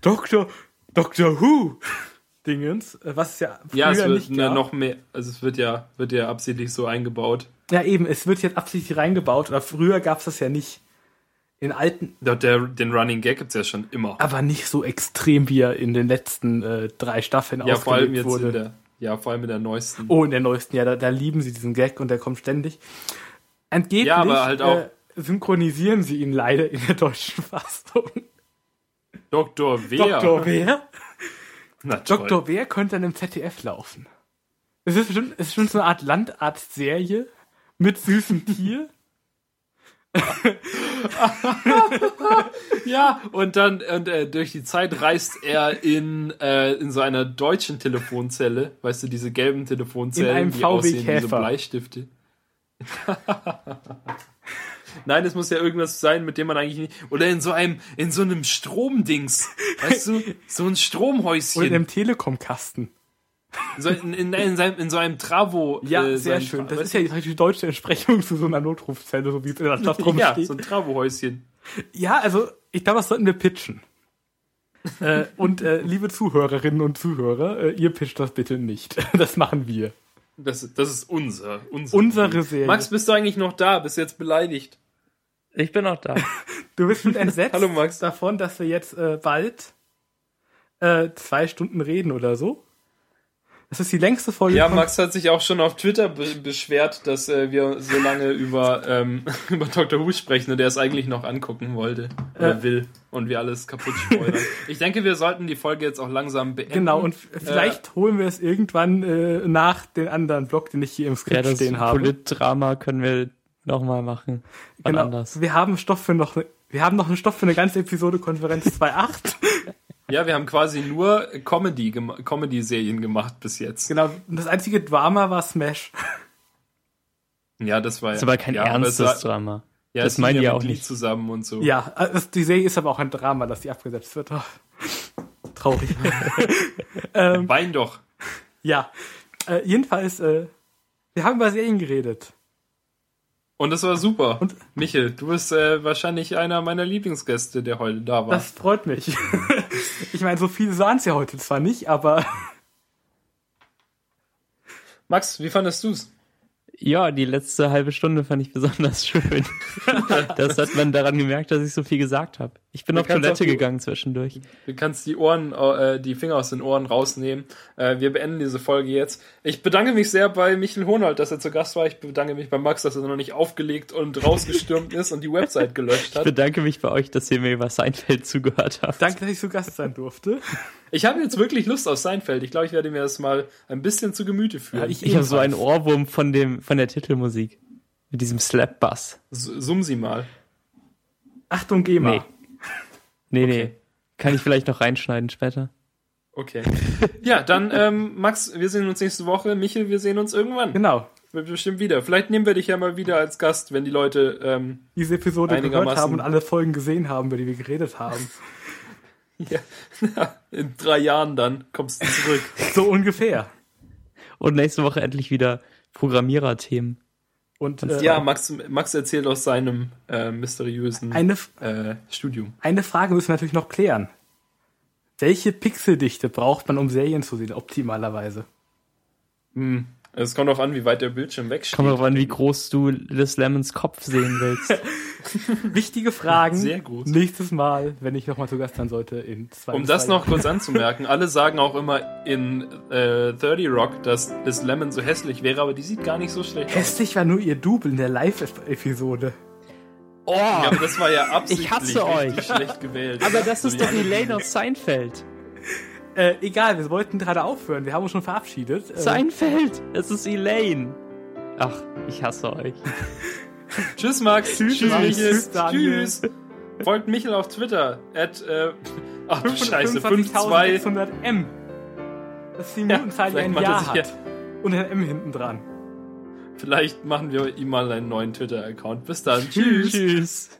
Doktor, Doctor Who Dingens, äh, was ja früher Ja, es wird nicht ja gab. noch mehr, also es wird ja, wird ja absichtlich so eingebaut. Ja, eben, es wird jetzt absichtlich reingebaut, oder früher gab es das ja nicht. In alten, Der, den Running Gag gibt's ja schon immer. aber nicht so extrem, wie er in den letzten äh, drei Staffeln ja, vor allem jetzt wurde. in der, ja, vor allem in der neuesten. Oh, in der neuesten, ja, da, da lieben sie diesen Gag und der kommt ständig. Angeblich Ja, aber halt auch- äh, synchronisieren sie ihn leider in der deutschen Fassung. Doktor Wer? Doktor Wer? Na, toll. Doktor Wer könnte dann im ZDF laufen. Es ist bestimmt, es ist bestimmt so eine Art Landarzt-Serie mit süßem Tier. Ja, und dann und, äh, durch die Zeit reist er in, äh, in so einer deutschen Telefonzelle, weißt du, diese gelben Telefonzellen, In einem die VW aussehen wie so. Bleistifte. Nein, es muss ja irgendwas sein, mit dem man eigentlich nicht. Oder in so einem, in so einem Stromdings. Weißt du, so ein Oder Stromhäuschen. in einem Telekom-Kasten. So in, in, in, seinem, in so einem Travo. Ja, äh, sehr schön. Das ist ja die, die deutsche Entsprechung zu so einer Notrufzelle, so wie es in der Stadt du? ja, rumsteht. so ein Travohäuschen. Ja, also ich glaube, das sollten wir pitchen. äh, und äh, liebe Zuhörerinnen und Zuhörer, äh, ihr pitcht das bitte nicht. Das machen wir. Das, das ist unser, unser Unsere Serie. Max, bist du eigentlich noch da? Bist du jetzt beleidigt? Ich bin auch da. Du bist schon entsetzt Hallo, Max. davon, dass wir jetzt äh, bald äh, zwei Stunden reden oder so. Das ist die längste Folge. Ja, Max hat sich auch schon auf Twitter be beschwert, dass äh, wir so lange über, ähm, über Dr. Who sprechen und er es eigentlich noch angucken wollte oder Äh. will und wir alles kaputt spoilern. ich denke, wir sollten die Folge jetzt auch langsam beenden. Genau, und f- vielleicht holen wir es irgendwann äh, nach den anderen Blog, den ich hier im Ja, Skript das stehen habe. Politdrama können wir nochmal machen. Wann Genau. anders. Wir haben Stoff für noch, wir haben noch einen Stoff für eine ganze Episode Konferenz 2.8. Ja, wir haben quasi nur Comedy gema Comedy-Serien gemacht bis jetzt. genau. Und das einzige Drama war Smash. Ja, das war Das aber kein ja, ernstes war- Drama. Ja, das meinen ja auch nicht. zusammen und so. Ja, also die Serie ist aber auch ein Drama, dass die abgesetzt wird. Oh. Traurig. ähm, Wein doch. ja. Äh, jedenfalls, äh, wir haben über Serien geredet. Und das war super. Und- Michel, du bist äh, wahrscheinlich einer meiner Lieblingsgäste, der heute da war. Das freut mich. ich meine, so viele sahen es ja heute zwar nicht, aber Max, wie fandest du's? Ja, die letzte halbe Stunde fand ich besonders schön. das hat man daran gemerkt, dass ich so viel gesagt habe. Ich bin Du auf Toilette die- gegangen zwischendurch. Du kannst die Ohren, äh, die Finger aus den Ohren rausnehmen. Äh, wir beenden diese Folge jetzt. Ich bedanke mich sehr bei Michel Honold, dass er zu Gast war. Ich bedanke mich bei Max, dass er noch nicht aufgelegt und rausgestürmt ist und die Website gelöscht Ich hat. bedanke mich bei euch, dass ihr mir über Seinfeld zugehört habt. danke, dass ich zu Gast sein durfte. Ich habe jetzt wirklich Lust auf Seinfeld. Ich glaube, ich werde mir das mal ein bisschen zu Gemüte führen. Ja, ich- Ich habe so einen. Ohrwurm von dem von der Titelmusik mit diesem Slap Bass. S- Summ sie mal. Achtung, GEMA. Nee. Nee, Okay. nee. Kann ich vielleicht noch reinschneiden später? Okay. Ja, dann, ähm, Max, wir sehen uns nächste Woche. Michel, wir sehen uns irgendwann. Genau. Bestimmt wieder. Vielleicht nehmen wir dich ja mal wieder als Gast, wenn die Leute, ähm, Diese Episode gehört Einigermaßen. haben und alle Folgen gesehen haben, über die wir geredet haben. ja, in drei Jahren dann kommst du zurück. So ungefähr. Und nächste Woche endlich wieder Programmierer-Themen. Und äh, Ja, Max, Max erzählt aus seinem äh, mysteriösen eine, äh, Studium. eine Frage müssen wir natürlich noch klären. Welche Pixeldichte braucht man, um Serien zu sehen, optimalerweise? Hm. Es kommt auch an, wie weit der Bildschirm wegsteht. Kommt drauf an, wie groß du Liz Lemons Kopf sehen willst. Wichtige Fragen. Sehr gut. Nächstes Mal, wenn ich nochmal zu Gast sein sollte, in zwei Um das drei noch kurz anzumerken, alle sagen auch immer in äh, 30 Rock, dass Liz Lemon so hässlich wäre, aber die sieht gar nicht so schlecht aus. Hässlich war nur ihr Double in der Live-Episode. Oh, Ja, aber das war ja absichtlich Ich hasse richtig euch. schlecht gewählt. aber das ist doch Elaine aus Seinfeld. Äh, egal, wir wollten gerade aufhören. Wir haben uns schon verabschiedet. Äh, Seinfeld, es ist Elaine. Ach, ich hasse euch. Tschüss, Max. Tschüss, Tschüss. Michel. Tschüss. Folgt Michel auf Twitter. At, äh, ach du Scheiße, 52. 25.600 M. Das ist die Minutenzahl, die vielleicht ein Jahr hat. ja- Und ein M hinten dran. Vielleicht machen wir ihm mal einen neuen Twitter-Account. Bis dann. Tschüss. Tschüss.